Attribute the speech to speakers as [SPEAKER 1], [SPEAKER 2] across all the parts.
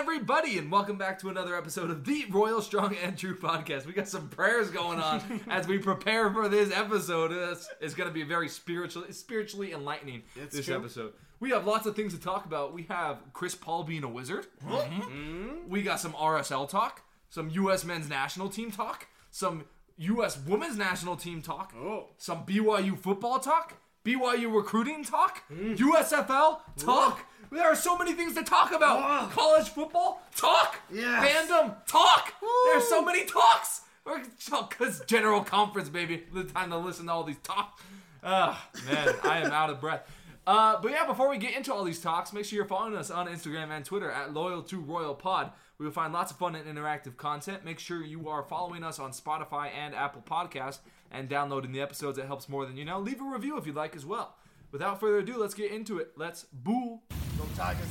[SPEAKER 1] everybody, and welcome back to another episode of the Royal Strong and True podcast. We got some prayers going on as we prepare for this episode. It's, it's going to be very spiritually, spiritually enlightening.
[SPEAKER 2] It's
[SPEAKER 1] this
[SPEAKER 2] true.
[SPEAKER 1] episode. We have lots of things to talk about. We have Chris Paul being a wizard.
[SPEAKER 2] Mm-hmm.
[SPEAKER 1] We got some RSL talk, some U.S. men's national team talk, some U.S. women's national team talk,
[SPEAKER 2] Oh.
[SPEAKER 1] some BYU football talk, BYU recruiting talk,
[SPEAKER 2] Mm.
[SPEAKER 1] USFL talk. There are so many things to talk about.
[SPEAKER 2] Oh.
[SPEAKER 1] College football talk.
[SPEAKER 2] Yes.
[SPEAKER 1] Fandom talk. There's so many talks. Because general conference, baby. The time to listen to all these talks. Ah, man, I am out of breath. Uh, but yeah, before we get into all these talks, make sure you're following us on Instagram and Twitter at Loyal to Royal Pod. We will find lots of fun and interactive content. Make sure you are following us on Spotify and Apple Podcasts and downloading the episodes. It helps more than you know. Leave a review if you'd like as well. Without further ado, let's get into it. Let's boo.
[SPEAKER 2] Go Tigers.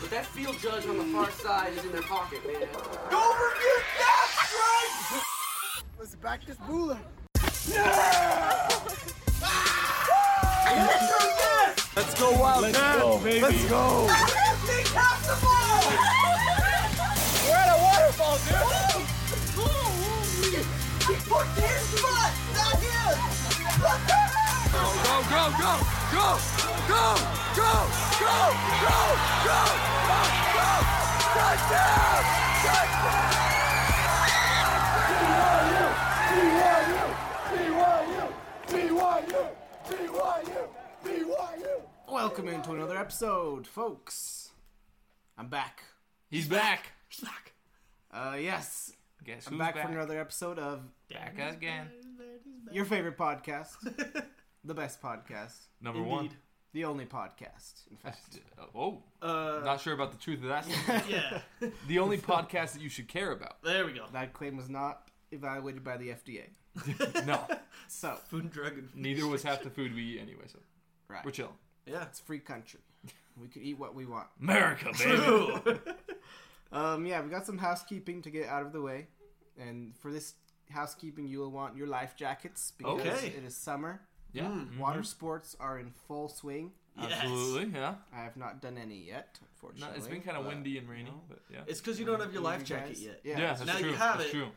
[SPEAKER 3] But that field judge on the far side is in their pocket, man.
[SPEAKER 2] Don't forget that, right? Let's back this booler.
[SPEAKER 1] Let's go wild. Let's go, baby.
[SPEAKER 2] Let's go.
[SPEAKER 1] We're at a waterfall, dude. Go, go, go, go, go, go, go, go, go, go, go, go. Touchdown! Touchdown!
[SPEAKER 2] Welcome into another episode, folks. I'm back.
[SPEAKER 1] He's back.
[SPEAKER 2] He's back. Uh, yes.
[SPEAKER 1] Guess
[SPEAKER 2] I'm
[SPEAKER 1] who's
[SPEAKER 2] back,
[SPEAKER 1] back?
[SPEAKER 2] for another episode of
[SPEAKER 1] Back again.
[SPEAKER 2] your favorite podcast, the best podcast,
[SPEAKER 1] Number one.
[SPEAKER 2] the only podcast, in fact.
[SPEAKER 1] Oh,
[SPEAKER 4] Uh,
[SPEAKER 1] not sure about the truth of that.
[SPEAKER 4] yeah.
[SPEAKER 1] the only podcast that you should care about.
[SPEAKER 4] There we go.
[SPEAKER 2] That claim was not evaluated by the FDA.
[SPEAKER 1] No,
[SPEAKER 2] So,
[SPEAKER 4] Food and Drug Administration.
[SPEAKER 1] neither was half the food we eat anyway. So
[SPEAKER 2] right.
[SPEAKER 1] we're chill.
[SPEAKER 4] Yeah.
[SPEAKER 2] It's free country. We can eat what we want.
[SPEAKER 1] America, baby.
[SPEAKER 2] Um, yeah, we got some housekeeping to get out of the way, and for this housekeeping, you will want your life jackets because
[SPEAKER 4] Okay.
[SPEAKER 2] it is summer.
[SPEAKER 1] Yeah,
[SPEAKER 4] Mm.
[SPEAKER 2] Water sports are in full swing.
[SPEAKER 4] Yes.
[SPEAKER 1] absolutely. Yeah.
[SPEAKER 2] I have not done any yet,
[SPEAKER 1] No,
[SPEAKER 2] unfortunately.
[SPEAKER 1] it's been kind of
[SPEAKER 2] but
[SPEAKER 1] windy and rainy, but yeah.
[SPEAKER 4] It's because you don't have your life jacket yet.
[SPEAKER 2] Yeah,
[SPEAKER 1] yeah, that's
[SPEAKER 4] Now you
[SPEAKER 1] true.
[SPEAKER 4] have
[SPEAKER 1] that's
[SPEAKER 4] it.
[SPEAKER 1] true.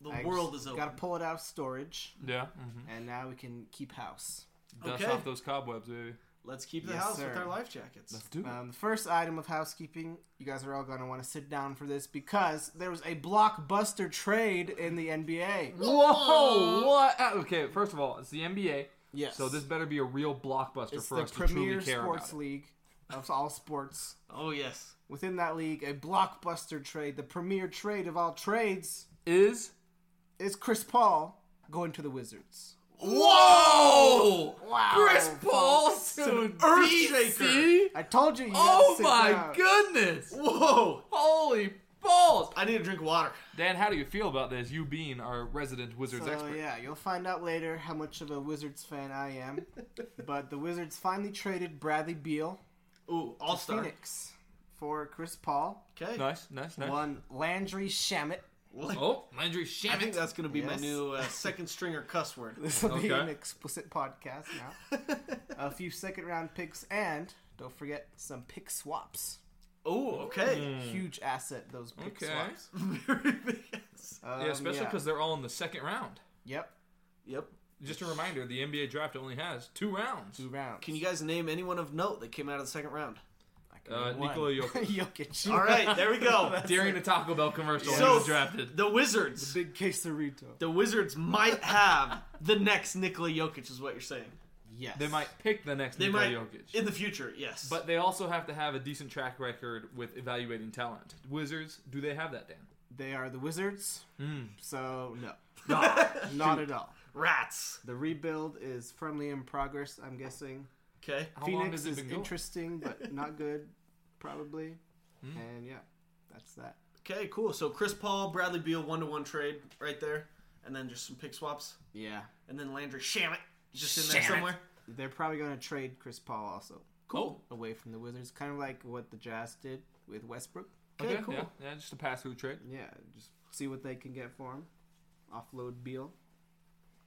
[SPEAKER 4] The
[SPEAKER 2] I
[SPEAKER 4] world
[SPEAKER 2] just
[SPEAKER 4] is open.
[SPEAKER 2] Got to pull it out of storage,
[SPEAKER 1] Yeah. Mm-hmm.
[SPEAKER 2] and now we can keep house.
[SPEAKER 1] Dust
[SPEAKER 4] Okay.
[SPEAKER 1] off those cobwebs, baby.
[SPEAKER 4] Let's keep the
[SPEAKER 2] Yes,
[SPEAKER 4] house
[SPEAKER 2] sir.
[SPEAKER 4] with our life jackets.
[SPEAKER 1] Let's do it.
[SPEAKER 2] Um, the first item of housekeeping, you guys are all going to want to sit down for this because there was a blockbuster trade in the NBA.
[SPEAKER 1] Whoa! What? Uh, Okay, first of all, it's the NBA,
[SPEAKER 2] Yes.
[SPEAKER 1] so this better be a real blockbuster
[SPEAKER 2] it's
[SPEAKER 1] for us to
[SPEAKER 2] premier
[SPEAKER 1] truly care
[SPEAKER 2] sports
[SPEAKER 1] about. it.
[SPEAKER 2] league of all sports.
[SPEAKER 4] Oh, yes.
[SPEAKER 2] Within that league, a blockbuster trade, the premier trade of all trades,
[SPEAKER 1] Is
[SPEAKER 2] is Chris Paul going to the Wizards.
[SPEAKER 1] whoa!
[SPEAKER 2] Wow.
[SPEAKER 1] Chris Paul to
[SPEAKER 4] Some
[SPEAKER 1] DC?
[SPEAKER 4] earthshaker.
[SPEAKER 2] I told you. you had
[SPEAKER 1] Oh
[SPEAKER 2] to sit
[SPEAKER 1] my
[SPEAKER 2] down.
[SPEAKER 1] goodness!
[SPEAKER 4] Whoa!
[SPEAKER 1] Holy balls!
[SPEAKER 4] I need to drink water.
[SPEAKER 1] Dan, how do you feel about this? You being our resident Wizards
[SPEAKER 2] So
[SPEAKER 1] expert.
[SPEAKER 2] yeah, you'll find out later how much of a Wizards fan I am. but the Wizards finally traded Bradley Beal
[SPEAKER 4] Ooh, all star.
[SPEAKER 2] Phoenix for Chris Paul.
[SPEAKER 4] Okay.
[SPEAKER 1] Nice, nice, nice.
[SPEAKER 2] One Landry Shamet.
[SPEAKER 1] Oh, Landry
[SPEAKER 4] Shamet.
[SPEAKER 1] I
[SPEAKER 4] think that's going to be my new uh, second stringer cuss word.
[SPEAKER 2] This will be an explicit podcast now. a few second round picks and don't forget some pick swaps.
[SPEAKER 4] Oh, okay.
[SPEAKER 2] Huge asset those pick
[SPEAKER 1] Hmm. Okay.
[SPEAKER 2] swaps.
[SPEAKER 4] Very big ass.
[SPEAKER 2] Um,
[SPEAKER 1] yeah, especially
[SPEAKER 2] yeah.
[SPEAKER 1] because they're all in the second round.
[SPEAKER 2] Yep,
[SPEAKER 4] Yep.
[SPEAKER 1] Just a reminder, the NBA draft only has two rounds.
[SPEAKER 2] two rounds.
[SPEAKER 4] Can you guys name anyone of note that came out of the second round?
[SPEAKER 1] Uh. Nikola Jokic.
[SPEAKER 2] Jokic.
[SPEAKER 4] All right, there we go.
[SPEAKER 1] During the Taco Bell commercial, he
[SPEAKER 4] So
[SPEAKER 1] was drafted.
[SPEAKER 4] the Wizards, The
[SPEAKER 2] Big quesarito.
[SPEAKER 4] the Wizards might have the next Nikola Jokic, is what you're saying.
[SPEAKER 2] Yes.
[SPEAKER 1] They might pick the next
[SPEAKER 4] They
[SPEAKER 1] Nikola
[SPEAKER 4] might
[SPEAKER 1] Jokic.
[SPEAKER 4] in the future, yes.
[SPEAKER 1] But they also have to have a decent track record with evaluating talent. Wizards, do they have that, Dan?
[SPEAKER 2] They are the Wizards,
[SPEAKER 1] Mm.
[SPEAKER 2] so no. Not at all.
[SPEAKER 4] rats.
[SPEAKER 2] The rebuild is firmly in progress, I'm guessing.
[SPEAKER 4] Okay.
[SPEAKER 1] How long
[SPEAKER 2] Phoenix
[SPEAKER 1] has it
[SPEAKER 2] is
[SPEAKER 1] been
[SPEAKER 2] interesting, but not good, probably.
[SPEAKER 1] Hmm.
[SPEAKER 2] And yeah, that's that.
[SPEAKER 4] Okay, cool. So Chris Paul, Bradley Beal, one to one trade right there, and then just some pick swaps,
[SPEAKER 2] Yeah.
[SPEAKER 4] and then Landry Shamet just in there
[SPEAKER 1] Shamet.
[SPEAKER 4] somewhere.
[SPEAKER 2] They're probably going to trade Chris Paul also
[SPEAKER 4] Cool. Oh.
[SPEAKER 2] away from the Wizards, kind of like what the Jazz did with Westbrook.
[SPEAKER 4] Okay, cool.
[SPEAKER 1] Yeah, yeah, just a pass through trade.
[SPEAKER 2] Yeah, just see what they can get for him. Offload Beal,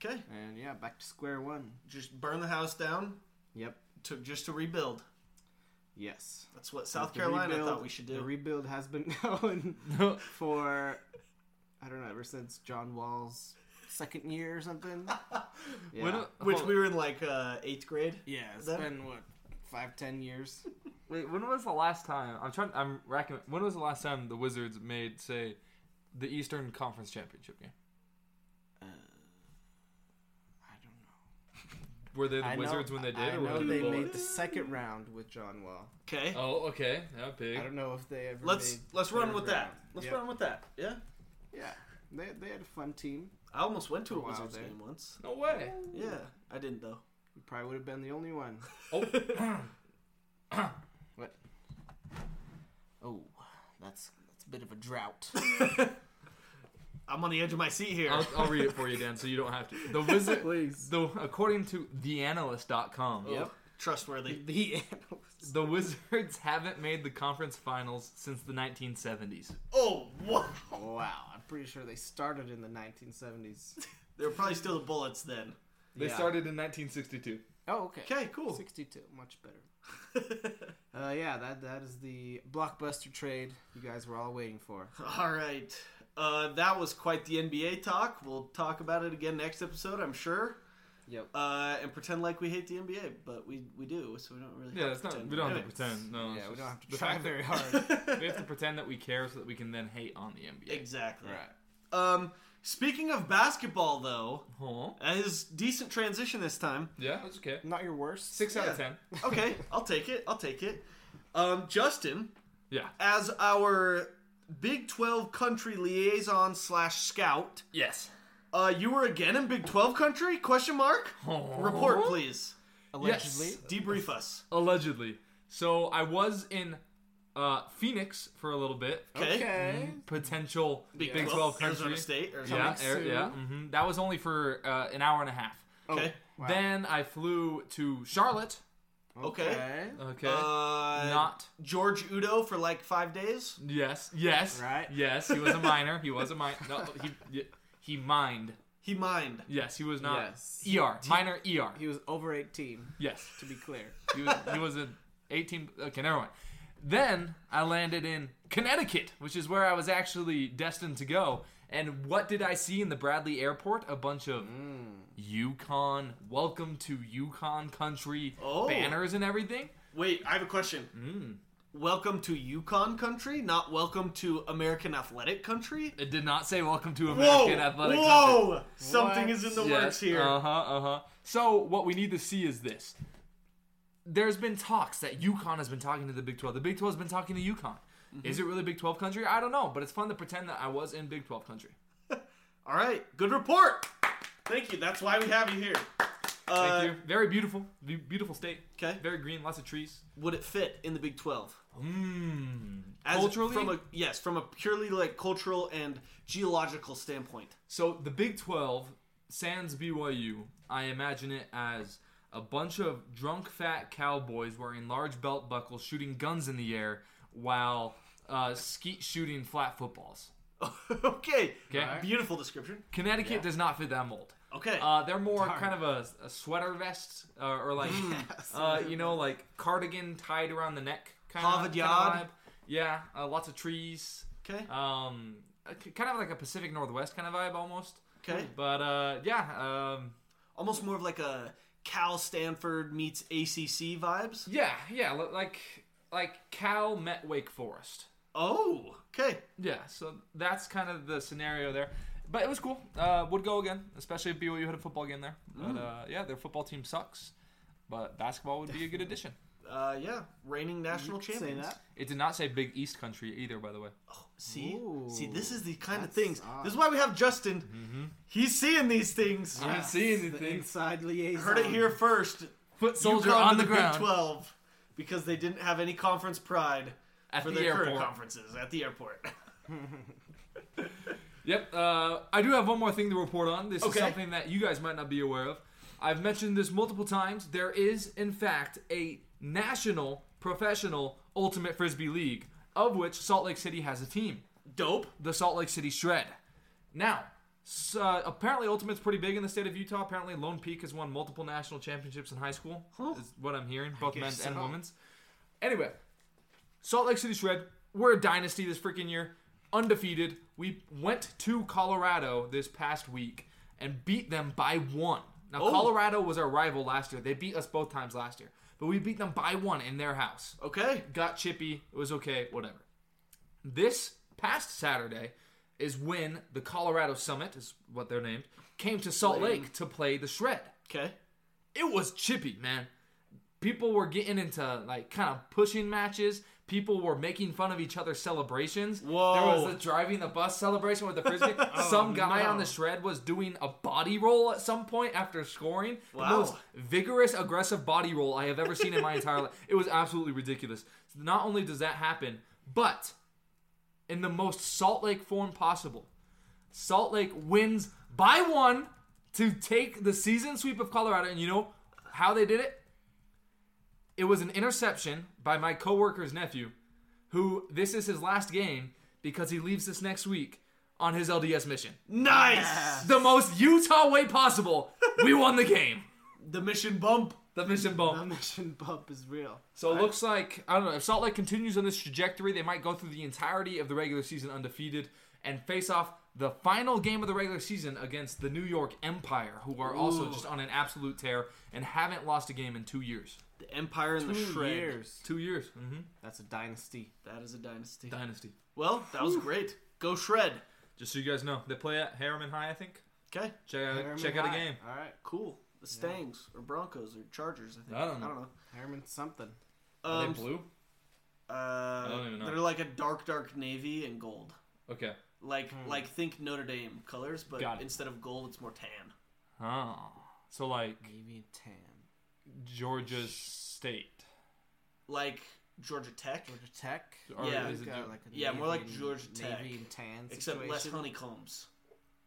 [SPEAKER 4] Okay.
[SPEAKER 2] and yeah, back to square one.
[SPEAKER 4] Just burn the house down
[SPEAKER 2] Yep.
[SPEAKER 4] to just to rebuild.
[SPEAKER 2] Yes.
[SPEAKER 4] That's what South
[SPEAKER 2] The
[SPEAKER 4] Carolina
[SPEAKER 2] rebuild-
[SPEAKER 4] thought we should do.
[SPEAKER 2] The
[SPEAKER 4] do.
[SPEAKER 2] rebuild has been going for I don't know ever since John Wall's second year or something. Yeah,
[SPEAKER 1] When-
[SPEAKER 4] Which
[SPEAKER 1] hold-
[SPEAKER 4] we were in like uh, eighth grade.
[SPEAKER 2] yeah it's
[SPEAKER 4] Then-
[SPEAKER 2] been what five ten years.
[SPEAKER 1] Wait, when was the last time? I'm trying. I'm racking. When was the last time the Wizards made, say, the Eastern Conference Championship game?
[SPEAKER 2] Uh, I don't know.
[SPEAKER 1] Were they the
[SPEAKER 2] I know-
[SPEAKER 1] Wizards when they did?
[SPEAKER 2] I
[SPEAKER 1] or were
[SPEAKER 2] know
[SPEAKER 1] the
[SPEAKER 2] they
[SPEAKER 1] Bulls?
[SPEAKER 2] made the second round with John Wall.
[SPEAKER 4] Okay.
[SPEAKER 1] Oh, okay. Yeah, big.
[SPEAKER 2] I don't know if they ever.
[SPEAKER 4] let's
[SPEAKER 2] made
[SPEAKER 4] let's run with
[SPEAKER 2] round.
[SPEAKER 4] that. Let's
[SPEAKER 2] Yep.
[SPEAKER 4] run with that. Yeah.
[SPEAKER 2] Yeah, they they had a fun team.
[SPEAKER 4] I almost went to a
[SPEAKER 2] a
[SPEAKER 4] Wizards
[SPEAKER 2] there.
[SPEAKER 4] game once.
[SPEAKER 1] No way.
[SPEAKER 4] Yeah, I didn't though.
[SPEAKER 2] You probably would have been the only one.
[SPEAKER 1] Oh,
[SPEAKER 2] What? Oh, that's that's a bit of a drought.
[SPEAKER 4] I'm on the edge of my seat here.
[SPEAKER 1] I'll, I'll read it for you, Dan, so you don't have to. The Wizard,
[SPEAKER 2] Please.
[SPEAKER 1] the according to theanalyst.com, oh,
[SPEAKER 2] Yep.
[SPEAKER 4] Trustworthy.
[SPEAKER 2] The analyst.
[SPEAKER 1] the Wizards haven't made the conference finals since the 1970s.
[SPEAKER 4] Oh, wow.
[SPEAKER 2] Wow, I'm pretty sure they started in the 1970s.
[SPEAKER 4] They were probably still the Bullets then.
[SPEAKER 1] They
[SPEAKER 2] Yeah.
[SPEAKER 1] started in 1962.
[SPEAKER 2] Oh, okay.
[SPEAKER 4] Okay, cool.
[SPEAKER 2] 62, much better. Uh, yeah, that that is the blockbuster trade you guys were all waiting for.
[SPEAKER 4] All right. Uh, that was quite the NBA talk. We'll talk about it again next episode, I'm sure.
[SPEAKER 2] Yep.
[SPEAKER 4] Uh, and pretend like we hate the NBA, but we, we do, so we don't really.
[SPEAKER 1] Yeah,
[SPEAKER 4] have
[SPEAKER 1] it's
[SPEAKER 4] to
[SPEAKER 1] not.
[SPEAKER 4] pretend.
[SPEAKER 1] We don't have to pretend. No,
[SPEAKER 2] yeah, we don't have to
[SPEAKER 1] the
[SPEAKER 2] try very hard.
[SPEAKER 1] we have to pretend that we care so that we can then hate on the NBA.
[SPEAKER 4] Exactly.
[SPEAKER 2] right.
[SPEAKER 4] Um, speaking of basketball, though,
[SPEAKER 1] Huh?
[SPEAKER 4] as decent transition this time.
[SPEAKER 1] Yeah, that's okay.
[SPEAKER 2] Not your worst.
[SPEAKER 1] Six out of ten.
[SPEAKER 4] Okay, I'll take it. I'll take it. Um, Justin,
[SPEAKER 1] Yeah.
[SPEAKER 4] as our Big 12 country liaison slash scout,
[SPEAKER 1] Yes.
[SPEAKER 4] Uh, you were again in Big 12 country? Question mark. Report, please.
[SPEAKER 2] Allegedly.
[SPEAKER 1] Yes.
[SPEAKER 4] Debrief us.
[SPEAKER 1] Allegedly. So I was in uh, Phoenix for a little bit.
[SPEAKER 4] Okay.
[SPEAKER 2] Okay.
[SPEAKER 1] Potential
[SPEAKER 4] Big,
[SPEAKER 1] Big
[SPEAKER 4] 12,
[SPEAKER 1] 12
[SPEAKER 4] Arizona
[SPEAKER 1] country.
[SPEAKER 4] State. Or
[SPEAKER 1] Yeah,
[SPEAKER 2] Coming
[SPEAKER 1] er- yeah.
[SPEAKER 2] soon.
[SPEAKER 1] hmm That was only for uh, an hour and a half.
[SPEAKER 4] Okay.
[SPEAKER 2] Wow.
[SPEAKER 1] Then I flew to Charlotte.
[SPEAKER 4] Okay.
[SPEAKER 1] Okay.
[SPEAKER 4] Uh,
[SPEAKER 1] Not.
[SPEAKER 4] George Udo for like five days.
[SPEAKER 1] Yes. Yes.
[SPEAKER 2] Right.
[SPEAKER 1] Yes. He was a minor. He was a minor. No, he he mined.
[SPEAKER 4] He mined.
[SPEAKER 1] Yes. He was not.
[SPEAKER 2] Yes.
[SPEAKER 1] ER. Minor ER.
[SPEAKER 2] He was over 18,
[SPEAKER 1] Yes.
[SPEAKER 2] to be clear.
[SPEAKER 1] He was he was an 18. Okay, never mind. Then I landed in Connecticut, which is where I was actually destined to go. And what did I see in the Bradley Airport? A bunch of UConn, welcome to UConn country
[SPEAKER 4] Oh.
[SPEAKER 1] banners and everything.
[SPEAKER 4] Wait, I have a question welcome to UConn country, not welcome to American athletic country.
[SPEAKER 1] It did not say welcome to American whoa, athletic
[SPEAKER 4] whoa! country. Something
[SPEAKER 2] what?
[SPEAKER 4] is in the
[SPEAKER 1] yes,
[SPEAKER 4] works here.
[SPEAKER 1] Uh huh, uh huh. So, what we need to see is this. There's been talks that UConn has been talking to the Big 12. The Big 12 has been talking to UConn.
[SPEAKER 4] Mm-hmm.
[SPEAKER 1] Is it really Big 12 country? I don't know, but it's fun to pretend that I was in Big 12 country.
[SPEAKER 4] All right, good report. Thank you. That's why we have you here. Uh,
[SPEAKER 1] Thank you. Very beautiful, beautiful state.
[SPEAKER 4] Okay.
[SPEAKER 1] Very green, lots of trees.
[SPEAKER 4] Would it fit in the Big
[SPEAKER 1] 12?
[SPEAKER 4] Mm.
[SPEAKER 1] Culturally,
[SPEAKER 4] from a yes, from a purely like cultural and geological standpoint.
[SPEAKER 1] so the Big Twelve, sans BYU, I imagine it as a bunch of drunk fat cowboys wearing large belt buckles shooting guns in the air while uh, skeet shooting flat footballs.
[SPEAKER 4] okay.
[SPEAKER 1] Okay.
[SPEAKER 4] Beautiful description.
[SPEAKER 1] Connecticut does not fit that mold.
[SPEAKER 4] Okay.
[SPEAKER 1] Uh, they're more kind of a, a sweater vest uh, or like, uh, you know, like cardigan tied around the neck kind
[SPEAKER 4] Harvard
[SPEAKER 1] of kind
[SPEAKER 4] yard.
[SPEAKER 1] of vibe. Yeah, uh, lots of trees.
[SPEAKER 4] okay.
[SPEAKER 1] Um, kind of like a Pacific Northwest kind of vibe almost.
[SPEAKER 4] Okay.
[SPEAKER 1] But uh, yeah, um,
[SPEAKER 4] Almost more of like a Cal Stanford meets ACC vibes.
[SPEAKER 1] yeah, yeah, like like Cal met Wake Forest.
[SPEAKER 4] Oh. Okay.
[SPEAKER 1] Yeah, so that's kind of the scenario there. But it was cool. Uh, would go again, especially if BYU had a football game there. But uh, yeah, their football team sucks. But basketball would be a good addition.
[SPEAKER 4] Uh, yeah. Reigning national
[SPEAKER 2] Say
[SPEAKER 4] champions.
[SPEAKER 2] that.
[SPEAKER 1] It did not say Big East country either, by the way.
[SPEAKER 4] See,
[SPEAKER 2] Ooh,
[SPEAKER 4] see, this is the kind of things.
[SPEAKER 2] odd.
[SPEAKER 4] This is why we have Justin. He's seeing these things.
[SPEAKER 1] I didn't see
[SPEAKER 2] The
[SPEAKER 1] anything.
[SPEAKER 2] inside liaison.
[SPEAKER 4] Heard it here first.
[SPEAKER 1] Foot soldier
[SPEAKER 4] UConn
[SPEAKER 1] on
[SPEAKER 4] to
[SPEAKER 1] the
[SPEAKER 4] Big
[SPEAKER 1] ground
[SPEAKER 4] Twelve because they didn't have any conference pride
[SPEAKER 1] at
[SPEAKER 4] for
[SPEAKER 1] the
[SPEAKER 4] their current
[SPEAKER 1] airport.
[SPEAKER 4] conferences at the airport.
[SPEAKER 1] Yep. Uh, I do have one more thing to report on. This
[SPEAKER 4] Okay.
[SPEAKER 1] is something that you guys might not be aware of. I've mentioned this multiple times. There is, in fact, a national professional ultimate frisbee league, of which Salt Lake City has a team,
[SPEAKER 4] Dope.
[SPEAKER 1] the Salt Lake City Shred. Now, s- uh, apparently, ultimate's pretty big in the state of Utah. Apparently, Lone Peak has won multiple national championships in high school.
[SPEAKER 4] Huh.
[SPEAKER 1] Is what I'm hearing, both men's and women's. Anyway, Salt Lake City Shred, we're a dynasty this freaking year, undefeated. We went to Colorado this past week and beat them by one. Now,
[SPEAKER 4] Oh.
[SPEAKER 1] Colorado was our rival last year. They beat us both times last year, but we beat them by one in their house.
[SPEAKER 4] Okay.
[SPEAKER 1] Got chippy. It was okay. Whatever. This past Saturday is when the Colorado Summit, is what they're named, came to Salt Lake to play the Shred
[SPEAKER 4] Okay.
[SPEAKER 1] it was chippy, man. People were getting into like kind of pushing matches. People were making fun of each other's celebrations.
[SPEAKER 4] Whoa.
[SPEAKER 1] There was the driving the bus celebration with the frisbee. some oh, guy
[SPEAKER 2] no.
[SPEAKER 1] on the shred was doing a body roll at some point after scoring. The
[SPEAKER 4] Wow.
[SPEAKER 1] most vigorous, aggressive body roll I have ever seen in my entire life. It was absolutely ridiculous. Not only does that happen, but in the most Salt Lake form possible, Salt Lake wins by one to take the season sweep of Colorado. And you know how they did it? It was an interception by my coworker's nephew, who this is his last game because he leaves this next week on his LDS mission.
[SPEAKER 4] Nice.
[SPEAKER 1] The most Utah way possible. We won the game.
[SPEAKER 4] The mission bump.
[SPEAKER 1] The mission bump.
[SPEAKER 2] The mission bump is real.
[SPEAKER 1] So it looks like I don't know if Salt Lake continues on this trajectory, they might go through the entirety of the regular season undefeated and face off the final game of the regular season against the New York Empire, who are also
[SPEAKER 4] Ooh.
[SPEAKER 1] just on an absolute tear and haven't lost a game in two years.
[SPEAKER 4] The Empire and the
[SPEAKER 2] Two
[SPEAKER 4] Shred.
[SPEAKER 2] years.
[SPEAKER 1] Two years. Mm-hmm.
[SPEAKER 2] That's a dynasty.
[SPEAKER 4] That is a dynasty.
[SPEAKER 1] Dynasty.
[SPEAKER 4] Well, that was great. Go Shred.
[SPEAKER 1] Just so you guys know, they play at Harriman High, I think.
[SPEAKER 4] Okay.
[SPEAKER 1] Check out,
[SPEAKER 2] Harriman
[SPEAKER 1] check out a
[SPEAKER 2] High.
[SPEAKER 1] game.
[SPEAKER 2] All right.
[SPEAKER 4] Cool. The Stangs or Broncos or Chargers. I think.
[SPEAKER 1] I don't know.
[SPEAKER 4] I don't know.
[SPEAKER 2] Harriman something.
[SPEAKER 1] Are
[SPEAKER 4] Um,
[SPEAKER 1] they blue?
[SPEAKER 4] Uh,
[SPEAKER 1] don't even know.
[SPEAKER 4] They're like a dark, dark navy and gold.
[SPEAKER 1] Okay.
[SPEAKER 4] Like, like think Notre Dame colors, but
[SPEAKER 1] Got it.
[SPEAKER 4] instead of gold, it's more tan.
[SPEAKER 1] Oh. So like
[SPEAKER 2] Navy and tan.
[SPEAKER 1] Georgia State.
[SPEAKER 4] Like Georgia Tech,
[SPEAKER 2] Georgia Tech.
[SPEAKER 1] Or
[SPEAKER 4] Yeah.
[SPEAKER 1] is it
[SPEAKER 2] Got like a
[SPEAKER 4] Yeah, more like
[SPEAKER 2] navy and-
[SPEAKER 4] Georgia Tech.
[SPEAKER 2] Navy and tan
[SPEAKER 4] except less honeycombs.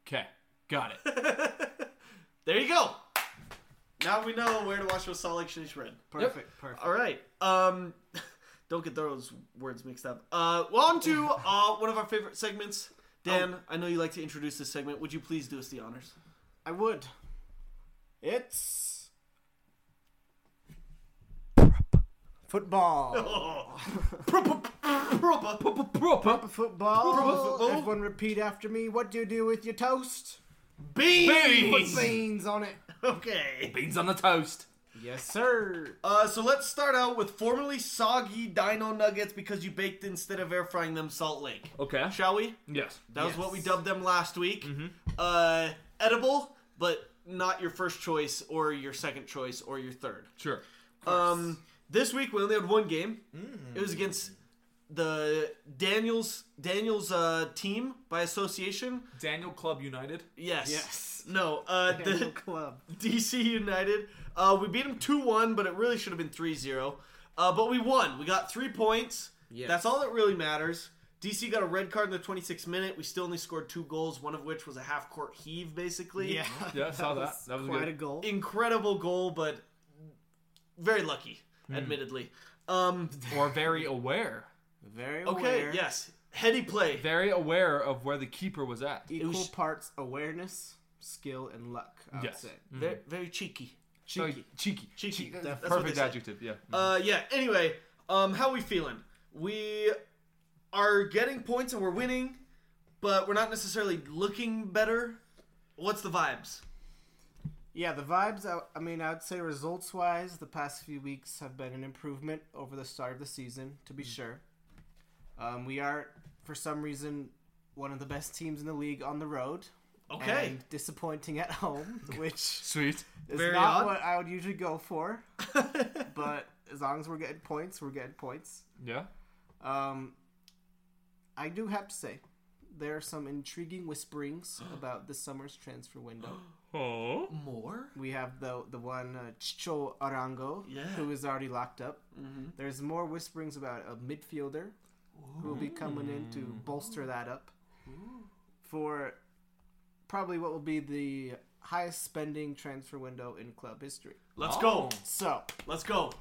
[SPEAKER 1] Okay. Got it.
[SPEAKER 4] there you go. Now we know where to watch those Salt Lake City Shred.
[SPEAKER 2] Perfect. Perfect.
[SPEAKER 4] All right. Um, don't get those words mixed up. Uh, well, on to uh, one of our favorite segments. Dan, I know you like to introduce this segment. Would you please do us the honors?
[SPEAKER 2] I would. It's football.
[SPEAKER 4] Proper- proper-
[SPEAKER 2] Proper football.
[SPEAKER 4] football.
[SPEAKER 2] Everyone repeat after me. What do you do with your toast?
[SPEAKER 4] Beans.
[SPEAKER 2] Put beans on it.
[SPEAKER 4] Okay.
[SPEAKER 1] Beans on the toast.
[SPEAKER 2] Yes, sir.
[SPEAKER 4] Uh, so let's start out with formerly soggy Dino Nuggets because you baked instead of air frying them Salt Lake.
[SPEAKER 1] Okay.
[SPEAKER 4] Shall we?
[SPEAKER 1] Yes.
[SPEAKER 4] That was what we dubbed them last week. Uh, edible, but not your first choice or your second choice or your third.
[SPEAKER 1] Sure.
[SPEAKER 4] Um, this week we only had one game. It was against the Daniels Daniels uh, team by association.
[SPEAKER 1] Daniel Club United.
[SPEAKER 4] Yes.
[SPEAKER 2] Yes.
[SPEAKER 4] No. Uh,
[SPEAKER 2] Daniel
[SPEAKER 4] the
[SPEAKER 2] Club.
[SPEAKER 4] DC United. Uh, we beat them 2-1, but it really should have been 3-0. Uh, but we won. We got three points.
[SPEAKER 2] Yes.
[SPEAKER 4] That's all that really matters. DC got a red card in the 26th minute. We still only scored two goals, one of which was a half court heave, basically.
[SPEAKER 2] Yeah.
[SPEAKER 1] Yeah, I saw that. That was
[SPEAKER 2] quite
[SPEAKER 1] good.
[SPEAKER 2] a goal.
[SPEAKER 4] Incredible goal, but very lucky. Admittedly. Um,
[SPEAKER 1] Or very aware.
[SPEAKER 2] Very aware.
[SPEAKER 4] okay, yes. Heady play.
[SPEAKER 1] Very aware of where the keeper was at.
[SPEAKER 2] Equal
[SPEAKER 4] was-
[SPEAKER 2] parts awareness, skill, and luck. I would
[SPEAKER 1] Yes.
[SPEAKER 2] say.
[SPEAKER 4] Very, very cheeky.
[SPEAKER 1] Cheeky.
[SPEAKER 2] Cheeky.
[SPEAKER 1] Cheeky.
[SPEAKER 4] Cheeky.
[SPEAKER 1] Cheeky.
[SPEAKER 4] That's what they
[SPEAKER 1] Perfect
[SPEAKER 4] say.
[SPEAKER 1] adjective, yeah.
[SPEAKER 4] Uh, yeah. Anyway, um, how are we feeling? We are getting points and we're winning, but we're not necessarily looking better. What's the vibes?
[SPEAKER 2] Yeah, the vibes. I, I mean, I'd say results wise, the past few weeks have been an improvement over the start of the season, to be sure. Um, we are, for some reason, one of the best teams in the league on the road.
[SPEAKER 4] Okay.
[SPEAKER 2] And disappointing at home, which
[SPEAKER 1] Sweet.
[SPEAKER 2] is
[SPEAKER 4] Very
[SPEAKER 2] not
[SPEAKER 4] odd.
[SPEAKER 2] what I would usually go for. but as long as we're getting points, we're getting points.
[SPEAKER 1] Yeah.
[SPEAKER 2] Um, I do have to say, there are some intriguing whisperings about this summer's transfer window.
[SPEAKER 1] Oh.
[SPEAKER 4] More?
[SPEAKER 2] We have the the one uh, Chicho Arango,
[SPEAKER 4] Yeah.
[SPEAKER 2] who is already locked up.
[SPEAKER 4] Mm-hmm.
[SPEAKER 2] There's more whisperings about a midfielder who will be coming in to bolster that up for probably what will be the highest spending transfer window in club history.
[SPEAKER 4] Let's
[SPEAKER 1] Oh.
[SPEAKER 4] go.
[SPEAKER 2] So
[SPEAKER 4] Let's go.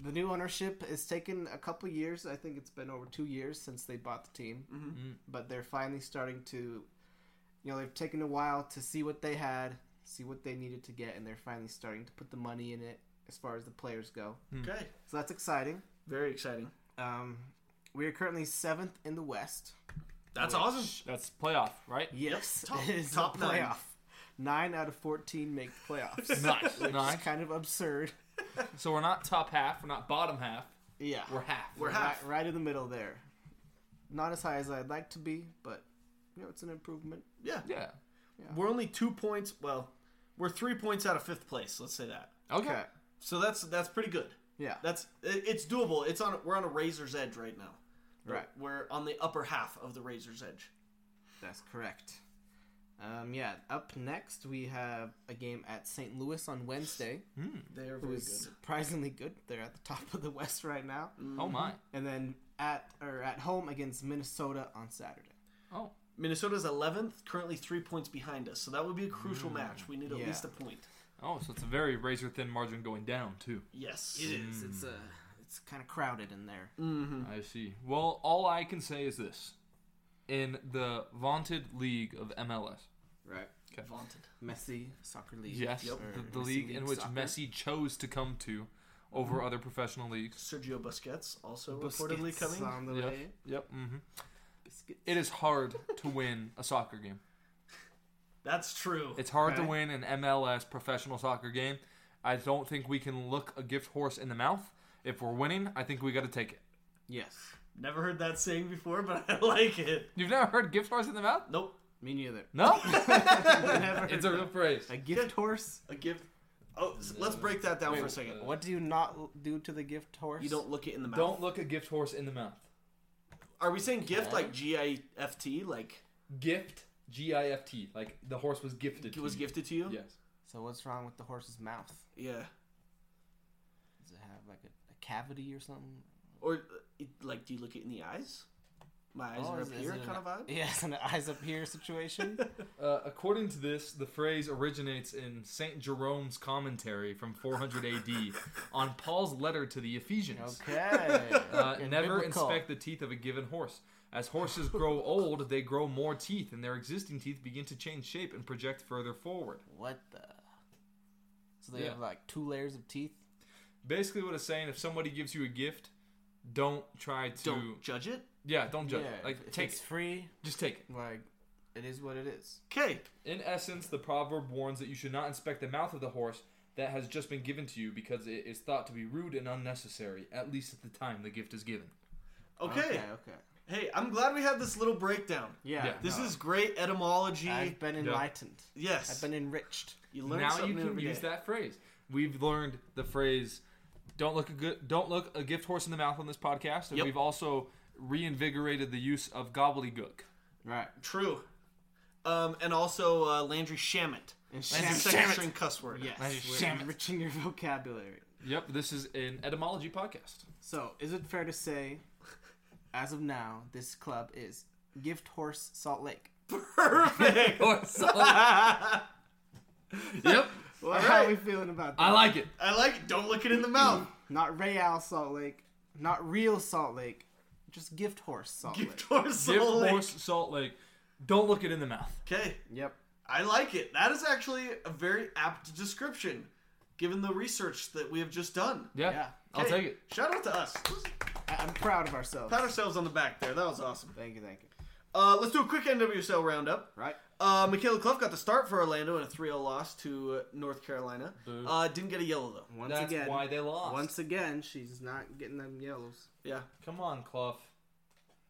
[SPEAKER 2] The new ownership has taken a couple years. I think it's been over two years since they bought the team,
[SPEAKER 4] Mm-hmm.
[SPEAKER 2] but they're finally starting to, you know, they've taken a while to see what they had, see what they needed to get, and they're finally starting to put the money in it as far as the players go.
[SPEAKER 4] Okay.
[SPEAKER 2] So that's exciting.
[SPEAKER 4] Very exciting.
[SPEAKER 2] Um, we are currently seventh in the West.
[SPEAKER 4] That's
[SPEAKER 2] Which-
[SPEAKER 4] awesome.
[SPEAKER 1] That's playoff, right?
[SPEAKER 2] Yes,
[SPEAKER 4] top-
[SPEAKER 2] it is
[SPEAKER 4] top
[SPEAKER 2] a
[SPEAKER 4] nine.
[SPEAKER 2] playoff. Nine out of fourteen make playoffs.
[SPEAKER 1] Nice,
[SPEAKER 2] Which
[SPEAKER 1] nice.
[SPEAKER 2] is kind of absurd.
[SPEAKER 1] So we're not top half, we're not bottom half,
[SPEAKER 2] Yeah,
[SPEAKER 1] we're half.
[SPEAKER 4] We're
[SPEAKER 2] right,
[SPEAKER 4] half.
[SPEAKER 2] right in the middle there. Not as high as I'd like to be, but you know it's an improvement.
[SPEAKER 4] Yeah.
[SPEAKER 1] Yeah.
[SPEAKER 4] We're only two points. Well, we're three points out of fifth place. Let's say that.
[SPEAKER 1] Okay.
[SPEAKER 4] So that's that's pretty good.
[SPEAKER 2] Yeah.
[SPEAKER 4] That's it- it's doable. It's on. We're on a razor's edge right now.
[SPEAKER 2] Right.
[SPEAKER 4] We're on the upper half of the razor's edge.
[SPEAKER 2] That's correct. Um, yeah. Up next, we have a game at St. Louis on Wednesday. Hmm.
[SPEAKER 4] They are very good.
[SPEAKER 2] surprisingly good. They're at the top of the West right now. Mm-hmm.
[SPEAKER 1] Oh my.
[SPEAKER 2] And then at or at home against Minnesota on Saturday.
[SPEAKER 1] Oh.
[SPEAKER 4] Minnesota's 11th, currently three points behind us. So that would be a crucial hmm. match. We need at
[SPEAKER 2] Yeah.
[SPEAKER 4] least a point.
[SPEAKER 1] Oh, so it's a very razor thin margin going down too.
[SPEAKER 4] Yes.
[SPEAKER 2] It is. It's a. It's kind of crowded in there. Mm-hmm.
[SPEAKER 1] I see. Well, all I can say is this: in the vaunted league of MLS,
[SPEAKER 2] Right.
[SPEAKER 4] Vaunted.
[SPEAKER 2] Messi soccer league.
[SPEAKER 1] yes,
[SPEAKER 2] or
[SPEAKER 1] the, the
[SPEAKER 2] Messi
[SPEAKER 1] league in which
[SPEAKER 2] soccer.
[SPEAKER 1] Messi chose to come to over other professional leagues.
[SPEAKER 4] Sergio Busquets also
[SPEAKER 2] Busquets
[SPEAKER 4] reportedly coming.
[SPEAKER 2] on the
[SPEAKER 1] Yep.
[SPEAKER 2] way.
[SPEAKER 1] Yep. hmm
[SPEAKER 2] Biscuits.
[SPEAKER 1] It is hard to win a soccer game.
[SPEAKER 4] That's true.
[SPEAKER 1] It's hard to win an MLS professional soccer game. I don't think we can look a gift horse in the mouth. If we're winning, I think we got to take it.
[SPEAKER 2] Yes.
[SPEAKER 4] Never heard that saying before, but I like it.
[SPEAKER 1] You've never heard gift horse in the mouth?
[SPEAKER 4] Nope.
[SPEAKER 2] Me neither.
[SPEAKER 1] No.
[SPEAKER 2] Never
[SPEAKER 1] it's a real phrase.
[SPEAKER 2] A gift horse.
[SPEAKER 4] A gift. Oh, s- let's break that down
[SPEAKER 1] Wait,
[SPEAKER 4] for a second.
[SPEAKER 1] uh,
[SPEAKER 2] What do you not do to the gift horse?
[SPEAKER 4] you don't look it in the mouth.
[SPEAKER 1] Don't look a gift horse in the mouth.
[SPEAKER 4] Are we saying gift like G I F T? Like
[SPEAKER 1] Gift, G I F T, like the horse was gifted.
[SPEAKER 4] it
[SPEAKER 1] to
[SPEAKER 4] was
[SPEAKER 1] you.
[SPEAKER 4] gifted to you?
[SPEAKER 1] Yes.
[SPEAKER 2] So what's wrong with the horse's mouth?
[SPEAKER 4] Yeah.
[SPEAKER 2] Does it have like a, a cavity or something?
[SPEAKER 4] Or uh, it- like, do you look it in the eyes? My eyes
[SPEAKER 2] Oh,
[SPEAKER 4] are up here,
[SPEAKER 2] it an-
[SPEAKER 4] kind of vibe.
[SPEAKER 2] Yeah, it's an eyes up here situation.
[SPEAKER 1] Uh, according to this, the phrase originates in Saint Jerome's commentary from 400 AD on Paul's letter to the Ephesians.
[SPEAKER 2] okay.
[SPEAKER 1] Uh, never
[SPEAKER 2] biblical.
[SPEAKER 1] inspect the teeth of a given horse. As horses grow old, they grow more teeth, and their existing teeth begin to change shape and project further forward.
[SPEAKER 2] What the? So they
[SPEAKER 1] Yeah.
[SPEAKER 2] have like two layers of teeth.
[SPEAKER 1] Basically, what it's saying: if somebody gives you a gift, don't try to.
[SPEAKER 4] Don't judge it.
[SPEAKER 1] Yeah, don't judge.
[SPEAKER 2] yeah.
[SPEAKER 1] it. Like take
[SPEAKER 2] it's
[SPEAKER 1] it.
[SPEAKER 2] free.
[SPEAKER 1] Just take it.
[SPEAKER 2] Like it is what it is.
[SPEAKER 4] Okay.
[SPEAKER 1] In essence, the proverb warns that you should not inspect the mouth of the horse that has just been given to you because it is thought to be rude and unnecessary, at least at the time the gift is given.
[SPEAKER 4] Okay.
[SPEAKER 2] Okay. okay.
[SPEAKER 4] Hey, I'm glad we had this little breakdown.
[SPEAKER 2] Yeah.
[SPEAKER 1] Yeah.
[SPEAKER 4] This
[SPEAKER 2] no.
[SPEAKER 4] is great etymology.
[SPEAKER 2] I've been enlightened.
[SPEAKER 4] yes.
[SPEAKER 2] I've been enriched.
[SPEAKER 4] you learn
[SPEAKER 1] now
[SPEAKER 4] something
[SPEAKER 1] you can
[SPEAKER 4] every
[SPEAKER 1] use
[SPEAKER 4] day.
[SPEAKER 1] that phrase. We've learned the phrase "don't look a good don't look a gift horse in the mouth" on this podcast, and
[SPEAKER 4] Yep.
[SPEAKER 1] we've also reinvigorated the use of gobbledygook.
[SPEAKER 2] Right.
[SPEAKER 4] True. Um, and also uh, Landry Shamit.
[SPEAKER 2] And
[SPEAKER 4] That's a
[SPEAKER 2] sham-
[SPEAKER 4] second string cuss word.
[SPEAKER 2] Yes.
[SPEAKER 1] Landry
[SPEAKER 2] We're
[SPEAKER 1] Shamet.
[SPEAKER 2] enriching your vocabulary.
[SPEAKER 1] Yep, this is an etymology podcast.
[SPEAKER 2] So, is it fair to say, as of now, this club is Gift Horse Salt Lake?
[SPEAKER 4] Perfect.
[SPEAKER 1] yep,
[SPEAKER 2] Well,
[SPEAKER 4] All
[SPEAKER 2] how
[SPEAKER 4] right.
[SPEAKER 2] are we feeling about that?
[SPEAKER 1] I like it.
[SPEAKER 4] I like it. Don't look it in the mouth.
[SPEAKER 2] Not Real Salt Lake, not real Salt Lake, just Gift Horse Salt
[SPEAKER 4] Gift
[SPEAKER 2] Lake.
[SPEAKER 4] horse.
[SPEAKER 1] Gift
[SPEAKER 4] Salt Lake.
[SPEAKER 1] horse Salt Lake. Don't look it in the mouth.
[SPEAKER 4] Okay.
[SPEAKER 2] Yep.
[SPEAKER 4] I like it. That is actually a very apt description, given the research that we have just done.
[SPEAKER 1] Yeah,
[SPEAKER 2] Yeah.
[SPEAKER 1] I'll
[SPEAKER 4] Hey,
[SPEAKER 1] take it.
[SPEAKER 4] Shout out to us.
[SPEAKER 2] I- I'm proud of ourselves.
[SPEAKER 4] Pat ourselves on the back there. That was awesome.
[SPEAKER 2] Thank you, thank you.
[SPEAKER 4] Uh, let's do a quick NWSL roundup.
[SPEAKER 2] Right?
[SPEAKER 4] Uh, Michaela Clough got the start for Orlando in a 3-0 loss to uh, North Carolina.
[SPEAKER 1] Boo.
[SPEAKER 4] Uh, didn't get a yellow though.
[SPEAKER 2] Once
[SPEAKER 1] That's
[SPEAKER 2] again,
[SPEAKER 1] why they lost.
[SPEAKER 2] once again, she's not getting them yellows.
[SPEAKER 4] Yeah.
[SPEAKER 1] Come on, Clough.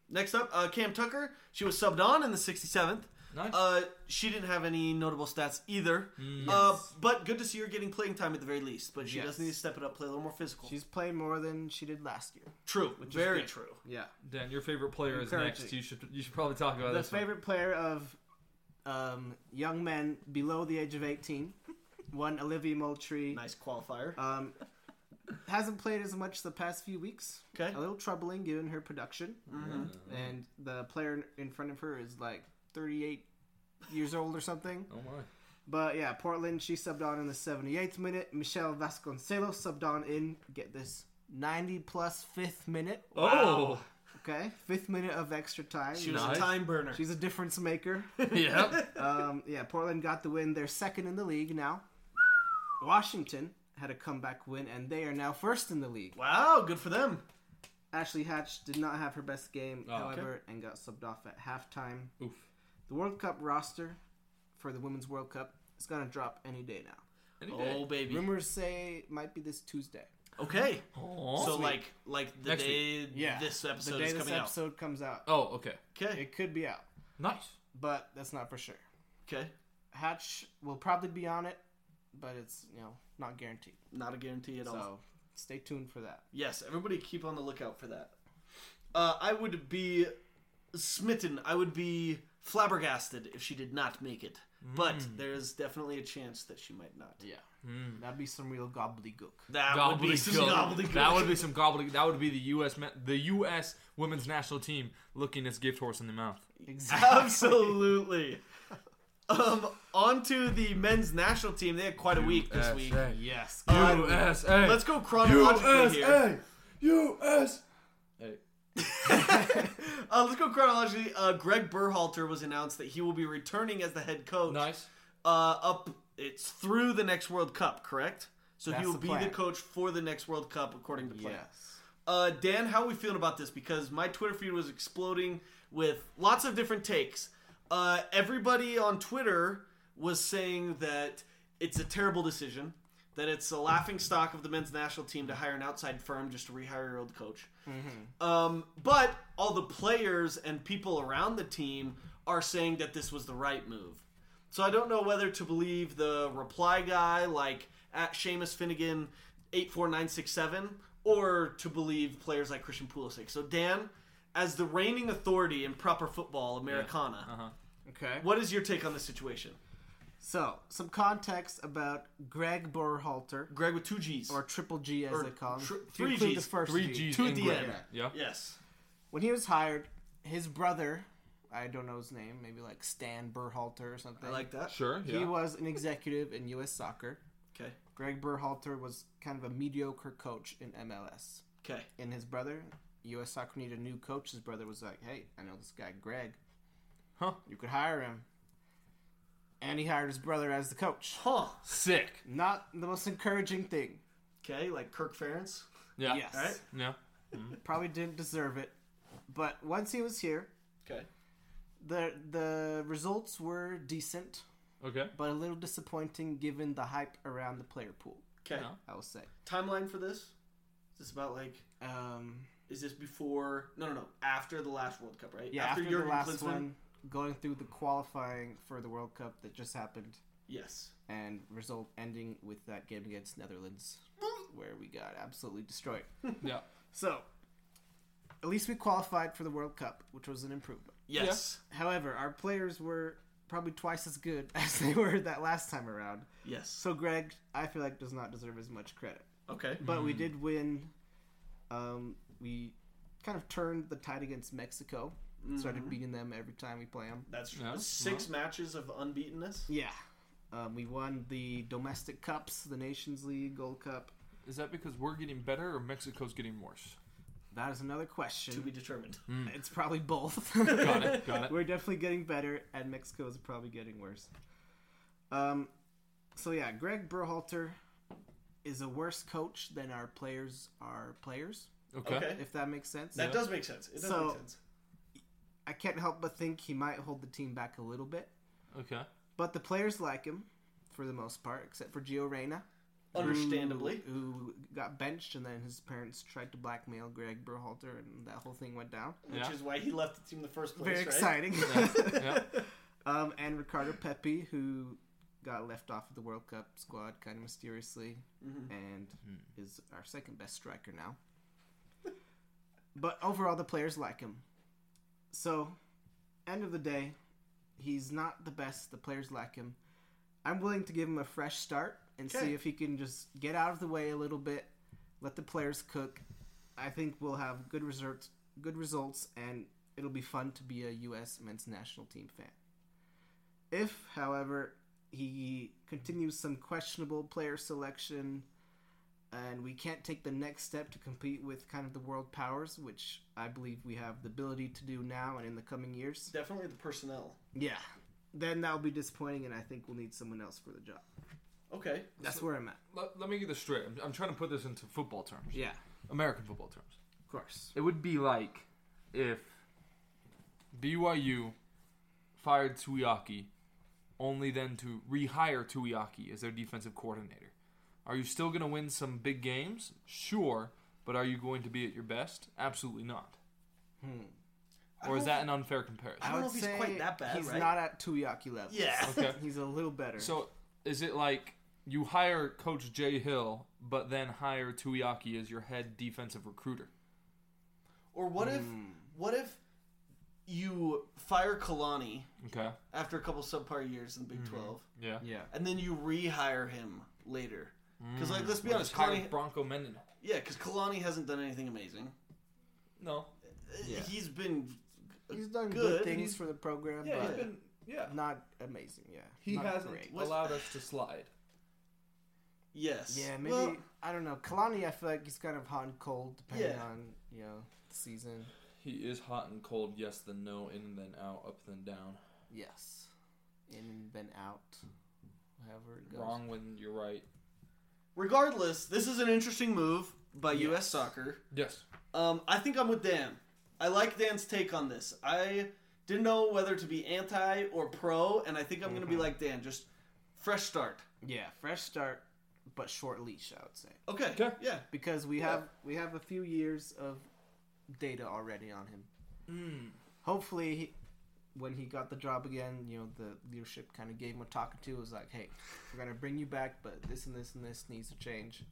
[SPEAKER 4] Next up, uh, Cam Tucker. She was subbed on in the 67th.
[SPEAKER 1] Nice.
[SPEAKER 4] Uh, she didn't have any notable stats either. Uh, but good to see her getting playing time at the very least. But she
[SPEAKER 2] Yes.
[SPEAKER 4] does need to step it up, play a little more physical.
[SPEAKER 2] She's playing more than she did last year.
[SPEAKER 4] true.
[SPEAKER 2] is
[SPEAKER 4] Very
[SPEAKER 2] good.
[SPEAKER 4] true.
[SPEAKER 2] Yeah.
[SPEAKER 1] Dan, your favorite player is
[SPEAKER 2] Encouraging.
[SPEAKER 1] next. You should you should probably talk about
[SPEAKER 2] the
[SPEAKER 1] this. one.
[SPEAKER 2] favorite player of um, young men below the age of 18, one Olivia Moultrie.
[SPEAKER 4] Nice qualifier.
[SPEAKER 2] Um, hasn't played as much the past few weeks.
[SPEAKER 4] Okay.
[SPEAKER 2] A little troubling given her production. And the player in front of her is like 38 years old or something.
[SPEAKER 1] Oh my.
[SPEAKER 2] But yeah, Portland, she subbed on in the 78th minute. Michele Vasconcelos subbed on in, get this, 90 plus fifth minute.
[SPEAKER 1] Oh.
[SPEAKER 2] Okay, fifth minute of extra time.
[SPEAKER 4] She was
[SPEAKER 1] Nice.
[SPEAKER 4] a time burner.
[SPEAKER 2] She's a difference maker.
[SPEAKER 1] yep.
[SPEAKER 2] um, yeah, Portland got the win. They're second in the league now. Washington had a comeback win, and they are now first in the league.
[SPEAKER 4] wow, good for them.
[SPEAKER 2] Ashley Hatch did not have her best game,
[SPEAKER 1] Oh, okay.
[SPEAKER 2] however, and got subbed off at halftime.
[SPEAKER 1] Oof.
[SPEAKER 2] The World Cup roster for the Women's World Cup is going to drop any day now.
[SPEAKER 1] Any day.
[SPEAKER 4] Oh baby.
[SPEAKER 2] Rumors say it might be this Tuesday.
[SPEAKER 4] Okay.
[SPEAKER 1] Aw.
[SPEAKER 4] So like like the
[SPEAKER 1] Next
[SPEAKER 4] day
[SPEAKER 2] Yeah.
[SPEAKER 4] this episode
[SPEAKER 2] the
[SPEAKER 4] episode
[SPEAKER 2] day
[SPEAKER 4] is
[SPEAKER 2] this
[SPEAKER 4] coming
[SPEAKER 2] episode comes out.
[SPEAKER 1] oh, okay.
[SPEAKER 4] Okay.
[SPEAKER 2] It could be out,
[SPEAKER 1] Nice.
[SPEAKER 2] but that's not for sure.
[SPEAKER 4] Okay.
[SPEAKER 2] Hatch will probably be on it, but it's, you know, not guaranteed.
[SPEAKER 4] Not a guarantee at all.
[SPEAKER 2] So stay tuned for that.
[SPEAKER 4] Yes, everybody keep on the lookout for that. Uh, I would be smitten. I would be flabbergasted if she did not make it. But there's definitely a chance that she might not.
[SPEAKER 2] Yeah. That'd be some real gobbledygook.
[SPEAKER 4] That would be some
[SPEAKER 1] Gobbledygook.
[SPEAKER 4] gobbledygook.
[SPEAKER 1] That would be some gobbledygook. That would be the U.S. me- the U.S. women's national team looking its gift horse in the mouth.
[SPEAKER 2] Exactly.
[SPEAKER 4] Absolutely. um, on to the men's national team. They had quite a week this week.
[SPEAKER 2] Yes.
[SPEAKER 4] Uh,
[SPEAKER 1] USA.
[SPEAKER 4] Let's go chronologically here.
[SPEAKER 1] USA. USA.
[SPEAKER 4] Uh, let's go chronologically. Uh, Greg Berhalter was announced that he will be returning as the head coach.
[SPEAKER 1] Nice.
[SPEAKER 4] Uh, up, it's through the next World Cup, correct? So
[SPEAKER 2] That's
[SPEAKER 4] he will
[SPEAKER 2] the
[SPEAKER 4] be
[SPEAKER 2] plan.
[SPEAKER 4] the coach for the next World Cup, according to plan.
[SPEAKER 2] Yes.
[SPEAKER 4] Uh, Dan, how are we feeling about this? Because my Twitter feed was exploding with lots of different takes. Uh, everybody on Twitter was saying that it's a terrible decision, that it's a laughing stock of the men's national team to hire an outside firm just to rehire your old coach. Um, but all the players and people around the team are saying that this was the right move. So I don't know whether to believe the reply guy like at Seamus Finnegan eight four nine six seven, or to believe players like Christian Pulisic. So Dan, as the reigning authority in proper football, Americana,
[SPEAKER 1] Uh-huh.
[SPEAKER 2] Okay.
[SPEAKER 4] what is your take on this situation?
[SPEAKER 2] So, some context about Greg Berhalter,
[SPEAKER 4] Greg with two G's.
[SPEAKER 2] or Triple G as
[SPEAKER 4] Or
[SPEAKER 2] they call him.
[SPEAKER 4] tr-
[SPEAKER 2] if you
[SPEAKER 4] three
[SPEAKER 2] include
[SPEAKER 4] Gs,
[SPEAKER 2] The first
[SPEAKER 1] Three
[SPEAKER 2] G.
[SPEAKER 1] G's
[SPEAKER 4] Two
[SPEAKER 1] in
[SPEAKER 4] at the
[SPEAKER 1] Greg.
[SPEAKER 4] end.
[SPEAKER 1] Yeah.
[SPEAKER 4] yes.
[SPEAKER 2] When he was hired, his brother, I don't know his name, maybe like Stan Berhalter or something.
[SPEAKER 4] I like that.
[SPEAKER 1] Sure. Yeah.
[SPEAKER 2] He was an executive in U.S. soccer.
[SPEAKER 4] Okay.
[SPEAKER 2] Greg Berhalter was kind of a mediocre coach in MLS.
[SPEAKER 4] Okay.
[SPEAKER 2] And his brother, U.S. Soccer needed a new coach. His brother was like, "Hey, I know this guy Greg.
[SPEAKER 1] Huh.
[SPEAKER 2] You could hire him." And he hired his brother as the coach.
[SPEAKER 4] Huh.
[SPEAKER 1] Sick.
[SPEAKER 2] Not the most encouraging thing.
[SPEAKER 4] Okay, like Kirk Ferentz.
[SPEAKER 1] Yeah.
[SPEAKER 2] Yes.
[SPEAKER 4] All right.
[SPEAKER 1] Yeah.
[SPEAKER 2] Probably didn't deserve it. But once he was here,
[SPEAKER 4] Okay.
[SPEAKER 2] the the results were decent,
[SPEAKER 1] Okay.
[SPEAKER 2] but a little disappointing given the hype around the player pool.
[SPEAKER 4] Okay.
[SPEAKER 1] Yeah.
[SPEAKER 2] I will say.
[SPEAKER 4] Timeline for this? Is this about like?
[SPEAKER 2] Um,
[SPEAKER 4] Is this before? No, no, no. After the last World Cup, right?
[SPEAKER 2] yeah, after, the
[SPEAKER 4] Jurgen
[SPEAKER 2] last
[SPEAKER 4] Klinsmann?
[SPEAKER 2] one, going through the qualifying for the World Cup that just happened,
[SPEAKER 4] Yes.
[SPEAKER 2] and result ending with that game against Netherlands, where we got absolutely destroyed.
[SPEAKER 1] Yeah.
[SPEAKER 2] So, at least we qualified for the World Cup, which was an improvement.
[SPEAKER 4] Yes.
[SPEAKER 2] However, our players were probably twice as good as they were that last time around.
[SPEAKER 4] Yes.
[SPEAKER 2] So Greg, I feel like does not deserve as much credit.
[SPEAKER 4] Okay.
[SPEAKER 2] But we did win. Um, we kind of turned the tide against Mexico. Started beating them every time we play them.
[SPEAKER 4] That's
[SPEAKER 1] Yeah.
[SPEAKER 4] six matches of unbeatenness.
[SPEAKER 2] Yeah. Um, we won the domestic cups, the Nations League, Gold Cup.
[SPEAKER 1] Is that because we're getting better or Mexico's getting worse?
[SPEAKER 2] That is another question.
[SPEAKER 4] To be determined.
[SPEAKER 2] It's probably both.
[SPEAKER 1] Got it. Got it.
[SPEAKER 2] We're definitely getting better, and Mexico is probably getting worse. Um, so yeah, Greg Berhalter is a worse coach than our players are players.
[SPEAKER 1] Okay.
[SPEAKER 4] Okay.
[SPEAKER 2] If that makes sense.
[SPEAKER 4] That does make sense. It does
[SPEAKER 2] So-
[SPEAKER 4] make sense.
[SPEAKER 2] I can't help but think he might hold the team back a little bit.
[SPEAKER 1] Okay.
[SPEAKER 2] But the players like him for the most part, except for Gio Reyna. who-
[SPEAKER 4] Understandably.
[SPEAKER 2] Who, got benched and then his parents tried to blackmail Greg Berhalter and that whole thing went down.
[SPEAKER 4] Which
[SPEAKER 1] Yeah.
[SPEAKER 4] is why he left the team in the first place,
[SPEAKER 2] Very
[SPEAKER 4] right?
[SPEAKER 2] exciting.
[SPEAKER 1] Yeah.
[SPEAKER 2] um, and Ricardo Pepi, who got left off of the World Cup squad kind of mysteriously
[SPEAKER 4] Mhm.
[SPEAKER 2] and is our second best striker now. but overall, the players like him. So, end of the day, he's not the best. The players lack him. I'm willing to give him a fresh start and
[SPEAKER 4] Okay.
[SPEAKER 2] see if he can just get out of the way a little bit, let the players cook. I think we'll have good results, good results, and it'll be fun to be a U.S. men's national team fan. If, however, he continues some questionable player selection and we can't take the next step to compete with kind of the world powers, which I believe we have the ability to do now and in the coming years.
[SPEAKER 4] Definitely the personnel.
[SPEAKER 2] Yeah. Then that'll be disappointing, and I think we'll need someone else for the job.
[SPEAKER 4] Okay.
[SPEAKER 2] That's where I'm at.
[SPEAKER 1] Let, let me get this straight. I'm, I'm trying to put this into football terms.
[SPEAKER 2] Yeah.
[SPEAKER 1] American football terms.
[SPEAKER 2] Of course.
[SPEAKER 1] It would be like if BYU fired Tuiaki, only then to rehire Tuiaki as their defensive coordinator. Are you still going to win some big games? Sure, but are you going to be at your best? Absolutely not.
[SPEAKER 2] Hmm.
[SPEAKER 1] Or is that an unfair comparison?
[SPEAKER 4] I don't know
[SPEAKER 2] would
[SPEAKER 4] if he's
[SPEAKER 2] say
[SPEAKER 4] quite that bad,
[SPEAKER 2] He's
[SPEAKER 4] right?
[SPEAKER 2] not at Tuiaki level.
[SPEAKER 4] Yeah.
[SPEAKER 1] Okay.
[SPEAKER 2] he's a little better.
[SPEAKER 1] So is it like you hire Coach Jay Hill, but then hire Tuiaki as your head defensive recruiter?
[SPEAKER 4] Or what if
[SPEAKER 2] Hmm.
[SPEAKER 4] what if you fire Kalani
[SPEAKER 1] Okay.
[SPEAKER 4] after a couple subpar years in the Big Twelve,
[SPEAKER 1] Yeah.
[SPEAKER 2] yeah.
[SPEAKER 4] and then you rehire him later? Because like, mm. let's be honest,
[SPEAKER 1] just
[SPEAKER 4] Kalani,
[SPEAKER 1] Bronco Menden.
[SPEAKER 4] yeah, because Kalani hasn't done anything amazing.
[SPEAKER 1] No.
[SPEAKER 2] Uh, yeah.
[SPEAKER 4] He's been
[SPEAKER 2] He's done
[SPEAKER 4] good.
[SPEAKER 2] good, things
[SPEAKER 4] He's-
[SPEAKER 2] for the program,
[SPEAKER 1] Yeah,
[SPEAKER 2] but
[SPEAKER 1] he's been. Yeah.
[SPEAKER 2] not amazing. Yeah,
[SPEAKER 1] He
[SPEAKER 2] not
[SPEAKER 1] hasn't
[SPEAKER 2] great.
[SPEAKER 1] allowed us to slide.
[SPEAKER 4] yes,
[SPEAKER 2] Yeah, maybe
[SPEAKER 4] Well,
[SPEAKER 2] I don't know. Kalani, I feel like he's kind of hot and cold depending
[SPEAKER 4] Yeah.
[SPEAKER 2] on you know the season.
[SPEAKER 1] He is hot and cold. Yes, then no, in and then out, up then down.
[SPEAKER 2] Yes, in and then out, however it goes.
[SPEAKER 1] Wrong when you're right.
[SPEAKER 4] Regardless, this is an interesting move by U.S. Soccer.
[SPEAKER 1] Yes.
[SPEAKER 4] Um, I think I'm with Dan. I like Dan's take on this. I didn't know whether to be anti or pro, and I think I'm going to be like Dan, just fresh start.
[SPEAKER 2] Yeah, fresh start, but short leash. I would say
[SPEAKER 4] Okay.
[SPEAKER 1] Okay.
[SPEAKER 4] Yeah.
[SPEAKER 2] because we
[SPEAKER 4] Yeah.
[SPEAKER 2] have we have a few years of data already on him.
[SPEAKER 1] Mm.
[SPEAKER 2] Hopefully, he, when he got the job again, you know the leadership kind of gave him a talking to. It was like, hey, we're gonna bring you back, but this and this and this needs to change.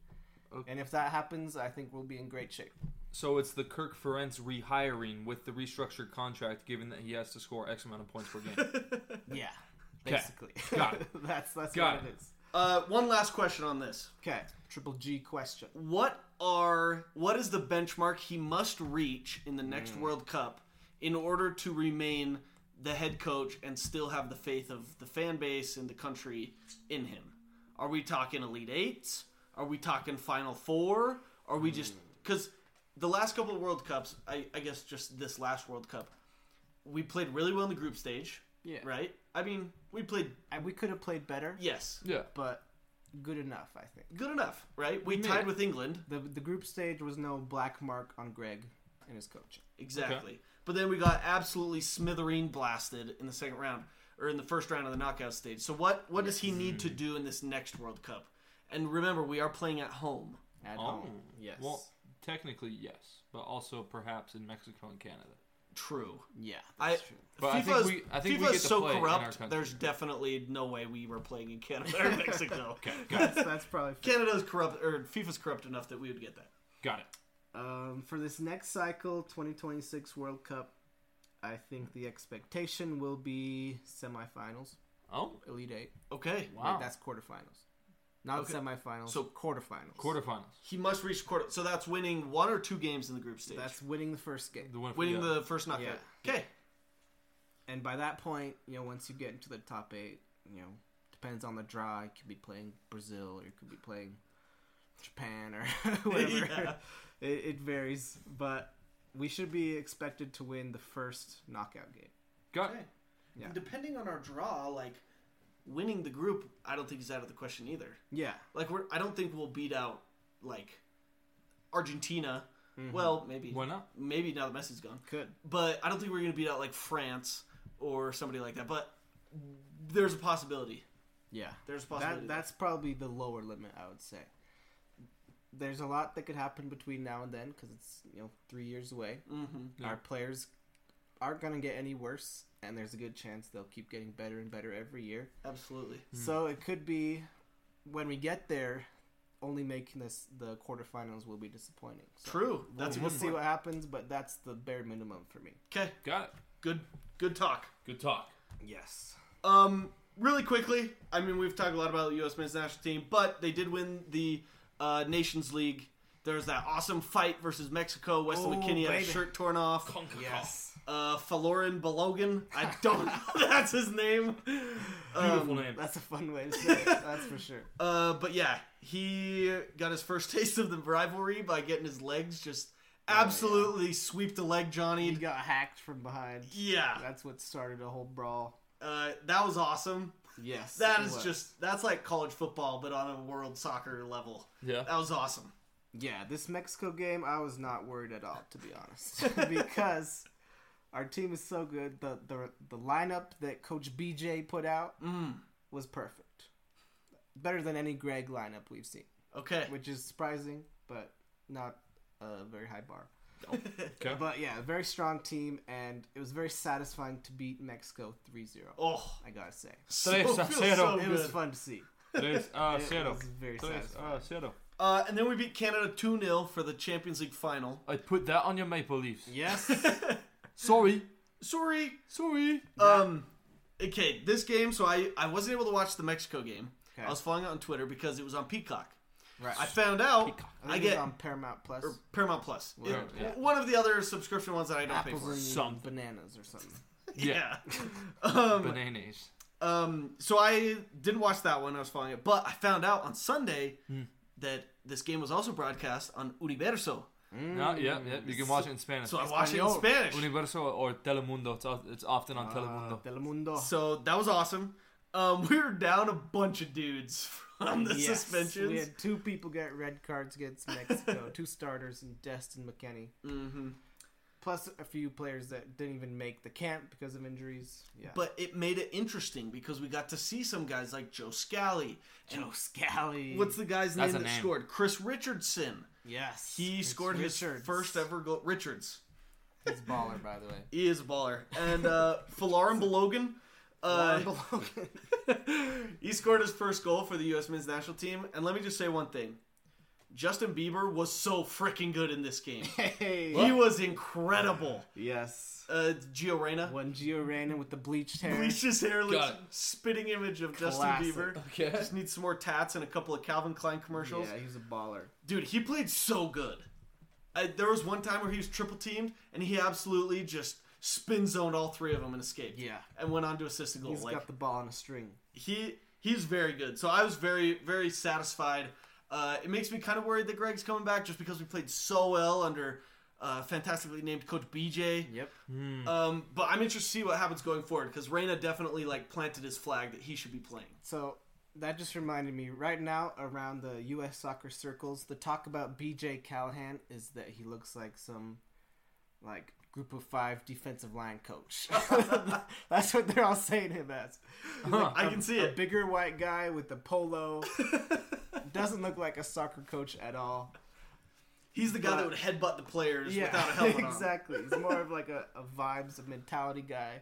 [SPEAKER 1] Okay.
[SPEAKER 2] And if that happens, I think we'll be in great shape.
[SPEAKER 1] So it's the Kirk Ferentz rehiring with the restructured contract, given that he has to score X amount of points per game.
[SPEAKER 2] yeah, basically.
[SPEAKER 1] Got it.
[SPEAKER 2] that's that's
[SPEAKER 1] Got
[SPEAKER 2] what
[SPEAKER 1] it.
[SPEAKER 2] it is.
[SPEAKER 4] Uh, one last question on this.
[SPEAKER 2] Okay, triple G question.
[SPEAKER 4] What are what is the benchmark he must reach in the next World Cup in order to remain the head coach and still have the faith of the fan base and the country in him? Are we talking Elite Eight? Are we talking Final Four? Are we just hmm. because the last couple of World Cups, I, I guess just this last World Cup, we played really well in the group stage,
[SPEAKER 2] Yeah,
[SPEAKER 4] right? I mean, we played
[SPEAKER 2] And we could have played better,
[SPEAKER 4] yes,
[SPEAKER 1] yeah.
[SPEAKER 2] but good enough, I think.
[SPEAKER 4] good enough, right? We
[SPEAKER 1] made
[SPEAKER 4] tied
[SPEAKER 1] it.
[SPEAKER 4] with England.
[SPEAKER 2] The the group stage was no black mark on Greg and his coach.
[SPEAKER 4] Exactly. But then we got absolutely smithereen blasted in the second round or in the first round of the knockout stage. So what what does he need to mm. do in this next World Cup? And remember, we are playing at home.
[SPEAKER 2] At
[SPEAKER 1] Oh,
[SPEAKER 2] home, yes.
[SPEAKER 1] Well, technically yes, but also perhaps in Mexico and Canada.
[SPEAKER 4] True.
[SPEAKER 2] yeah,
[SPEAKER 4] I
[SPEAKER 2] that's true.
[SPEAKER 1] But I think
[SPEAKER 4] FIFA's,
[SPEAKER 1] we- I think we
[SPEAKER 4] FIFA's
[SPEAKER 1] get to
[SPEAKER 4] so
[SPEAKER 1] play in our
[SPEAKER 4] corrupt.
[SPEAKER 1] country.
[SPEAKER 4] There's definitely no way we were playing in Canada or Mexico.
[SPEAKER 1] Okay, got it.
[SPEAKER 2] That's, that's probably fair.
[SPEAKER 4] Canada's corrupt or FIFA's corrupt enough that we would get that.
[SPEAKER 1] Got it.
[SPEAKER 2] Um, for this next cycle, 2026 World Cup, I think the expectation will be semifinals,
[SPEAKER 1] Oh,
[SPEAKER 2] Elite Eight.
[SPEAKER 4] Okay.
[SPEAKER 1] Wow.
[SPEAKER 2] Wait, that's quarterfinals, not
[SPEAKER 4] Okay.
[SPEAKER 2] semifinals.
[SPEAKER 4] So-
[SPEAKER 2] So quarterfinals.
[SPEAKER 1] quarterfinals.
[SPEAKER 4] He must reach quarter. So that's winning one or two games in the group stage.
[SPEAKER 2] That's winning the first game,
[SPEAKER 1] The win for
[SPEAKER 4] winning
[SPEAKER 1] yeah.
[SPEAKER 4] the first knockout. Okay.
[SPEAKER 2] and by that point, you know, once you get into the top eight, you know, depends on the draw. You could be playing Brazil, or you could be playing Japan, or whatever.
[SPEAKER 4] Yeah.
[SPEAKER 2] it, it varies, but we should be expected to win the first knockout game.
[SPEAKER 1] Got
[SPEAKER 4] Okay.
[SPEAKER 1] it.
[SPEAKER 2] Yeah.
[SPEAKER 4] Depending on our draw, like winning the group, I don't think is out of the question either.
[SPEAKER 2] Yeah,
[SPEAKER 4] Like we're, I don't think we'll beat out like Argentina. Mm-hmm. Well, maybe.
[SPEAKER 1] Why not?
[SPEAKER 4] Maybe now that Messi's gone.
[SPEAKER 2] could.
[SPEAKER 4] But I don't think we're gonna beat out like France or somebody like that. But there's a possibility.
[SPEAKER 2] Yeah,
[SPEAKER 4] There's a possibility.
[SPEAKER 2] that that's probably the lower limit. I would say. There's a lot that could happen between now and then because it's you know three years away.
[SPEAKER 4] mm-hmm.
[SPEAKER 1] Yeah.
[SPEAKER 2] Our players aren't gonna get any worse, and there's a good chance they'll keep getting better and better every year.
[SPEAKER 4] Absolutely.
[SPEAKER 2] So it could be when we get there, only making this the quarterfinals will be disappointing. So
[SPEAKER 4] True. That's a
[SPEAKER 2] we'll see what happens, but that's the bare minimum for me.
[SPEAKER 4] Okay.
[SPEAKER 1] Got it.
[SPEAKER 4] Good. Good talk.
[SPEAKER 1] Good talk.
[SPEAKER 2] Yes.
[SPEAKER 4] Um, really quickly, I mean, we've talked a lot about the U.S. men's national team, but they did win the uh, Nations League. There's that awesome fight versus Mexico. Weston
[SPEAKER 2] Oh,
[SPEAKER 4] McKinney had his
[SPEAKER 2] baby.
[SPEAKER 4] shirt torn off.
[SPEAKER 2] Yes.
[SPEAKER 4] Uh, Falorin Balogan. I don't know that's his name.
[SPEAKER 1] Beautiful
[SPEAKER 4] Um,
[SPEAKER 1] name.
[SPEAKER 2] That's a fun way to say it. That's for sure.
[SPEAKER 4] Uh, but yeah, he got his first taste of the rivalry by getting his legs just absolutely sweep the leg, Johnny.
[SPEAKER 2] He got hacked from behind.
[SPEAKER 4] yeah,
[SPEAKER 2] That's what started a whole brawl.
[SPEAKER 4] uh, that was awesome.
[SPEAKER 2] Yes.
[SPEAKER 4] that is
[SPEAKER 2] was.
[SPEAKER 4] just that's like college football, but on a world soccer level.
[SPEAKER 1] Yeah.
[SPEAKER 4] That was awesome.
[SPEAKER 2] Yeah, this Mexico game, I was not worried at all, to be honest, because our team is so good. The the the lineup that Coach BJ put out
[SPEAKER 4] Mm.
[SPEAKER 2] was perfect, better than any Greg lineup we've seen,
[SPEAKER 4] Okay.
[SPEAKER 2] which is surprising, but not a very high bar.
[SPEAKER 1] Okay.
[SPEAKER 2] But yeah, a very strong team, and it was very satisfying to beat Mexico 3-0.
[SPEAKER 4] oh,
[SPEAKER 2] I gotta say,
[SPEAKER 4] so,
[SPEAKER 1] Tres a
[SPEAKER 4] feels
[SPEAKER 1] cero.
[SPEAKER 4] so
[SPEAKER 2] it was fun to see.
[SPEAKER 1] Tres a
[SPEAKER 2] It
[SPEAKER 1] cero.
[SPEAKER 2] was very
[SPEAKER 1] Tres
[SPEAKER 2] satisfying.
[SPEAKER 1] a cero.
[SPEAKER 4] Uh, and then we beat Canada 2 0 for the Champions League final.
[SPEAKER 1] I put that on your Maple Leafs.
[SPEAKER 2] Yes,
[SPEAKER 1] Sorry.
[SPEAKER 4] Sorry.
[SPEAKER 1] Sorry.
[SPEAKER 4] Um, okay, this game, so I, I wasn't able to watch the Mexico game.
[SPEAKER 2] Okay.
[SPEAKER 4] I was following it on Twitter because it was on Peacock.
[SPEAKER 2] Right.
[SPEAKER 4] I found out
[SPEAKER 2] I,
[SPEAKER 4] I get
[SPEAKER 2] on Paramount Plus.
[SPEAKER 4] or Paramount Plus. It-
[SPEAKER 1] yeah.
[SPEAKER 4] One of the other subscription ones that I don't
[SPEAKER 2] apples
[SPEAKER 4] pay for.
[SPEAKER 1] Some.
[SPEAKER 2] bananas or something.
[SPEAKER 1] Yeah.
[SPEAKER 4] um,
[SPEAKER 1] Bananas.
[SPEAKER 4] um, so I didn't watch that one. I was following it, but I found out on Sunday
[SPEAKER 1] Hmm.
[SPEAKER 4] that this game was also broadcast on Universo.
[SPEAKER 1] Yeah, yeah, yeah. You can watch it in Spanish.
[SPEAKER 4] So I watched it in Spanish.
[SPEAKER 1] Universo or Telemundo. It's, it's often on
[SPEAKER 2] Uh,
[SPEAKER 1] Telemundo.
[SPEAKER 2] Telemundo.
[SPEAKER 4] So that was awesome. Um, we were down a bunch of dudes from the
[SPEAKER 2] Yes,
[SPEAKER 4] suspensions.
[SPEAKER 2] We had two people get red cards against Mexico, two starters, and Destin McKennie.
[SPEAKER 4] hmm
[SPEAKER 2] Plus a few players that didn't even make the camp because of injuries. Yeah.
[SPEAKER 4] But it made it interesting because we got to see some guys like Joe Scally.
[SPEAKER 2] Joe Scally.
[SPEAKER 4] What's the guy's
[SPEAKER 1] That's
[SPEAKER 4] name that
[SPEAKER 1] name.
[SPEAKER 4] scored? Chris Richardson.
[SPEAKER 2] yes?
[SPEAKER 4] He
[SPEAKER 2] It's
[SPEAKER 4] scored his first ever goal. Richards.
[SPEAKER 2] He's baller, by the way.
[SPEAKER 4] He is a baller. And uh, Folarin Balogun. Uh, he scored his first goal for the U.S. men's national team. And let me just say one thing. Justin Bieber was so freaking good in this game.
[SPEAKER 2] hey.
[SPEAKER 4] He was incredible.
[SPEAKER 2] Yes.
[SPEAKER 4] Uh, Gio Reyna.
[SPEAKER 2] One Gio Reyna with the bleached hair.
[SPEAKER 4] Bleached his hair,
[SPEAKER 1] Got
[SPEAKER 4] looks spitting image of Justin Bieber.
[SPEAKER 1] Okay.
[SPEAKER 4] Just needs some more tats and a couple of Calvin Klein commercials.
[SPEAKER 2] Yeah, he's a baller.
[SPEAKER 4] Dude, he played so good. I, there was one time where he was triple teamed and he absolutely just spin zoned all three of them and escaped.
[SPEAKER 2] Yeah.
[SPEAKER 4] And went on to assist a goal.
[SPEAKER 2] He's
[SPEAKER 4] like
[SPEAKER 2] got the ball on a string.
[SPEAKER 4] he he's very good. So I was very very satisfied. Uh, it makes me kind of worried that Greg's coming back just because we played so well under uh, fantastically named Coach BJ.
[SPEAKER 2] Yep.
[SPEAKER 4] Um, but I'm interested to see what happens going forward because Reyna definitely like planted his flag that he should be playing.
[SPEAKER 2] So that just reminded me. Right now, around the U.S. soccer circles, the talk about B.J. Callaghan is that he looks like some like group of five defensive line coach. That's what they're all saying him as. He's like
[SPEAKER 4] I
[SPEAKER 2] a-
[SPEAKER 4] can see
[SPEAKER 2] a
[SPEAKER 4] it.
[SPEAKER 2] bigger white guy with the polo. Doesn't look like a soccer coach at all.
[SPEAKER 4] He's the guy
[SPEAKER 2] But-
[SPEAKER 4] that would headbutt the players
[SPEAKER 2] Yeah,
[SPEAKER 4] without a helmet on.
[SPEAKER 2] exactly. He's more of like a, a vibes, a mentality guy.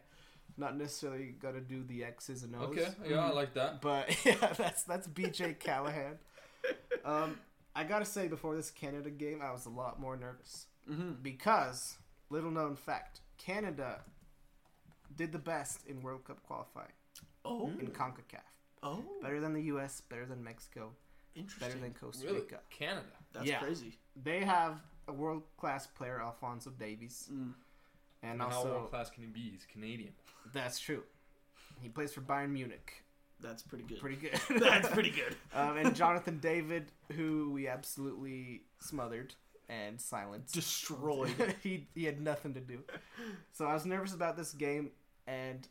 [SPEAKER 2] Not necessarily gonna do the X's and O's.
[SPEAKER 1] Okay. Yeah, I like that.
[SPEAKER 2] But yeah, that's that's BJ Callaghan. Um, I gotta say, before this Canada game, I was a lot more nervous
[SPEAKER 4] Mm-hmm.
[SPEAKER 2] because little known fact: Canada did the best in World Cup qualifying
[SPEAKER 4] Oh,
[SPEAKER 2] in Concacaf.
[SPEAKER 4] oh,
[SPEAKER 2] Better than the U.S., better than Mexico,
[SPEAKER 4] interesting.
[SPEAKER 2] better than Costa
[SPEAKER 1] Really?
[SPEAKER 2] Rica.
[SPEAKER 1] Canada.
[SPEAKER 4] That's
[SPEAKER 2] Yeah.
[SPEAKER 4] crazy.
[SPEAKER 2] They have a world class player, Alphonso Davies,
[SPEAKER 4] Mm.
[SPEAKER 2] and
[SPEAKER 1] And how world class can he be? He's Canadian.
[SPEAKER 2] that's true. He plays for Bayern Munich.
[SPEAKER 4] That's pretty good.
[SPEAKER 2] Pretty good.
[SPEAKER 4] That's pretty good.
[SPEAKER 2] Um, and Jonathan David, who we absolutely smothered and silenced.
[SPEAKER 4] Destroyed.
[SPEAKER 2] he he had nothing to do. So I was nervous about this game, and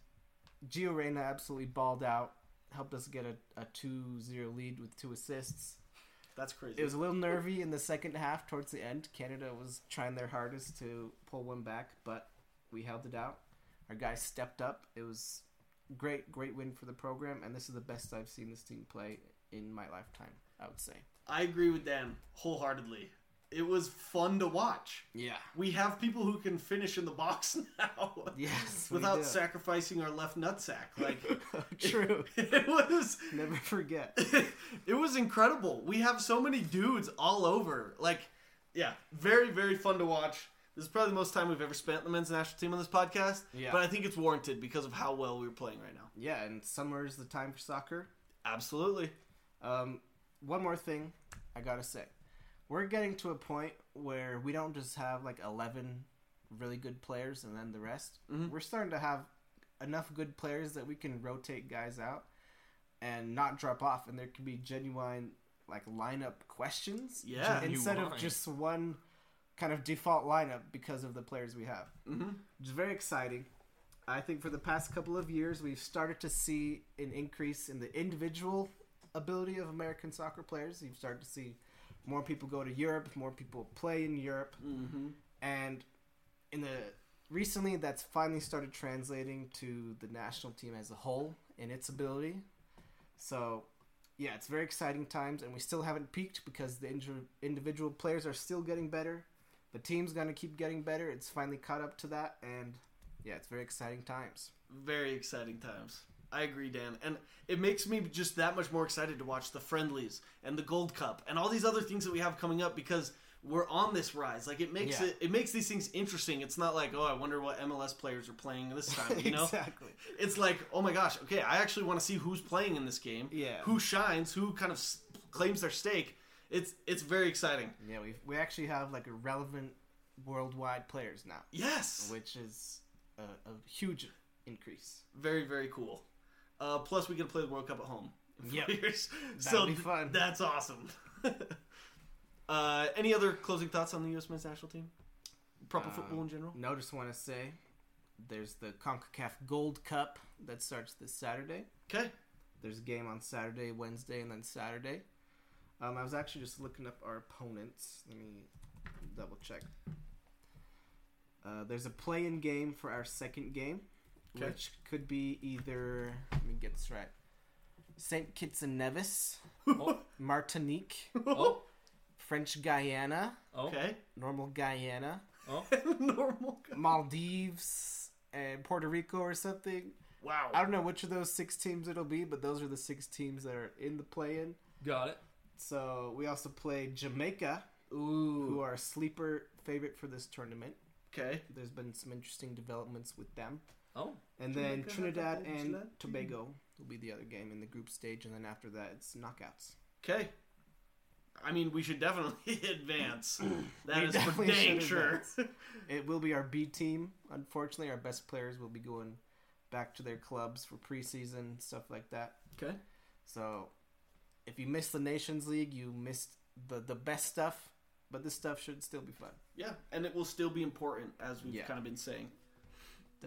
[SPEAKER 2] Gio Reyna absolutely balled out, helped us get a, a 2-0 lead with two assists.
[SPEAKER 4] That's crazy.
[SPEAKER 2] It was a little nervy in the second half towards the end. Canada was trying their hardest to pull one back, but we held it out. Our guys stepped up. It was great, great win for the program, and this is the best I've seen this team play in my lifetime. I would say.
[SPEAKER 4] I agree with them wholeheartedly. It was fun to watch.
[SPEAKER 2] Yeah.
[SPEAKER 4] We have people who can finish in the box now.
[SPEAKER 2] Yes. we
[SPEAKER 4] Without sacrificing our left nutsack. Like
[SPEAKER 2] True.
[SPEAKER 4] it was
[SPEAKER 2] Never forget.
[SPEAKER 4] it was incredible. We have so many dudes all over. Like, yeah, very, very fun to watch. This is probably the most time we've ever spent the men's national team on this podcast.
[SPEAKER 2] Yeah.
[SPEAKER 4] But I think it's warranted because of how well we're playing right now.
[SPEAKER 2] Yeah, and summer is the time for soccer.
[SPEAKER 4] Absolutely.
[SPEAKER 2] Um, one more thing I gotta say. We're getting to a point where we don't just have like 11 really good players and then the rest.
[SPEAKER 4] Mhm.
[SPEAKER 2] We're starting to have enough good players that we can rotate guys out and not drop off, and there can be genuine like lineup questions.
[SPEAKER 4] Yeah.
[SPEAKER 2] instead of just one kind of default lineup because of the players we have.
[SPEAKER 4] Mm-hmm.
[SPEAKER 2] It's very exciting. I think for the past couple of years, we've started to see an increase in the individual ability of American soccer players. You've started to see more people go to Europe, more people play in Europe,
[SPEAKER 4] Mm-hmm.
[SPEAKER 2] and in the recently that's finally started translating to the national team as a whole in its ability. So, yeah, it's very exciting times, and we still haven't peaked because the inju- individual players are still getting better. The team's gonna keep getting better. It's finally caught up to that, and yeah, it's very exciting times.
[SPEAKER 4] Very exciting times. I agree, Dan, and it makes me just that much more excited to watch the friendlies and the Gold Cup and all these other things that we have coming up because we're on this rise. Like it makes
[SPEAKER 2] Yeah.
[SPEAKER 4] it it makes these things interesting. It's not like oh, I wonder what MLS players are playing this time. You know,
[SPEAKER 2] exactly.
[SPEAKER 4] it's like oh my gosh, okay, I actually want to see who's playing in this game.
[SPEAKER 2] Yeah.
[SPEAKER 4] who shines, who kind of s- claims their stake. It's it's very exciting.
[SPEAKER 2] Yeah, we we actually have like relevant worldwide players now,
[SPEAKER 4] Yes,
[SPEAKER 2] which is a, a huge increase.
[SPEAKER 4] very very cool. Uh, plus, we get to play the World Cup at home. in four
[SPEAKER 2] Yep.
[SPEAKER 4] years.
[SPEAKER 2] That'd
[SPEAKER 4] so
[SPEAKER 2] be
[SPEAKER 4] th-
[SPEAKER 2] fun.
[SPEAKER 4] That's awesome. uh, any other closing thoughts on the U.S. men's national team? Proper
[SPEAKER 2] Uh,
[SPEAKER 4] football in general.
[SPEAKER 2] No, just want to say there's the CONCACAF Gold Cup that starts this Saturday.
[SPEAKER 4] Okay.
[SPEAKER 2] There's a game on Saturday, Wednesday, and then Saturday. Um, I was actually just looking up our opponents. Let me double check. Uh, there's a play-in game for our second game,
[SPEAKER 4] Okay.
[SPEAKER 2] which could be either. Let me get this right. Saint Kitts and Nevis,
[SPEAKER 1] Oh,
[SPEAKER 2] Martinique,
[SPEAKER 1] oh,
[SPEAKER 2] French Guiana,
[SPEAKER 1] oh,
[SPEAKER 4] Okay.
[SPEAKER 2] normal Guyana,
[SPEAKER 1] oh.
[SPEAKER 4] Normal.
[SPEAKER 2] Maldives, and Puerto Rico or something.
[SPEAKER 4] Wow.
[SPEAKER 2] I don't know which of those six teams it'll be, but those are the six teams that are in the play-in.
[SPEAKER 1] Got it.
[SPEAKER 2] So we also play Jamaica, who are a sleeper favorite for this tournament.
[SPEAKER 4] Okay.
[SPEAKER 2] There's been some interesting developments with them.
[SPEAKER 1] Oh,
[SPEAKER 2] And then
[SPEAKER 4] Jamaica
[SPEAKER 2] Trinidad and
[SPEAKER 4] Trinidad
[SPEAKER 2] Tobago will be the other game in the group stage, and then after that it's knockouts.
[SPEAKER 4] Okay. I mean, we should definitely advance. That is
[SPEAKER 2] We
[SPEAKER 4] is for dang sure.
[SPEAKER 2] It will be our B team. Unfortunately, our best players will be going back to their clubs for preseason stuff like that.
[SPEAKER 4] okay.
[SPEAKER 2] So, if you missed the Nations League, you missed the the best stuff. But this stuff should still be fun.
[SPEAKER 4] Yeah, and it will still be important as we've
[SPEAKER 2] Yeah.
[SPEAKER 4] kind of been saying.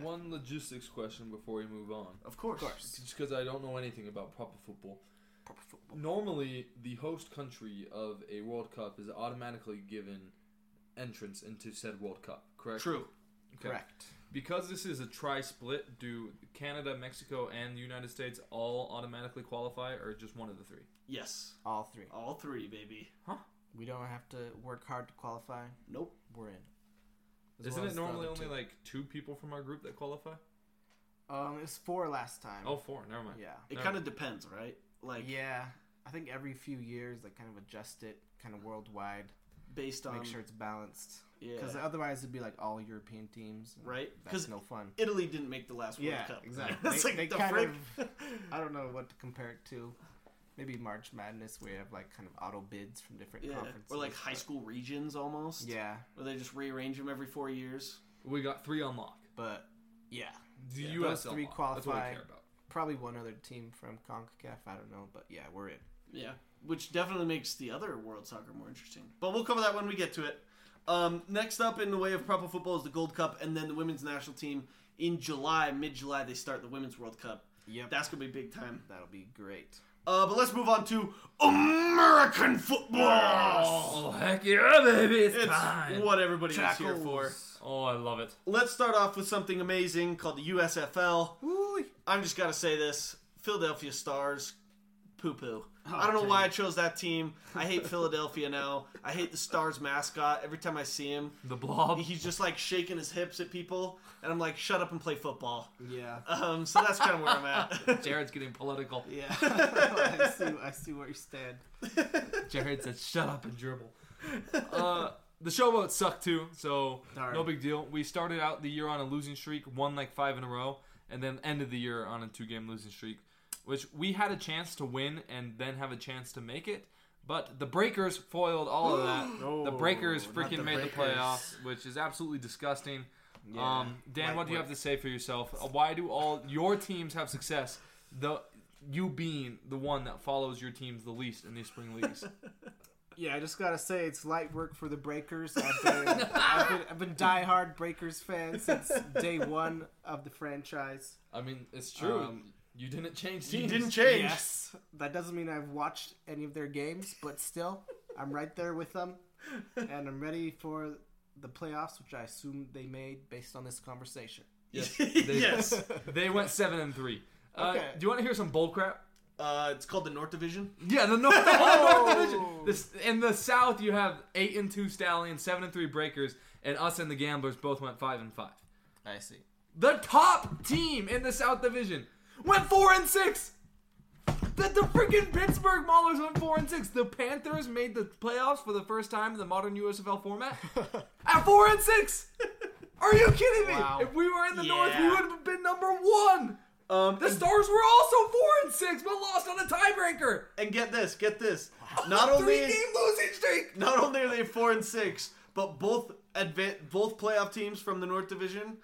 [SPEAKER 1] One logistics question before we move on.
[SPEAKER 4] Of course.
[SPEAKER 2] Of course.
[SPEAKER 1] Just because I don't know anything about proper football.
[SPEAKER 2] Proper football.
[SPEAKER 1] Normally, the host country of a World Cup is automatically given entrance into said World Cup, correct?
[SPEAKER 4] True.
[SPEAKER 1] Okay.
[SPEAKER 2] Correct.
[SPEAKER 1] Because this is a tri-split, do Canada, Mexico, and the United States all automatically qualify, or just one of the three?
[SPEAKER 4] Yes.
[SPEAKER 2] All three.
[SPEAKER 4] All three, baby. Huh?
[SPEAKER 2] We don't have to work hard to qualify.
[SPEAKER 4] Nope.
[SPEAKER 2] We're in. As
[SPEAKER 1] Isn't
[SPEAKER 2] well
[SPEAKER 1] it normally only
[SPEAKER 2] two.
[SPEAKER 1] like two people from our group that qualify?
[SPEAKER 2] Um, it's four last time.
[SPEAKER 1] Oh, four. Never mind.
[SPEAKER 2] yeah.
[SPEAKER 4] It kind of depends, right? Like
[SPEAKER 2] yeah. I think every few years they kind of adjust it, kind of worldwide,
[SPEAKER 4] based on
[SPEAKER 2] make sure it's balanced.
[SPEAKER 4] yeah,
[SPEAKER 2] Because otherwise it'd be like all European teams.
[SPEAKER 4] right? Because
[SPEAKER 2] no fun.
[SPEAKER 4] Italy didn't make the last World
[SPEAKER 2] Yeah,
[SPEAKER 4] Cup.
[SPEAKER 2] exactly.
[SPEAKER 4] it's
[SPEAKER 2] They-
[SPEAKER 4] like
[SPEAKER 2] they
[SPEAKER 4] the
[SPEAKER 2] kind
[SPEAKER 4] frick.
[SPEAKER 2] of- I don't know what to compare it to. Maybe March Madness, where you have like kind of auto bids from different
[SPEAKER 4] yeah,
[SPEAKER 2] conferences.
[SPEAKER 4] or like high
[SPEAKER 2] but-
[SPEAKER 4] school regions almost.
[SPEAKER 2] Yeah,
[SPEAKER 4] where they just rearrange them every four years.
[SPEAKER 1] We got three on lock.
[SPEAKER 2] but yeah,
[SPEAKER 1] The
[SPEAKER 2] Yeah.
[SPEAKER 1] U.S.
[SPEAKER 2] Those three
[SPEAKER 1] on lock. That's what I
[SPEAKER 2] qualify.
[SPEAKER 1] care about.
[SPEAKER 2] probably one other team from Concacaf. I don't know, but yeah, we're in.
[SPEAKER 4] Yeah, which definitely makes the other World Soccer more interesting. But we'll cover that when we get to it. Um, next up in the way of proper football is the Gold Cup, and then the women's national team in July, mid-July, they start the Women's World Cup.
[SPEAKER 2] Yep,
[SPEAKER 4] That's gonna be big time.
[SPEAKER 2] that'll be great.
[SPEAKER 4] Uh, but let's move on to American football.
[SPEAKER 1] Oh heck yeah, baby! It's,
[SPEAKER 4] It's
[SPEAKER 1] time.
[SPEAKER 4] what everybody is here for.
[SPEAKER 1] Oh, I love it.
[SPEAKER 4] Let's start off with something amazing called the USFL.
[SPEAKER 2] Woo!
[SPEAKER 4] I'm just gotta say this: Philadelphia Stars, poo poo.
[SPEAKER 2] Oh,
[SPEAKER 4] I don't know
[SPEAKER 2] dang.
[SPEAKER 4] why I chose that team. I hate Philadelphia now. I hate the Stars mascot. Every time I see him,
[SPEAKER 1] The blob.
[SPEAKER 4] he's just like shaking his hips at people, and I'm like, shut up and play football.
[SPEAKER 2] Yeah,
[SPEAKER 4] Um, so that's kind of where I'm at.
[SPEAKER 1] Jared's getting political.
[SPEAKER 2] yeah. I see. I see where you stand.
[SPEAKER 1] Jared said, "Shut up and dribble." Uh, the showboat sucked too, so
[SPEAKER 2] Darn.
[SPEAKER 1] no big deal. We started out the year on a losing streak, won like five in a row, and then ended the year on a two-game losing streak, which we had a chance to win and then have a chance to make it. But the Breakers foiled all of that. the Breakers freaking
[SPEAKER 2] the
[SPEAKER 1] made the playoffs, which is absolutely disgusting.
[SPEAKER 2] Yeah.
[SPEAKER 1] Um, Dan,
[SPEAKER 2] Light
[SPEAKER 1] what do you
[SPEAKER 2] work.
[SPEAKER 1] have to say for yourself? Uh, Why do all your teams have success? The you being the one that follows your teams the least in these spring leagues.
[SPEAKER 2] Yeah, I just gotta say it's light work for the Breakers. I've been, I've been, I've been diehard Breakers fan since day one of the franchise.
[SPEAKER 1] I mean, it's true.
[SPEAKER 2] Um,
[SPEAKER 1] you didn't change
[SPEAKER 4] you didn't change.
[SPEAKER 2] Yes, that doesn't mean I've watched any of their games, but still, I'm right there with them, and I'm ready for the playoffs, which I assume they made based on this conversation.
[SPEAKER 1] Yes.
[SPEAKER 4] yes.
[SPEAKER 1] They went seven and three. Uh,
[SPEAKER 2] Okay.
[SPEAKER 1] Do you want to hear some bull crap?
[SPEAKER 4] Uh, it's called the North Division.
[SPEAKER 1] Yeah, the North,
[SPEAKER 2] Oh.
[SPEAKER 1] North Division. This, in the South, you have eight and two Stallions, seven and three Breakers, and us and the Gamblers both went five and five.
[SPEAKER 2] I see.
[SPEAKER 1] The top team in the South Division went four and six. The, the freaking Pittsburgh Maulers went four and six. The Panthers made the playoffs for the first time in the modern USFL format at four and six. Are you kidding me?
[SPEAKER 2] Wow.
[SPEAKER 1] If we were in the North, we would have been number one.
[SPEAKER 4] Um,
[SPEAKER 1] The Stars were also four and six, but lost on a tiebreaker.
[SPEAKER 4] and get this, get this. Not
[SPEAKER 1] Three
[SPEAKER 4] only
[SPEAKER 1] game losing streak.
[SPEAKER 4] not only are they four and six, but both adva- both playoff teams from the North Division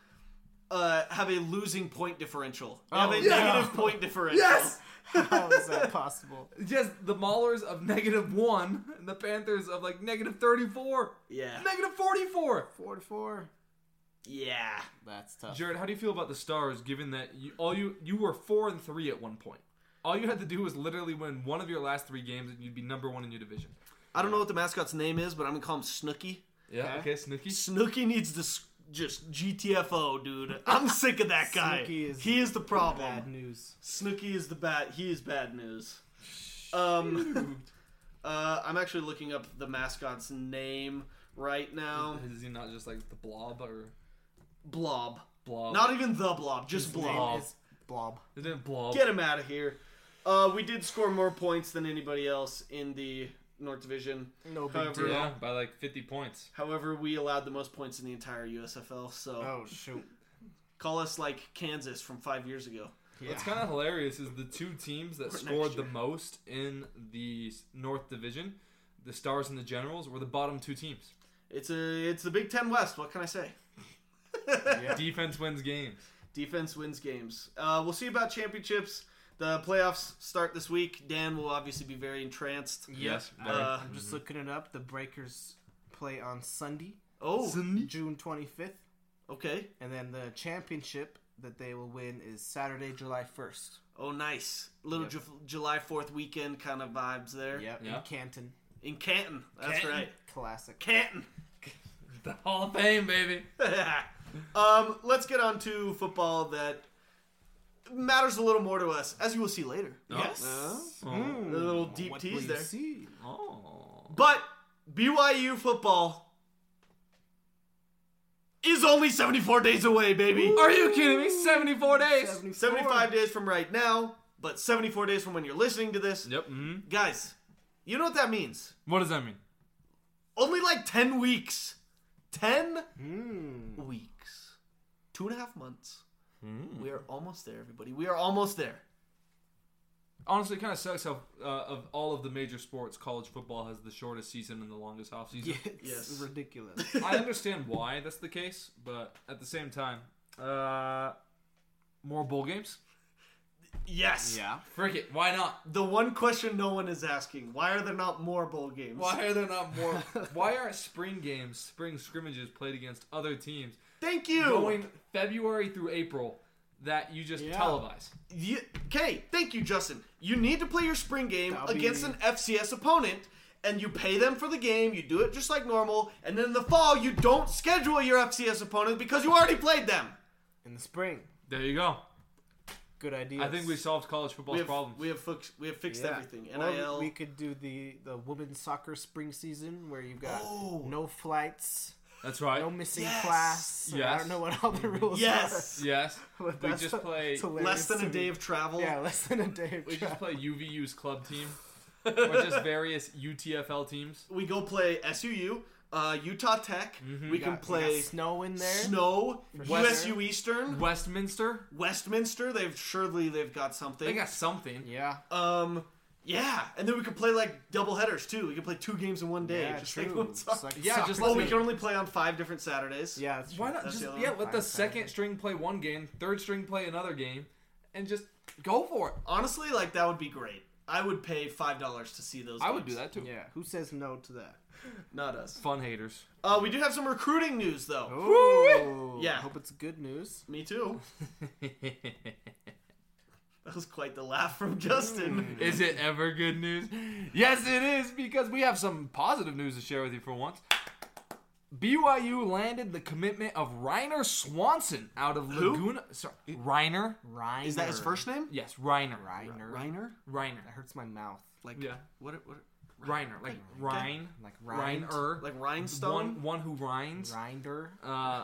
[SPEAKER 4] uh, have a losing point differential. They have
[SPEAKER 2] Oh,
[SPEAKER 4] a
[SPEAKER 1] yeah.
[SPEAKER 4] negative point differential.
[SPEAKER 1] Yes.
[SPEAKER 2] How is that possible?
[SPEAKER 1] Just the Maulers of negative one, and the Panthers of like negative thirty-four,
[SPEAKER 4] Yeah.
[SPEAKER 1] negative forty-four.
[SPEAKER 2] Four to four.
[SPEAKER 4] Yeah.
[SPEAKER 2] That's tough.
[SPEAKER 1] Jared, how do you feel about the Stars? Given that you all you you were four and three at one point, all you had to do was literally win one of your last three games, and you'd be number one in your division.
[SPEAKER 4] I don't know what the mascot's name is, but I'm gonna call him Snooky.
[SPEAKER 1] Yeah.
[SPEAKER 2] Okay.
[SPEAKER 1] Okay, Snooky.
[SPEAKER 4] Snooky needs to s- just GTFO, dude. I'm sick of that guy.
[SPEAKER 2] Is
[SPEAKER 4] he is the problem.
[SPEAKER 2] Bad news.
[SPEAKER 4] Snooky is the bad. He is bad news. Um, uh, I'm actually looking up the mascot's name right now.
[SPEAKER 1] Is he not just like the Blob or
[SPEAKER 4] Blob.
[SPEAKER 1] Blob?
[SPEAKER 4] Not even the Blob, just
[SPEAKER 2] His name
[SPEAKER 4] Blob.
[SPEAKER 2] is Blob.
[SPEAKER 1] Is it Blob?
[SPEAKER 4] Get him out of here. Uh, we did score more points than anybody else in the North Division.
[SPEAKER 2] No big
[SPEAKER 4] However-
[SPEAKER 2] deal.
[SPEAKER 1] Yeah, by like fifty points.
[SPEAKER 4] However, we allowed the most points in the entire USFL. So
[SPEAKER 2] Oh shoot.
[SPEAKER 4] call us like Kansas from five years ago.
[SPEAKER 1] What's kind of hilarious is the two teams that
[SPEAKER 4] Or
[SPEAKER 1] scored the most in the North Division, the Stars and the Generals, were the bottom two teams.
[SPEAKER 4] It's a it's the Big Ten West. What can I say?
[SPEAKER 2] Yeah.
[SPEAKER 1] Defense wins games.
[SPEAKER 4] Defense wins games. Uh, we'll see about championships. The playoffs start this week. Dan will obviously be very entranced.
[SPEAKER 1] Yes.
[SPEAKER 2] I-
[SPEAKER 1] very.
[SPEAKER 4] Uh,
[SPEAKER 2] I'm just looking it up. The Breakers play on Sunday,
[SPEAKER 4] Oh,
[SPEAKER 2] June 25th,
[SPEAKER 4] okay.
[SPEAKER 2] and then the championship that they will win is Saturday, July 1st.
[SPEAKER 4] Oh, nice. Little
[SPEAKER 2] Yep.
[SPEAKER 4] Ju- July Fourth weekend kind of vibes there.
[SPEAKER 2] Yep,
[SPEAKER 1] Yeah.
[SPEAKER 2] in Canton.
[SPEAKER 4] In Canton. That's
[SPEAKER 1] Canton.
[SPEAKER 4] right.
[SPEAKER 2] Classic.
[SPEAKER 4] Canton.
[SPEAKER 1] the Hall of Fame, baby.
[SPEAKER 4] um, let's get on to football that matters a little more to us, as you will see later.
[SPEAKER 2] Yes.
[SPEAKER 4] Uh,
[SPEAKER 2] Mm.
[SPEAKER 4] a little deep
[SPEAKER 2] What
[SPEAKER 4] tease there.
[SPEAKER 2] see?
[SPEAKER 1] Oh.
[SPEAKER 4] But BYU football is only 74 days away, baby.
[SPEAKER 1] Are you kidding me? 74 days.
[SPEAKER 2] 74.
[SPEAKER 4] 75 days from right now, but 74 days from when you're listening to this.
[SPEAKER 1] Yep. hmm
[SPEAKER 4] Guys, you know what that means?
[SPEAKER 1] What does that mean?
[SPEAKER 4] Only like 10 weeks. 10
[SPEAKER 2] Mm.
[SPEAKER 4] weeks. Two and a half months. We are almost there, everybody. We are almost there.
[SPEAKER 1] Honestly, it kind of sucks how uh, of all of the major sports, college football has the shortest season and the longest off season.
[SPEAKER 2] Yeah, it's
[SPEAKER 4] Yes.
[SPEAKER 2] ridiculous.
[SPEAKER 1] I understand why that's the case, but at the same time, uh, more bowl games.
[SPEAKER 4] Yes.
[SPEAKER 2] yeah.
[SPEAKER 1] Frick it, why not?
[SPEAKER 4] The one question no one is asking why are there not more bowl games?
[SPEAKER 1] Why are there not more? why aren't spring games, spring scrimmages played against other teams
[SPEAKER 4] Thank you.
[SPEAKER 1] going February through April that you just
[SPEAKER 2] Yeah.
[SPEAKER 1] televise?
[SPEAKER 4] You, okay, thank you, Justin. You need to play your spring game
[SPEAKER 2] That'll
[SPEAKER 4] against
[SPEAKER 2] be-
[SPEAKER 4] an FCS opponent, and you pay them for the game. You do it just like normal, and then in the fall you don't schedule your FCS opponent because you already played them.
[SPEAKER 2] In the spring.
[SPEAKER 1] There you go.
[SPEAKER 2] Good idea.
[SPEAKER 1] I think we solved college
[SPEAKER 4] We
[SPEAKER 1] football's
[SPEAKER 4] have,
[SPEAKER 1] problems.
[SPEAKER 4] we have fix, we have fixed
[SPEAKER 2] Yeah.
[SPEAKER 4] everything.
[SPEAKER 2] Or
[SPEAKER 4] NIL.
[SPEAKER 2] we could do the the women's soccer spring season where you've got
[SPEAKER 4] Oh.
[SPEAKER 2] no flights,
[SPEAKER 1] That's right.
[SPEAKER 2] no missing
[SPEAKER 4] Yes.
[SPEAKER 2] class. I don't know what all the rules
[SPEAKER 4] Yes.
[SPEAKER 1] Yes.
[SPEAKER 2] are. but
[SPEAKER 1] We just play-
[SPEAKER 4] Less than a day of travel.
[SPEAKER 2] Yeah, less than a day of
[SPEAKER 1] We just
[SPEAKER 2] travel.
[SPEAKER 1] play UVU's club team, or just various UTFL teams.
[SPEAKER 4] We go play SUU, uh, Utah Tech. We
[SPEAKER 2] We
[SPEAKER 4] can
[SPEAKER 2] got-
[SPEAKER 4] play
[SPEAKER 2] got snow in there.
[SPEAKER 4] Snow,
[SPEAKER 2] sure.
[SPEAKER 4] USU Eastern,
[SPEAKER 1] Westminster,
[SPEAKER 4] Westminster. They've surely they've got something.
[SPEAKER 1] they got something.
[SPEAKER 2] Yeah.
[SPEAKER 4] Um, yeah, and then we could play like double headers too. We could play two games in one day.
[SPEAKER 2] Yeah,
[SPEAKER 4] just
[SPEAKER 2] true.
[SPEAKER 4] like one
[SPEAKER 2] Just
[SPEAKER 4] soccer.
[SPEAKER 2] like
[SPEAKER 1] Yeah,
[SPEAKER 2] soccer.
[SPEAKER 1] just
[SPEAKER 4] oh, we
[SPEAKER 1] me.
[SPEAKER 4] can only play on five different Saturdays.
[SPEAKER 2] Yeah, that's
[SPEAKER 1] Why not
[SPEAKER 4] That's
[SPEAKER 1] just
[SPEAKER 4] the other
[SPEAKER 1] yeah?
[SPEAKER 4] one.
[SPEAKER 1] Let the
[SPEAKER 2] Fine,
[SPEAKER 1] second string play one game, third string play another game, and just go for it.
[SPEAKER 4] Honestly, like that would be great. I would pay five dollars to see those.
[SPEAKER 1] I would do that too.
[SPEAKER 2] Yeah. Who says no to that?
[SPEAKER 4] Not us.
[SPEAKER 1] Fun haters.
[SPEAKER 4] Uh, we do have some recruiting news though.
[SPEAKER 2] Oh,
[SPEAKER 4] Yeah.
[SPEAKER 2] I hope it's good news.
[SPEAKER 4] Me too. That was quite the laugh from Justin.
[SPEAKER 1] Is it ever good news? Yes, it is because we have some positive news to share with you for once. BYU landed the commitment of Ryner Swanson out of
[SPEAKER 4] Who?
[SPEAKER 1] Laguna. Sorry, Ryner.
[SPEAKER 2] Ryner.
[SPEAKER 4] Is that his first name?
[SPEAKER 1] Yes, Ryner.
[SPEAKER 2] Ryner.
[SPEAKER 4] Ryner?
[SPEAKER 1] Ryner.
[SPEAKER 2] That hurts my mouth.
[SPEAKER 4] Like
[SPEAKER 1] Yeah.
[SPEAKER 4] What? What?
[SPEAKER 1] Ryner. Like Rhine.
[SPEAKER 2] Like rind.
[SPEAKER 1] Ryner.
[SPEAKER 4] Like rhinestone?
[SPEAKER 1] One, one who rinds.
[SPEAKER 2] Rinder.
[SPEAKER 1] Uh,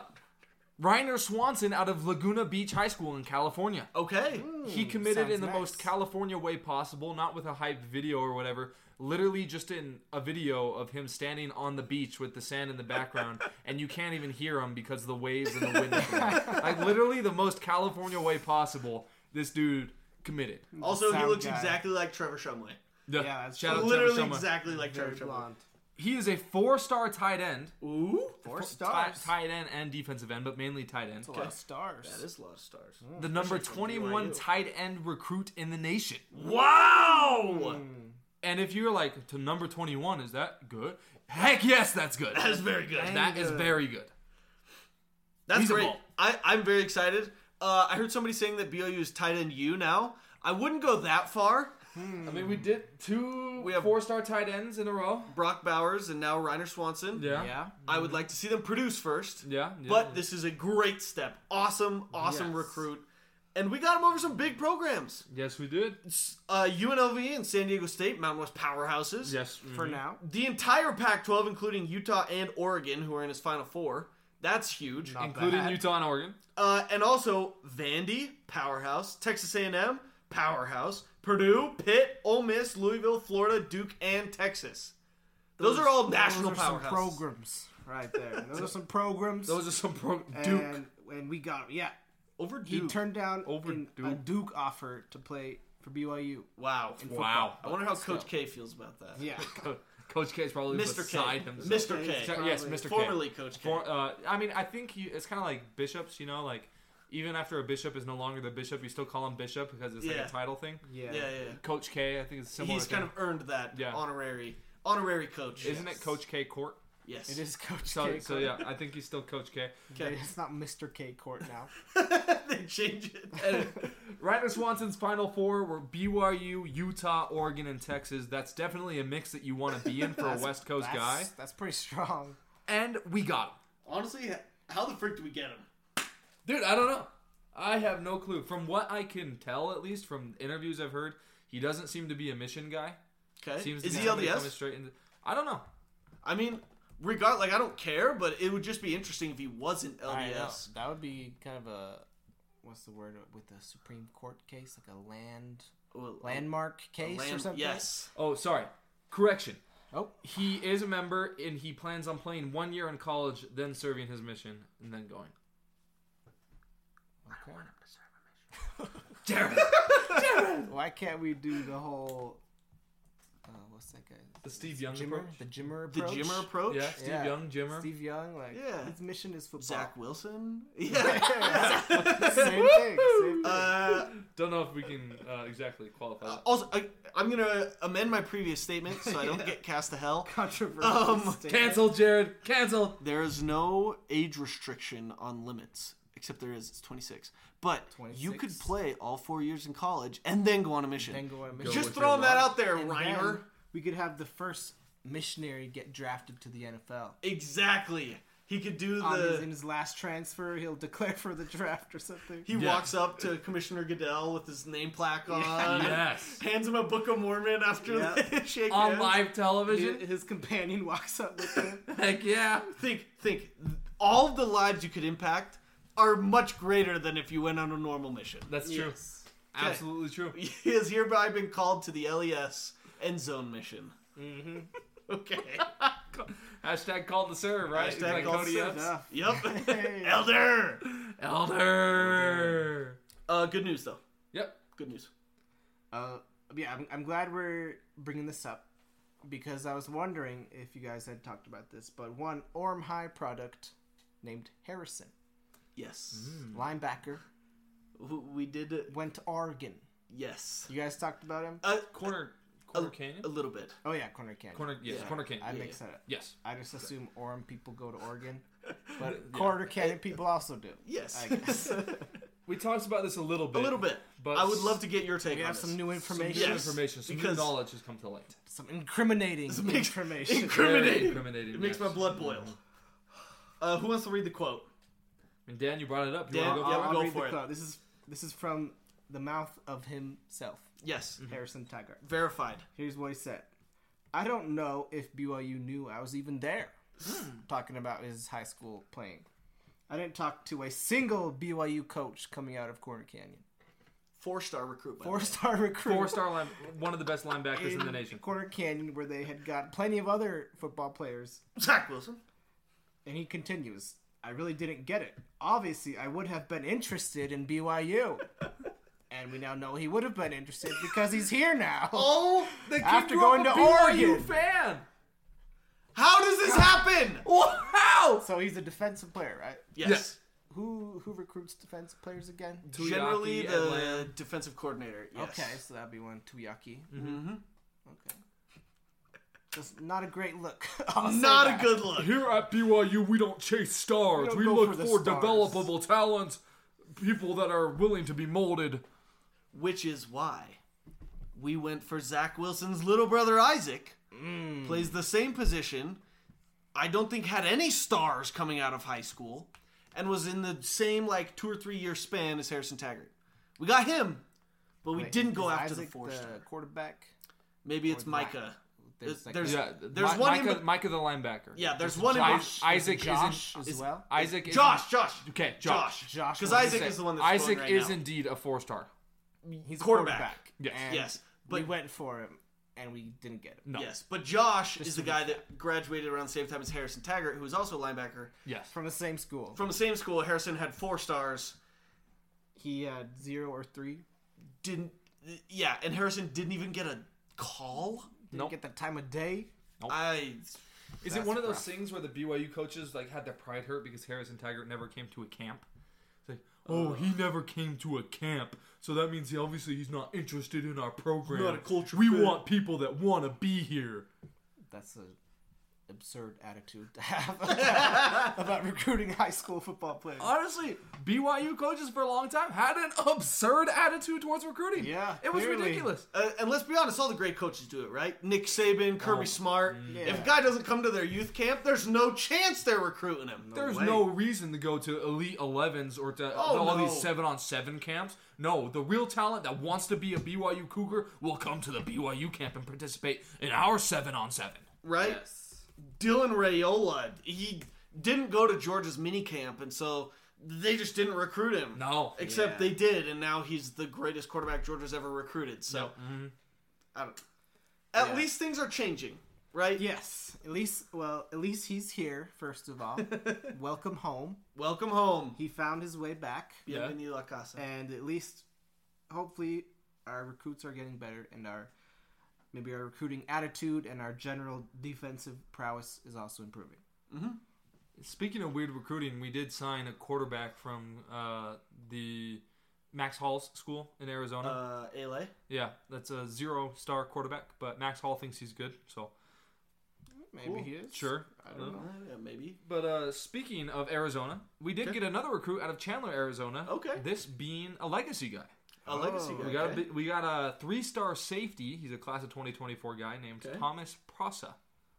[SPEAKER 1] Ryner Swanson out of Laguna Beach High School in California.
[SPEAKER 4] Okay.
[SPEAKER 1] Hmm, he committed
[SPEAKER 2] sounds
[SPEAKER 1] in the
[SPEAKER 2] nice.
[SPEAKER 1] most California way possible, not with a hyped video or whatever. Literally, just in a video of him standing on the beach with the sand in the background, and you can't even hear him because of the waves and the wind. is like literally, the most California way possible. This dude committed.
[SPEAKER 4] Also, he looks
[SPEAKER 2] guy.
[SPEAKER 4] exactly like Trevor Shumway.
[SPEAKER 1] Yeah,
[SPEAKER 2] Yeah, that's
[SPEAKER 1] shout
[SPEAKER 2] true.
[SPEAKER 1] Trevor
[SPEAKER 4] Literally
[SPEAKER 1] Shumway.
[SPEAKER 4] exactly like
[SPEAKER 2] Very
[SPEAKER 4] Trevor Shumway.
[SPEAKER 2] Blonde.
[SPEAKER 1] He is a four-star tight end,
[SPEAKER 4] Ooh.
[SPEAKER 2] Four
[SPEAKER 1] Ti-
[SPEAKER 2] stars.
[SPEAKER 1] tight end and defensive end, but mainly tight end.
[SPEAKER 2] That's a lot of stars.
[SPEAKER 4] That is a lot of stars.
[SPEAKER 1] The
[SPEAKER 4] hmm. number
[SPEAKER 1] 21
[SPEAKER 4] BYU.
[SPEAKER 1] tight end recruit in the nation. Hmm.
[SPEAKER 4] Wow. Hmm.
[SPEAKER 1] And if you're like to number 21, is that good? Heck yes, that's good.
[SPEAKER 4] That is very good.
[SPEAKER 1] That is
[SPEAKER 2] good.
[SPEAKER 1] very good.
[SPEAKER 4] That's
[SPEAKER 1] He's
[SPEAKER 4] great. I, I'm very excited. Uh, I heard somebody saying that BYU is tight end U now. I wouldn't go that far.
[SPEAKER 1] I mean, we did two
[SPEAKER 4] We have-
[SPEAKER 1] four-star tight ends in a row.
[SPEAKER 4] Brock Bowers and now Ryner Swanson.
[SPEAKER 1] Yeah.
[SPEAKER 2] Yeah.
[SPEAKER 4] I would like to see them produce first.
[SPEAKER 1] Yeah. yeah.
[SPEAKER 4] But this is a great step. Awesome, awesome
[SPEAKER 1] Yes.
[SPEAKER 4] recruit. And we got him over some big programs.
[SPEAKER 1] yes, we did.
[SPEAKER 4] Uh, UNLV and San Diego State, Mountain West powerhouses.
[SPEAKER 1] Yes.
[SPEAKER 2] For
[SPEAKER 1] mhm.
[SPEAKER 2] now.
[SPEAKER 4] The entire Pac 12, including Utah and Oregon, who are in his Final Four. That's huge.
[SPEAKER 2] Not
[SPEAKER 1] including
[SPEAKER 2] bad.
[SPEAKER 1] Utah and Oregon.
[SPEAKER 4] Uh, and also Vandy, powerhouse. Texas A&M, powerhouse. Purdue, Pitt, Ole Miss, Louisville, Florida, Duke, and Texas. Those, are all national
[SPEAKER 2] Those are some programs right there. Those are some programs.
[SPEAKER 1] Those are some pro Duke.
[SPEAKER 2] and, and we got yeah.
[SPEAKER 4] Over
[SPEAKER 2] He
[SPEAKER 4] Duke.
[SPEAKER 2] turned down
[SPEAKER 1] Over
[SPEAKER 2] in a
[SPEAKER 1] Duke.
[SPEAKER 2] Duke offer to play for BYU.
[SPEAKER 4] wow.
[SPEAKER 1] wow.
[SPEAKER 4] I wonder how Coach K feels about that.
[SPEAKER 2] Yeah.
[SPEAKER 1] Coach K is probably
[SPEAKER 4] Mr.
[SPEAKER 1] beside
[SPEAKER 4] K.
[SPEAKER 1] himself.
[SPEAKER 4] Mr. K.
[SPEAKER 1] So- yes, Mr. K.
[SPEAKER 4] Formerly Coach K.
[SPEAKER 1] For, uh, I mean, I think he, it's kind of like bishops, you know, like even after a bishop is no longer the bishop, you still call him bishop because it's like
[SPEAKER 4] Yeah.
[SPEAKER 1] a title thing.
[SPEAKER 2] Yeah.
[SPEAKER 4] yeah, yeah, yeah.
[SPEAKER 1] Coach K, I think it's similar.
[SPEAKER 4] He's kind of earned that
[SPEAKER 1] Yeah.
[SPEAKER 4] honorary honorary coach.
[SPEAKER 1] Isn't it Coach K Court?
[SPEAKER 4] Yes.
[SPEAKER 2] It is Coach
[SPEAKER 1] So,
[SPEAKER 2] K.
[SPEAKER 1] so
[SPEAKER 2] Court.
[SPEAKER 1] yeah, I think he's still Coach K.
[SPEAKER 4] Okay.
[SPEAKER 2] It's not Mr. K Court now.
[SPEAKER 4] they change it.
[SPEAKER 1] Ryder Swanson's final four were BYU, Utah, Oregon, and Texas. That's definitely a mix that you want to be in for a
[SPEAKER 2] That's-
[SPEAKER 1] West Coast
[SPEAKER 2] that's,
[SPEAKER 1] guy.
[SPEAKER 2] That's pretty strong.
[SPEAKER 1] And we got him.
[SPEAKER 4] Honestly, how the frick do we get him?
[SPEAKER 1] Dude, I don't know. I have no clue. From what I can tell, at least from interviews I've heard, he doesn't seem to be a mission guy.
[SPEAKER 4] Okay.
[SPEAKER 1] Seems
[SPEAKER 4] Is
[SPEAKER 1] to
[SPEAKER 4] he
[SPEAKER 1] be coming
[SPEAKER 4] LDS?
[SPEAKER 1] straight into. I don't know.
[SPEAKER 4] I mean, regard like I don't care, but it would just be interesting if he wasn't LDS.
[SPEAKER 2] That would be kind of a what's the word with the Supreme Court case, like a land
[SPEAKER 4] Well,
[SPEAKER 2] landmark
[SPEAKER 4] a
[SPEAKER 2] case or
[SPEAKER 4] land-
[SPEAKER 2] something.
[SPEAKER 4] Yes.
[SPEAKER 1] Oh, sorry. Correction.
[SPEAKER 2] Oh,
[SPEAKER 1] He is a member, and he plans on playing one year in college, then serving his mission, and then going.
[SPEAKER 2] Okay.
[SPEAKER 1] Damn
[SPEAKER 2] Why can't we do the whole? Uh, what's that guy?
[SPEAKER 1] The Steve Young
[SPEAKER 2] Jimmer,
[SPEAKER 1] approach?
[SPEAKER 2] the Jimmer approach. The.
[SPEAKER 4] Jimmer approach.
[SPEAKER 1] Yeah, Steve
[SPEAKER 2] Yeah.
[SPEAKER 1] Young, Jimmer.
[SPEAKER 2] Steve Young, like
[SPEAKER 4] Yeah.
[SPEAKER 2] his mission is football.
[SPEAKER 4] Zach Wilson.
[SPEAKER 2] Yeah,
[SPEAKER 4] Yeah.
[SPEAKER 2] same thing. Same thing.
[SPEAKER 4] uh,
[SPEAKER 1] Don't know if we can uh, exactly qualify that.
[SPEAKER 4] also, I, I'm gonna amend my previous statement so I don't get cast to hell.
[SPEAKER 2] Controversial.
[SPEAKER 4] Um,
[SPEAKER 2] statement.
[SPEAKER 1] Cancel, Jared. Cancel.
[SPEAKER 4] There is no age restriction on limits, except there is. It's 26. But you could play all four years in college and then go on a mission.
[SPEAKER 2] Then go on a
[SPEAKER 1] Go.
[SPEAKER 4] Just
[SPEAKER 1] with
[SPEAKER 4] throwing
[SPEAKER 1] your
[SPEAKER 4] that
[SPEAKER 1] life.
[SPEAKER 4] out there,
[SPEAKER 2] And Ryner. we could have the first missionary get drafted to the NFL.
[SPEAKER 4] Exactly. He could do um,
[SPEAKER 2] On his, in
[SPEAKER 4] the.
[SPEAKER 2] his last transfer, he'll declare for the draft or something.
[SPEAKER 4] He
[SPEAKER 1] Yeah.
[SPEAKER 4] walks up to Commissioner Goodell with his name plaque on.
[SPEAKER 1] Yes.
[SPEAKER 4] Hands him a Book of Mormon after
[SPEAKER 2] Yeah.
[SPEAKER 4] they shake
[SPEAKER 1] On
[SPEAKER 4] hands.
[SPEAKER 1] live
[SPEAKER 2] his,
[SPEAKER 1] television.
[SPEAKER 2] his companion walks up with him.
[SPEAKER 1] Heck yeah.
[SPEAKER 4] Think, think. All of the lives you could impact are much greater than if you went on a normal mission.
[SPEAKER 1] That's true.
[SPEAKER 2] Yes.
[SPEAKER 1] Absolutely true.
[SPEAKER 4] He has hereby been called to the LES end zone mission.
[SPEAKER 2] Mm-hmm.
[SPEAKER 4] Okay.
[SPEAKER 1] Hashtag called to serve, right?
[SPEAKER 4] Hashtag
[SPEAKER 1] Like
[SPEAKER 4] called
[SPEAKER 1] Cody
[SPEAKER 4] to
[SPEAKER 1] Epps.
[SPEAKER 2] Enough.
[SPEAKER 4] Yep. Elder.
[SPEAKER 1] Elder.
[SPEAKER 4] Uh, good news though.
[SPEAKER 1] Yep.
[SPEAKER 4] Good news.
[SPEAKER 2] Uh, yeah, I'm, I'm glad we're bringing this up because I was wondering if you guys had talked about this, but one Orem High product named Harrison,
[SPEAKER 4] Yes.
[SPEAKER 2] linebacker,
[SPEAKER 4] We did. it.
[SPEAKER 2] went to Oregon.
[SPEAKER 4] Yes.
[SPEAKER 2] You guys talked about him?
[SPEAKER 4] Uh,
[SPEAKER 1] Corner. Corner
[SPEAKER 4] a,
[SPEAKER 1] Canyon.
[SPEAKER 4] a little bit.
[SPEAKER 2] Oh yeah, Corner Canyon.
[SPEAKER 1] Corner. Yes.
[SPEAKER 4] Yeah.
[SPEAKER 1] Corner Canyon.
[SPEAKER 2] I
[SPEAKER 4] yeah,
[SPEAKER 2] mixed that up.
[SPEAKER 1] Yes.
[SPEAKER 2] I just assume Orem people go to Oregon, but
[SPEAKER 1] Yeah.
[SPEAKER 2] Corner Canyon people also do.
[SPEAKER 4] Yes.
[SPEAKER 2] I guess.
[SPEAKER 1] we talked about this a little bit.
[SPEAKER 4] A little bit.
[SPEAKER 1] But
[SPEAKER 4] I would love to get your take
[SPEAKER 2] We
[SPEAKER 4] on
[SPEAKER 2] have
[SPEAKER 4] this.
[SPEAKER 2] some new
[SPEAKER 1] some
[SPEAKER 2] information.
[SPEAKER 1] new
[SPEAKER 4] Yes,
[SPEAKER 1] information, some
[SPEAKER 4] because-
[SPEAKER 1] new knowledge has come to light.
[SPEAKER 2] Some incriminating
[SPEAKER 4] makes-
[SPEAKER 2] information.
[SPEAKER 4] incri- Incriminating.
[SPEAKER 1] Incriminating.
[SPEAKER 4] It makes
[SPEAKER 1] yes.
[SPEAKER 4] my blood boil. Uh, who wants to read the quote?
[SPEAKER 1] And Dan, you brought it up. You
[SPEAKER 4] Dan,
[SPEAKER 1] go
[SPEAKER 4] yeah,
[SPEAKER 1] for
[SPEAKER 2] I'll
[SPEAKER 1] it?
[SPEAKER 4] go
[SPEAKER 2] read
[SPEAKER 4] for
[SPEAKER 2] the
[SPEAKER 4] it.
[SPEAKER 2] quote. This is this is from the mouth of himself,
[SPEAKER 4] Yes, mm-hmm.
[SPEAKER 2] Harrison Taggart.
[SPEAKER 4] verified.
[SPEAKER 2] Here's what he said. I don't know if BYU knew I was even there. Hmm. Talking about his high school playing. I didn't talk to a single BYU coach coming out of Corner Canyon.
[SPEAKER 4] Four star recruit. by
[SPEAKER 2] Four star recruit.
[SPEAKER 1] Four star line, one of the best linebackers in the nation.
[SPEAKER 2] Corner Canyon, where they had got plenty of other football players.
[SPEAKER 4] Zach Wilson.
[SPEAKER 2] And he continues, I really didn't get it. Obviously, I would have been interested in BYU. and we now know he would have been interested because he's here now.
[SPEAKER 4] Oh,
[SPEAKER 1] The kid
[SPEAKER 2] After
[SPEAKER 1] grew up
[SPEAKER 2] going
[SPEAKER 1] a
[SPEAKER 2] to
[SPEAKER 1] BYU
[SPEAKER 2] Oregon.
[SPEAKER 1] fan.
[SPEAKER 4] how does this happen?
[SPEAKER 1] Wow.
[SPEAKER 2] So he's a defensive player, right?
[SPEAKER 4] Yes.
[SPEAKER 1] Yes.
[SPEAKER 2] Who who recruits defensive players again?
[SPEAKER 4] Generally, the
[SPEAKER 1] Atlanta.
[SPEAKER 4] defensive coordinator. Yes.
[SPEAKER 2] Okay, so that'd be one Tuiaki.
[SPEAKER 4] Mm-hmm.
[SPEAKER 2] Okay. Just not a great look. I'll
[SPEAKER 4] Not a good look.
[SPEAKER 1] Here at BYU, we don't chase stars.
[SPEAKER 2] We
[SPEAKER 1] We,
[SPEAKER 2] don't go
[SPEAKER 1] look
[SPEAKER 2] for
[SPEAKER 1] for, developable talent, people that are willing to be molded.
[SPEAKER 4] Which is why we went for Zach Wilson's little brother Isaac.
[SPEAKER 2] Mm.
[SPEAKER 4] Plays the same position. I don't think had any stars coming out of high school, and was in the same like two or three year span as Harrison Taggart. We got him, but we
[SPEAKER 2] Wait,
[SPEAKER 4] didn't go after
[SPEAKER 2] Isaac
[SPEAKER 4] the four star.
[SPEAKER 2] the quarterback.
[SPEAKER 4] Maybe it's
[SPEAKER 2] or the-
[SPEAKER 4] Micah.
[SPEAKER 2] There's, like
[SPEAKER 4] There's-
[SPEAKER 1] Yeah,
[SPEAKER 4] there's
[SPEAKER 1] Mi-
[SPEAKER 4] one in
[SPEAKER 1] Micah,
[SPEAKER 4] bet-
[SPEAKER 1] Micah the linebacker.
[SPEAKER 4] Yeah, there's one in
[SPEAKER 1] Josh,
[SPEAKER 4] bet-
[SPEAKER 1] Isaac
[SPEAKER 2] Josh
[SPEAKER 1] isn't.
[SPEAKER 2] as
[SPEAKER 4] is-
[SPEAKER 2] well.
[SPEAKER 1] Isaac.
[SPEAKER 4] Josh,
[SPEAKER 1] isn't-
[SPEAKER 4] Josh.
[SPEAKER 1] Okay,
[SPEAKER 4] Josh.
[SPEAKER 1] Josh.
[SPEAKER 4] Because Isaac is the one that's
[SPEAKER 1] Isaac
[SPEAKER 4] right
[SPEAKER 1] is
[SPEAKER 4] now.
[SPEAKER 1] indeed a four star.
[SPEAKER 2] He's a
[SPEAKER 4] quarterback.
[SPEAKER 2] quarterback.
[SPEAKER 1] Yes.
[SPEAKER 2] And
[SPEAKER 4] Yes, But we
[SPEAKER 2] went for him and we didn't get him.
[SPEAKER 1] No.
[SPEAKER 4] Yes, but Josh is the guy that graduated around the same time as Harrison Taggart, who was also a linebacker.
[SPEAKER 1] Yes.
[SPEAKER 2] From the same school.
[SPEAKER 4] From the same school, Harrison had four stars.
[SPEAKER 2] he had zero or three.
[SPEAKER 4] Didn't, yeah, and Harrison didn't even get a call.
[SPEAKER 2] Didn't
[SPEAKER 1] Nope.
[SPEAKER 2] get the time of day.
[SPEAKER 4] I,
[SPEAKER 1] Is
[SPEAKER 2] That's
[SPEAKER 1] it one of those
[SPEAKER 2] rough.
[SPEAKER 1] things where the BYU coaches like had their pride hurt because Harrison Taggart never came to a camp? It's like, oh, uh. he never came to a camp, so that means he obviously he's not interested in our program.
[SPEAKER 4] Not a culture
[SPEAKER 1] we
[SPEAKER 4] fit."
[SPEAKER 1] want people that want to be here.
[SPEAKER 2] That's a absurd attitude to have about recruiting high school football players.
[SPEAKER 1] Honestly, BYU coaches for a long time had an absurd attitude towards recruiting.
[SPEAKER 2] Yeah,
[SPEAKER 1] it was
[SPEAKER 2] clearly.
[SPEAKER 1] ridiculous.
[SPEAKER 4] uh, and let's be honest, all the great coaches do it, right? Nick Saban, Kirby
[SPEAKER 1] Oh,
[SPEAKER 4] Smart.
[SPEAKER 2] yeah.
[SPEAKER 4] If a guy doesn't come to their youth camp, there's no chance they're recruiting him.
[SPEAKER 1] There's
[SPEAKER 2] way.
[SPEAKER 1] no reason to go to elite 11s or to
[SPEAKER 4] Oh,
[SPEAKER 1] all
[SPEAKER 4] no.
[SPEAKER 1] these seven on seven camps. No, the real talent that wants to be a BYU Cougar will come to the BYU camp and participate in our seven on seven.
[SPEAKER 4] right? Dylan Raiola, he didn't go to Georgia's mini camp, and so they just didn't recruit him.
[SPEAKER 1] No.
[SPEAKER 4] Except
[SPEAKER 2] Yeah.
[SPEAKER 4] they did, and now he's the greatest quarterback Georgia's ever recruited. So, mm-hmm. I don't. At
[SPEAKER 2] Yeah.
[SPEAKER 4] least things are changing, right?
[SPEAKER 2] Yes, at least well, at least he's here. First of all, welcome home.
[SPEAKER 4] Welcome home.
[SPEAKER 2] He found his way back,
[SPEAKER 1] Yeah.
[SPEAKER 4] Bienvenido casa.
[SPEAKER 2] and at least, hopefully, our recruits are getting better, and our maybe our recruiting attitude and our general defensive prowess is also improving.
[SPEAKER 1] Speaking of weird recruiting, we did sign a quarterback from uh, the Max Hall's school in Arizona.
[SPEAKER 4] Uh, Ale.
[SPEAKER 1] yeah, that's a zero star quarterback, but Max Hall thinks he's good. So
[SPEAKER 2] Maybe
[SPEAKER 4] Cool.
[SPEAKER 2] he is.
[SPEAKER 1] sure.
[SPEAKER 2] I don't know.
[SPEAKER 4] Uh, yeah, maybe.
[SPEAKER 1] But uh, speaking of Arizona, we did
[SPEAKER 4] Okay.
[SPEAKER 1] get another recruit out of Chandler, Arizona.
[SPEAKER 4] Okay.
[SPEAKER 1] This being a legacy guy.
[SPEAKER 4] A legacy
[SPEAKER 2] Oh.
[SPEAKER 4] guy.
[SPEAKER 1] We got a
[SPEAKER 4] okay.
[SPEAKER 1] bi- we got a three star safety. He's a class of 2024 guy named
[SPEAKER 4] Okay.
[SPEAKER 1] Thomas Prasa,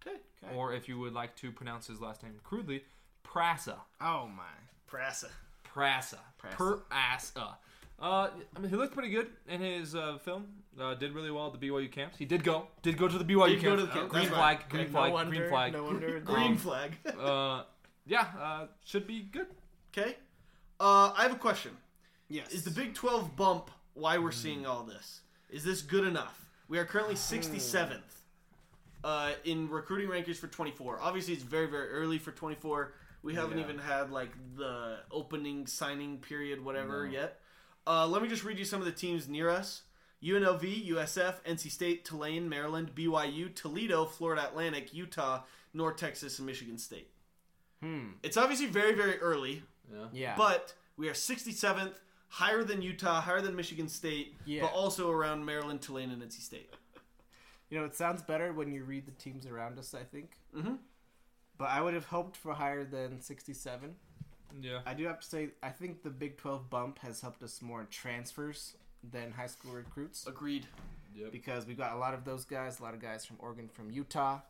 [SPEAKER 4] Okay.
[SPEAKER 2] Okay.
[SPEAKER 1] or if you would like to pronounce his last name crudely, Prasa.
[SPEAKER 2] Oh my.
[SPEAKER 4] Prasa.
[SPEAKER 1] Prasa.
[SPEAKER 2] Prasa.
[SPEAKER 1] Prasa. Uh, I mean, he looked pretty good in his uh, film. Uh, did really well at the BYU camps. He did go. Did go to the BYU
[SPEAKER 4] Did go
[SPEAKER 1] camps.
[SPEAKER 4] to the camp.
[SPEAKER 1] Green flag.
[SPEAKER 4] right.
[SPEAKER 1] Green
[SPEAKER 2] no
[SPEAKER 1] flag.
[SPEAKER 2] wonder,
[SPEAKER 1] green flag.
[SPEAKER 2] No wonder.
[SPEAKER 4] Green
[SPEAKER 1] Um,
[SPEAKER 4] flag.
[SPEAKER 1] Uh, yeah. Uh, should be good.
[SPEAKER 4] Okay. Uh, I have a question.
[SPEAKER 2] yes.
[SPEAKER 4] Is the Big 12 bump why we're seeing all this? Is this good enough? We are currently 67th uh, in recruiting rankings for 24. Obviously, it's very, very early for 24. We haven't
[SPEAKER 1] Yeah.
[SPEAKER 4] even had like the opening signing period, whatever, yet. Uh, let me just read you some of the teams near us. UNLV, USF, NC State, Tulane, Maryland, BYU, Toledo, Florida Atlantic, Utah, North Texas, and Michigan State.
[SPEAKER 2] Hmm.
[SPEAKER 4] It's obviously very, very early.
[SPEAKER 2] Yeah.
[SPEAKER 4] But we are 67th, higher than Utah, higher than Michigan State,
[SPEAKER 2] Yeah.
[SPEAKER 4] but also around Maryland, Tulane, and NC State.
[SPEAKER 2] You know, it sounds better when you read the teams around us, I think.
[SPEAKER 4] Mhm.
[SPEAKER 2] But I would have hoped for higher than 67.
[SPEAKER 1] Yeah.
[SPEAKER 2] I do have to say, I think the Big 12 bump has helped us more in transfers than high school recruits
[SPEAKER 4] Agreed.
[SPEAKER 1] Yep.
[SPEAKER 2] because we've got a lot of those guys, a lot of guys from Oregon, from Utah.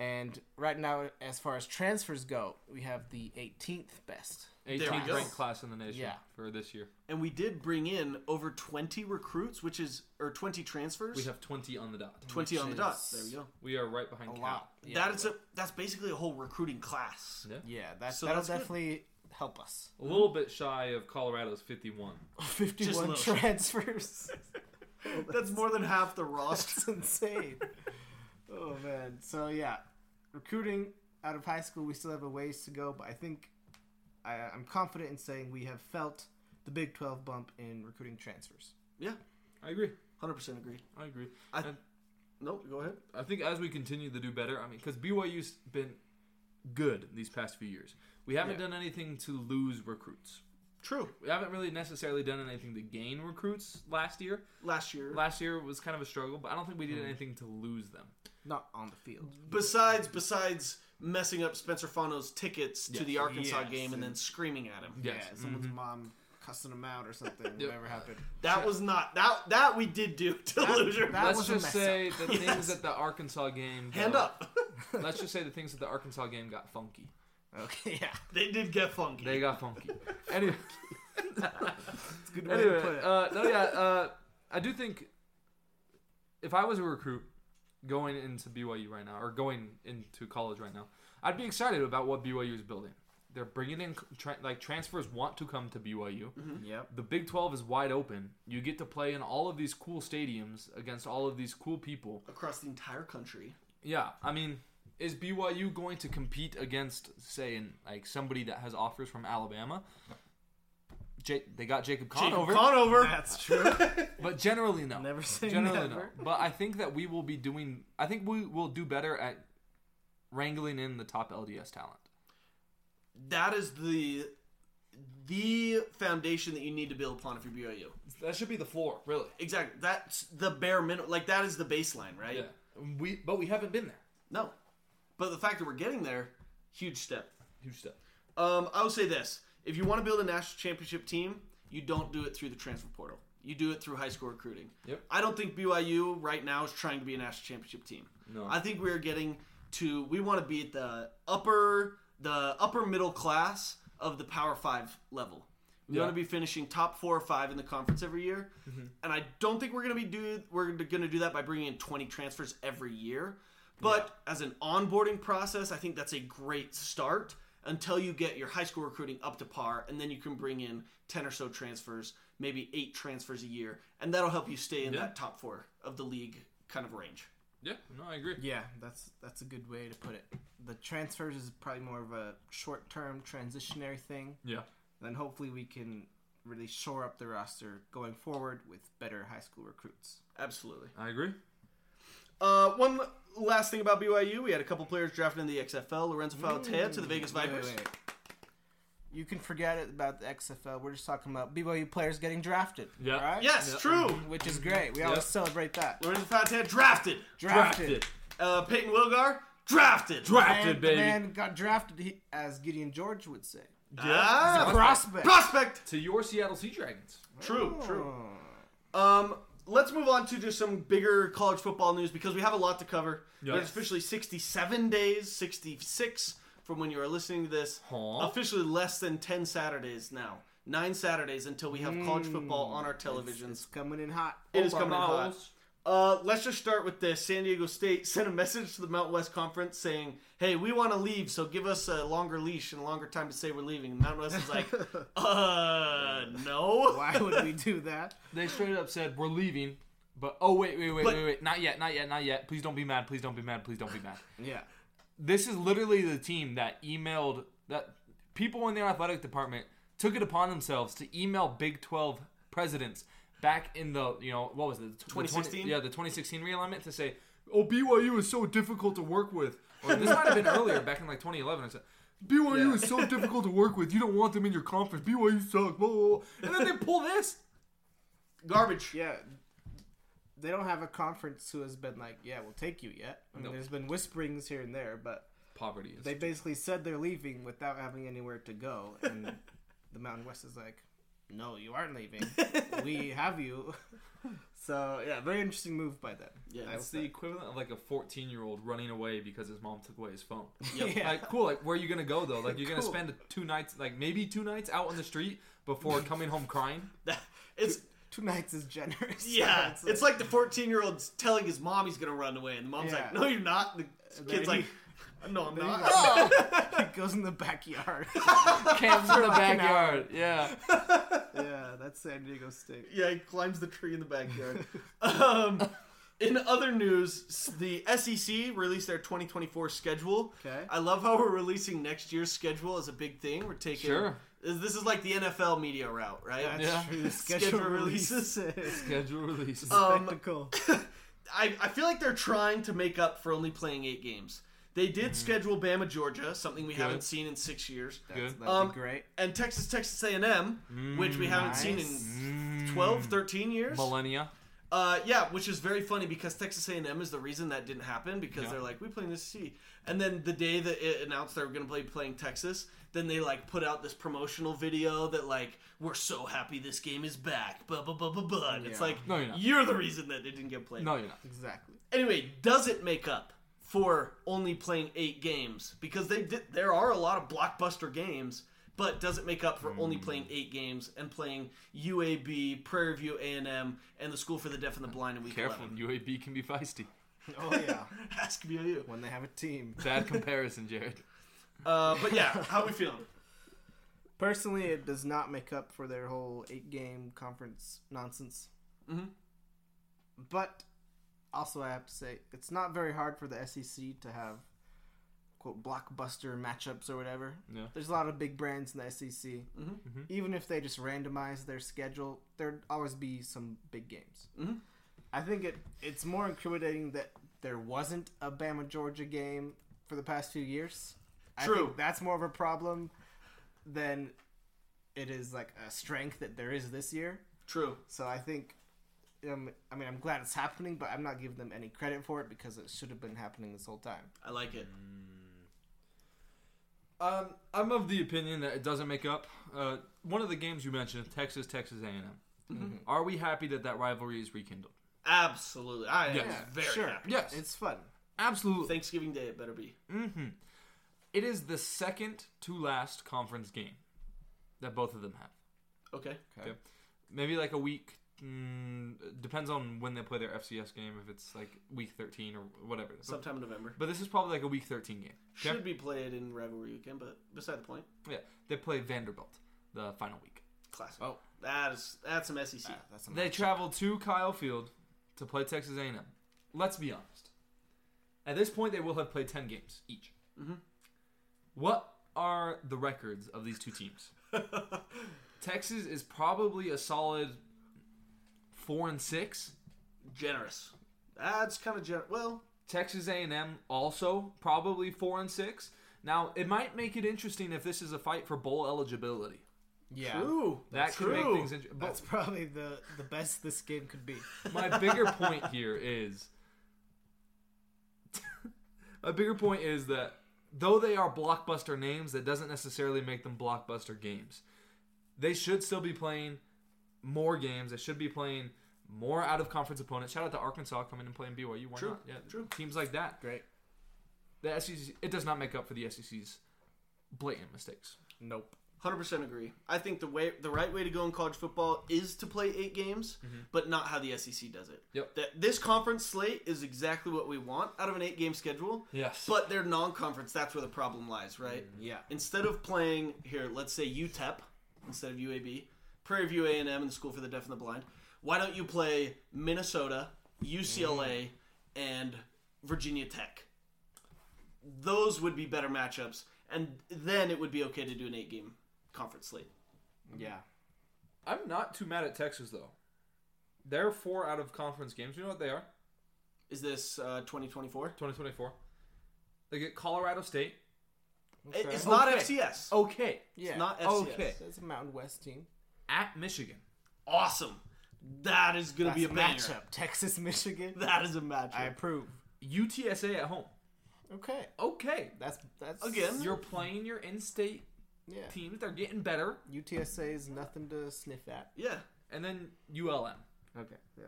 [SPEAKER 2] And right now, as far as transfers go, we have the 18th best.
[SPEAKER 1] 18th ranked class in the nation
[SPEAKER 2] Yeah.
[SPEAKER 1] for this year.
[SPEAKER 4] And we did bring in over 20 recruits, which is or 20 transfers.
[SPEAKER 1] We have 20 on the dot.
[SPEAKER 4] 20
[SPEAKER 2] which
[SPEAKER 4] on the dot.
[SPEAKER 2] is
[SPEAKER 4] There we go.
[SPEAKER 1] We are right behind
[SPEAKER 2] A
[SPEAKER 1] Cal.
[SPEAKER 2] lot. Yeah,
[SPEAKER 4] that is a that's basically a whole recruiting class.
[SPEAKER 1] Yeah.
[SPEAKER 2] Yeah, that's,
[SPEAKER 4] So
[SPEAKER 2] that'll
[SPEAKER 4] that's good.
[SPEAKER 2] definitely help us.
[SPEAKER 1] A little bit shy of Colorado's 51.
[SPEAKER 2] 51
[SPEAKER 4] little.
[SPEAKER 2] transfers.
[SPEAKER 4] That's more than half the roster.
[SPEAKER 2] That's insane. Oh man. So yeah, recruiting out of high school, we still have a ways to go, but I think I, I'm confident in saying we have felt the Big 12 bump in recruiting transfers.
[SPEAKER 4] Yeah,
[SPEAKER 1] I agree.
[SPEAKER 4] 100% agree.
[SPEAKER 1] I agree.
[SPEAKER 4] I-
[SPEAKER 1] and
[SPEAKER 4] Nope, go ahead.
[SPEAKER 1] I think as we continue to do better, I mean, because BYU's been good these past few years. We haven't
[SPEAKER 2] Yeah.
[SPEAKER 1] done anything to lose recruits.
[SPEAKER 4] True.
[SPEAKER 1] We haven't really necessarily done anything to gain recruits last year.
[SPEAKER 4] Last year,
[SPEAKER 1] Last year was kind of a struggle, but I don't think we did hmm. anything to lose them.
[SPEAKER 2] Not on the field.
[SPEAKER 4] besides besides messing up Spencer Fano's tickets to
[SPEAKER 1] Yes.
[SPEAKER 4] the Arkansas
[SPEAKER 2] Yes,
[SPEAKER 4] game and
[SPEAKER 2] and-
[SPEAKER 4] then screaming at him.
[SPEAKER 1] Yes.
[SPEAKER 2] Yeah, someone's
[SPEAKER 1] Mhm.
[SPEAKER 2] mom cussing him out or something. Whatever happened.
[SPEAKER 4] That was not that that we did do to
[SPEAKER 2] That-
[SPEAKER 4] loser.
[SPEAKER 2] that-
[SPEAKER 1] Let's
[SPEAKER 2] was a
[SPEAKER 1] just
[SPEAKER 2] mess
[SPEAKER 1] say the things
[SPEAKER 4] Yes.
[SPEAKER 1] at the Arkansas game.
[SPEAKER 4] Hand
[SPEAKER 1] got-
[SPEAKER 4] up.
[SPEAKER 1] Let's just say the things at the Arkansas game got funky.
[SPEAKER 2] Okay, yeah.
[SPEAKER 4] they did get funky.
[SPEAKER 1] They got funky. anyway,
[SPEAKER 2] It's a good way to
[SPEAKER 1] anyway,
[SPEAKER 2] put it.
[SPEAKER 1] uh, no, yeah, uh, I do think if I was a recruit going into BYU right now or going into college right now, I'd be excited about what BYU is building. They're bringing in tra- like transfers want to come to BYU. Mm-hmm.
[SPEAKER 2] yep.
[SPEAKER 1] The Big 12 is wide open. You get to play in all of these cool stadiums against all of these cool people.
[SPEAKER 4] across the entire country.
[SPEAKER 1] Yeah, I mean, is BYU going to compete against, say, in, like somebody that has offers from Alabama? Ja- they got Jacob Conover,
[SPEAKER 4] Conover.
[SPEAKER 2] That's true.
[SPEAKER 1] but generally no.
[SPEAKER 2] Never say
[SPEAKER 1] generally
[SPEAKER 2] never.
[SPEAKER 1] no. But I think that we will be doing. I think we will do better at wrangling in the top LDS talent.
[SPEAKER 4] That is the the foundation that you need to build upon if you're BYU.
[SPEAKER 1] That should be the floor, really.
[SPEAKER 4] Exactly. That's the bare minimum. Like that is the baseline, right?
[SPEAKER 1] Yeah, we but we haven't been there.
[SPEAKER 4] No. But the fact that we're getting there, huge step.
[SPEAKER 1] Huge step.
[SPEAKER 4] Um, I will say this: if you want to build a national championship team, you don't do it through the transfer portal. You do it through high school recruiting.
[SPEAKER 1] Yep.
[SPEAKER 4] I don't think BYU right now is trying to be a national championship team.
[SPEAKER 1] No.
[SPEAKER 4] I think we're getting to. We want to be at the upper, the upper middle class of the Power Five level. We
[SPEAKER 1] Yeah.
[SPEAKER 4] want to be finishing top four or five in the conference every year, mm-hmm. and I don't think we're going to be do. We're going to do that by bringing in twenty transfers every year. But as an onboarding process, I think that's a great start until you get your high school recruiting up to par, and then you can bring in ten or so transfers, maybe eight transfers a year, and that'll help you stay in
[SPEAKER 1] Yeah.
[SPEAKER 4] that top four of the league kind of range.
[SPEAKER 1] Yeah, no, I agree.
[SPEAKER 2] Yeah, that's that's a good way to put it. The transfers is probably more of a short-term transitionary thing.
[SPEAKER 1] Yeah.
[SPEAKER 2] Then hopefully we can really shore up the roster going forward with better high school recruits.
[SPEAKER 4] Absolutely.
[SPEAKER 1] I agree.
[SPEAKER 4] Uh, one last thing about BYU, we had a couple players drafted in the XFL. Lorenzo Fauatea to the Vegas
[SPEAKER 2] Wait, wait,
[SPEAKER 4] Vipers.
[SPEAKER 2] wait. You can forget it about the XFL. We're just talking about BYU players getting drafted.
[SPEAKER 1] Yeah.
[SPEAKER 2] Right?
[SPEAKER 4] Yes,
[SPEAKER 1] Yeah.
[SPEAKER 4] true.
[SPEAKER 2] Which is great. We always celebrate that.
[SPEAKER 4] Lorenzo Fauatea drafted.
[SPEAKER 2] Drafted.
[SPEAKER 4] Uh, Payton Wilgar drafted.
[SPEAKER 1] Drafted,
[SPEAKER 2] And
[SPEAKER 1] baby.
[SPEAKER 2] man got drafted, as Gideon George would say.
[SPEAKER 4] Ah,
[SPEAKER 2] He's a prospect.
[SPEAKER 4] prospect.
[SPEAKER 1] To your Seattle Sea Dragons.
[SPEAKER 4] True, true.
[SPEAKER 2] Oh.
[SPEAKER 4] Um, let's move on to just some bigger college football news because we have a lot to cover.
[SPEAKER 1] Yes.
[SPEAKER 4] There's officially 67 days, 66 from when you are listening to this.
[SPEAKER 1] Huh?
[SPEAKER 4] Officially less than 10 Saturdays now. Nine Saturdays until we have college football hmm. on our televisions.
[SPEAKER 2] It's coming in hot.
[SPEAKER 4] It is coming in hot.
[SPEAKER 1] Balls.
[SPEAKER 4] Uh, let's just start with this. San Diego State sent a message to the Mountain West Conference saying, "Hey, we want to leave, so give us a longer leash and a longer time to say we're leaving." And Mountain West is like, "Uh, no."
[SPEAKER 2] Why would we do that?
[SPEAKER 1] They straight up said we're leaving, but oh wait, wait, wait,
[SPEAKER 4] But-
[SPEAKER 1] wait, wait, not yet, not yet, not yet. Please don't be mad. Please don't be mad. Please don't be mad.
[SPEAKER 2] Yeah.
[SPEAKER 1] this is literally the team that emailed that people in their athletic department took it upon themselves to email Big 12 presidents back in the you know what was it
[SPEAKER 4] 2016?
[SPEAKER 1] yeah the 2016 realignment to say oh BYU is so difficult to work with or this might have been earlier back in like 2011 or so. BYU
[SPEAKER 4] Yeah.
[SPEAKER 1] is so difficult to work with. You don't want them in your conference. BYU sucks. Blah, blah, blah. And then they pull this.
[SPEAKER 4] Garbage.
[SPEAKER 2] Yeah. They don't have a conference who has been like, yeah, we'll take you yet. I mean,
[SPEAKER 1] No.
[SPEAKER 2] there's been whisperings here and there, but
[SPEAKER 1] poverty is.
[SPEAKER 2] They basically said they're leaving without having anywhere to go, and the Mountain West is like, "No, you aren't leaving. we have you." So yeah, very interesting move by them.
[SPEAKER 4] Yeah,
[SPEAKER 1] It's the
[SPEAKER 2] say.
[SPEAKER 1] equivalent of like a 14 year old running away because his mom took away his phone.
[SPEAKER 4] Yep.
[SPEAKER 2] Yeah.
[SPEAKER 1] Like, cool. Like, where are you gonna go though? Like, you're gonna
[SPEAKER 2] Cool.
[SPEAKER 1] spend two nights, like maybe two nights out on the street before coming home crying.
[SPEAKER 4] it's
[SPEAKER 2] Two nights is generous.
[SPEAKER 4] yeah, it's like the 14 year old's telling his mom he's gonna run away, and the mom's like, "No, you're not." The kid's like, "No, I'm
[SPEAKER 2] then he
[SPEAKER 4] not."
[SPEAKER 2] he goes in the backyard.
[SPEAKER 1] Camps in the backyard. Yeah.
[SPEAKER 2] yeah, that's San Diego State.
[SPEAKER 4] Yeah, he climbs the tree in the backyard. um, in other news, the SEC released their 2024 schedule.
[SPEAKER 2] Okay.
[SPEAKER 4] I love how we're releasing next year's schedule as a big thing. We're taking
[SPEAKER 1] Sure.
[SPEAKER 4] This is like the NFL media route, right?
[SPEAKER 2] That's
[SPEAKER 1] Yeah.
[SPEAKER 2] true.
[SPEAKER 4] Schedule
[SPEAKER 2] Schedule,
[SPEAKER 4] releases.
[SPEAKER 2] releases.
[SPEAKER 1] Schedule releases.
[SPEAKER 4] Um,
[SPEAKER 2] Spectacle.
[SPEAKER 4] I, I feel like they're trying to make up for only playing eight games. They did schedule Bama Georgia, something we
[SPEAKER 1] Good.
[SPEAKER 4] haven't seen in six years,
[SPEAKER 2] That's,
[SPEAKER 1] Good.
[SPEAKER 2] that'd
[SPEAKER 4] Um,
[SPEAKER 2] be great.
[SPEAKER 4] and Texas Texas A&M, which we haven't seen in
[SPEAKER 1] Mm.
[SPEAKER 4] 12, 13 years.
[SPEAKER 1] millennia.
[SPEAKER 4] Uh, yeah, which is very funny because Texas A&M is the reason that didn't happen because
[SPEAKER 1] Yeah.
[SPEAKER 4] they're like we play in the SEC, and then the day that it announced they were going to play playing Texas, then they like put out this promotional video that like we're so happy this game is back, blah blah blah blah blah. And It's like
[SPEAKER 1] No, you're not.
[SPEAKER 4] you're the reason that it didn't get played.
[SPEAKER 1] No, you're not.
[SPEAKER 2] Exactly.
[SPEAKER 4] Anyway, does it make up for only playing eight games? Because they did, there are a lot of blockbuster games, but does it make up for only playing eight games and playing UAB, Prairie View A&M, and the School for the Deaf and the Blind in week
[SPEAKER 1] Careful,
[SPEAKER 4] 11?
[SPEAKER 1] UAB can be feisty.
[SPEAKER 2] Oh yeah.
[SPEAKER 4] Ask BYU.
[SPEAKER 2] when they have a team.
[SPEAKER 1] Bad comparison, Jared.
[SPEAKER 4] Uh, but yeah, how we feeling?
[SPEAKER 2] Personally, it does not make up for their whole eight-game conference nonsense.
[SPEAKER 4] Mhm.
[SPEAKER 2] But also, I have to say, it's not very hard for the SEC to have quote blockbuster matchups or whatever.
[SPEAKER 1] Yeah.
[SPEAKER 2] There's a lot of big brands in the SEC.
[SPEAKER 4] Mhm.
[SPEAKER 2] Even if they just randomize their schedule, there'd always be some big games.
[SPEAKER 4] Mhm.
[SPEAKER 2] I think it it's more incriminating that there wasn't a Bama Georgia game for the past few years. I
[SPEAKER 4] True.
[SPEAKER 2] think that's more of a problem than it is like a strength that there is this year.
[SPEAKER 4] True.
[SPEAKER 2] So I think, um, I mean, I'm glad it's happening, but I'm not giving them any credit for it because it should have been happening this whole time.
[SPEAKER 4] I like it.
[SPEAKER 1] Um, I'm of the opinion that it doesn't make up. Uh, one of the games you mentioned, Texas, Texas A&M. Are we happy that that rivalry is rekindled?
[SPEAKER 4] Absolutely. I am
[SPEAKER 1] Yes.
[SPEAKER 4] very
[SPEAKER 2] sure.
[SPEAKER 4] happy.
[SPEAKER 1] Yes,
[SPEAKER 2] It's fun.
[SPEAKER 1] absolutely.
[SPEAKER 4] Thanksgiving Day, it better be.
[SPEAKER 1] Mm-hmm. It is the second to last conference game that both of them have.
[SPEAKER 4] Okay.
[SPEAKER 1] Okay. Maybe like a week. Mm, depends on when they play their FCS game. If it's like week 13 or whatever. But,
[SPEAKER 4] Sometime in November.
[SPEAKER 1] but this is probably like a week 13 game. Okay?
[SPEAKER 4] Should be played in rivalry weekend, but beside the point.
[SPEAKER 1] Yeah. They play Vanderbilt the final week.
[SPEAKER 4] Classic.
[SPEAKER 2] Oh.
[SPEAKER 4] That is that's some SEC.
[SPEAKER 2] Ah, that's a
[SPEAKER 1] They
[SPEAKER 2] matchup.
[SPEAKER 1] travel to Kyle Field to play Texas A&M. Let's be honest. At this point, they will have played 10 games each.
[SPEAKER 4] Mhm.
[SPEAKER 1] What are the records of these two teams? Texas is probably a solid four and six.
[SPEAKER 4] Generous. That's kind of gen- well.
[SPEAKER 1] Texas A&M also probably four and six. Now it might make it interesting if this is a fight for bowl eligibility.
[SPEAKER 2] yeah.
[SPEAKER 4] True.
[SPEAKER 1] That
[SPEAKER 4] That's
[SPEAKER 1] could
[SPEAKER 4] true.
[SPEAKER 1] make things interesting.
[SPEAKER 2] That's probably the the best this game could be.
[SPEAKER 1] my bigger point here is my bigger point is that though they are blockbuster names, that doesn't necessarily make them blockbuster games. They should still be playing more games. They should be playing more out of conference opponents. Shout out to Arkansas coming and playing BYU. Why
[SPEAKER 4] True,
[SPEAKER 1] not? Yeah,
[SPEAKER 4] true.
[SPEAKER 1] Teams like that.
[SPEAKER 2] Great.
[SPEAKER 1] The SEC it does not make up for the SEC's blatant mistakes.
[SPEAKER 2] Nope.
[SPEAKER 4] Hundred percent agree. I think the way the right way to go in college football is to play eight games, mm-hmm. but not how the SEC does it.
[SPEAKER 1] Yep.
[SPEAKER 4] That this conference slate is exactly what we want out of an eight game schedule.
[SPEAKER 1] Yes.
[SPEAKER 4] But they're non conference. That's where the problem lies, right? Mm-hmm.
[SPEAKER 2] Yeah.
[SPEAKER 4] Instead of playing here, let's say UTEP instead of UAB, Prairie View A and M, and the School for the Deaf and the Blind. Why don't you play Minnesota, UCLA, and Virginia Tech? Those would be better matchups, and then it would be okay to do an eight game conference slate.
[SPEAKER 2] Yeah.
[SPEAKER 1] I'm not too mad at Texas though. They're four out of conference games. You know what they are?
[SPEAKER 4] Is this uh, 2024?
[SPEAKER 1] 2024. They get Colorado State.
[SPEAKER 4] It- It's not
[SPEAKER 1] Okay.
[SPEAKER 4] FCS.
[SPEAKER 1] Okay.
[SPEAKER 2] Yeah.
[SPEAKER 4] not FCS.
[SPEAKER 1] Okay.
[SPEAKER 2] It's a Mountain West team.
[SPEAKER 1] At Michigan.
[SPEAKER 4] Awesome. That is going to be
[SPEAKER 2] a
[SPEAKER 4] a banger.
[SPEAKER 2] matchup. Texas, Michigan.
[SPEAKER 4] That is a matchup.
[SPEAKER 2] I approve.
[SPEAKER 1] UTSA at home.
[SPEAKER 2] Okay,
[SPEAKER 1] Okay.
[SPEAKER 2] that's that's
[SPEAKER 4] Again,
[SPEAKER 1] You're playing your in-state
[SPEAKER 2] yeah.
[SPEAKER 1] teams. They're getting better.
[SPEAKER 2] UTSA is nothing to sniff at.
[SPEAKER 4] Yeah.
[SPEAKER 1] And then ULM.
[SPEAKER 2] Okay, yeah.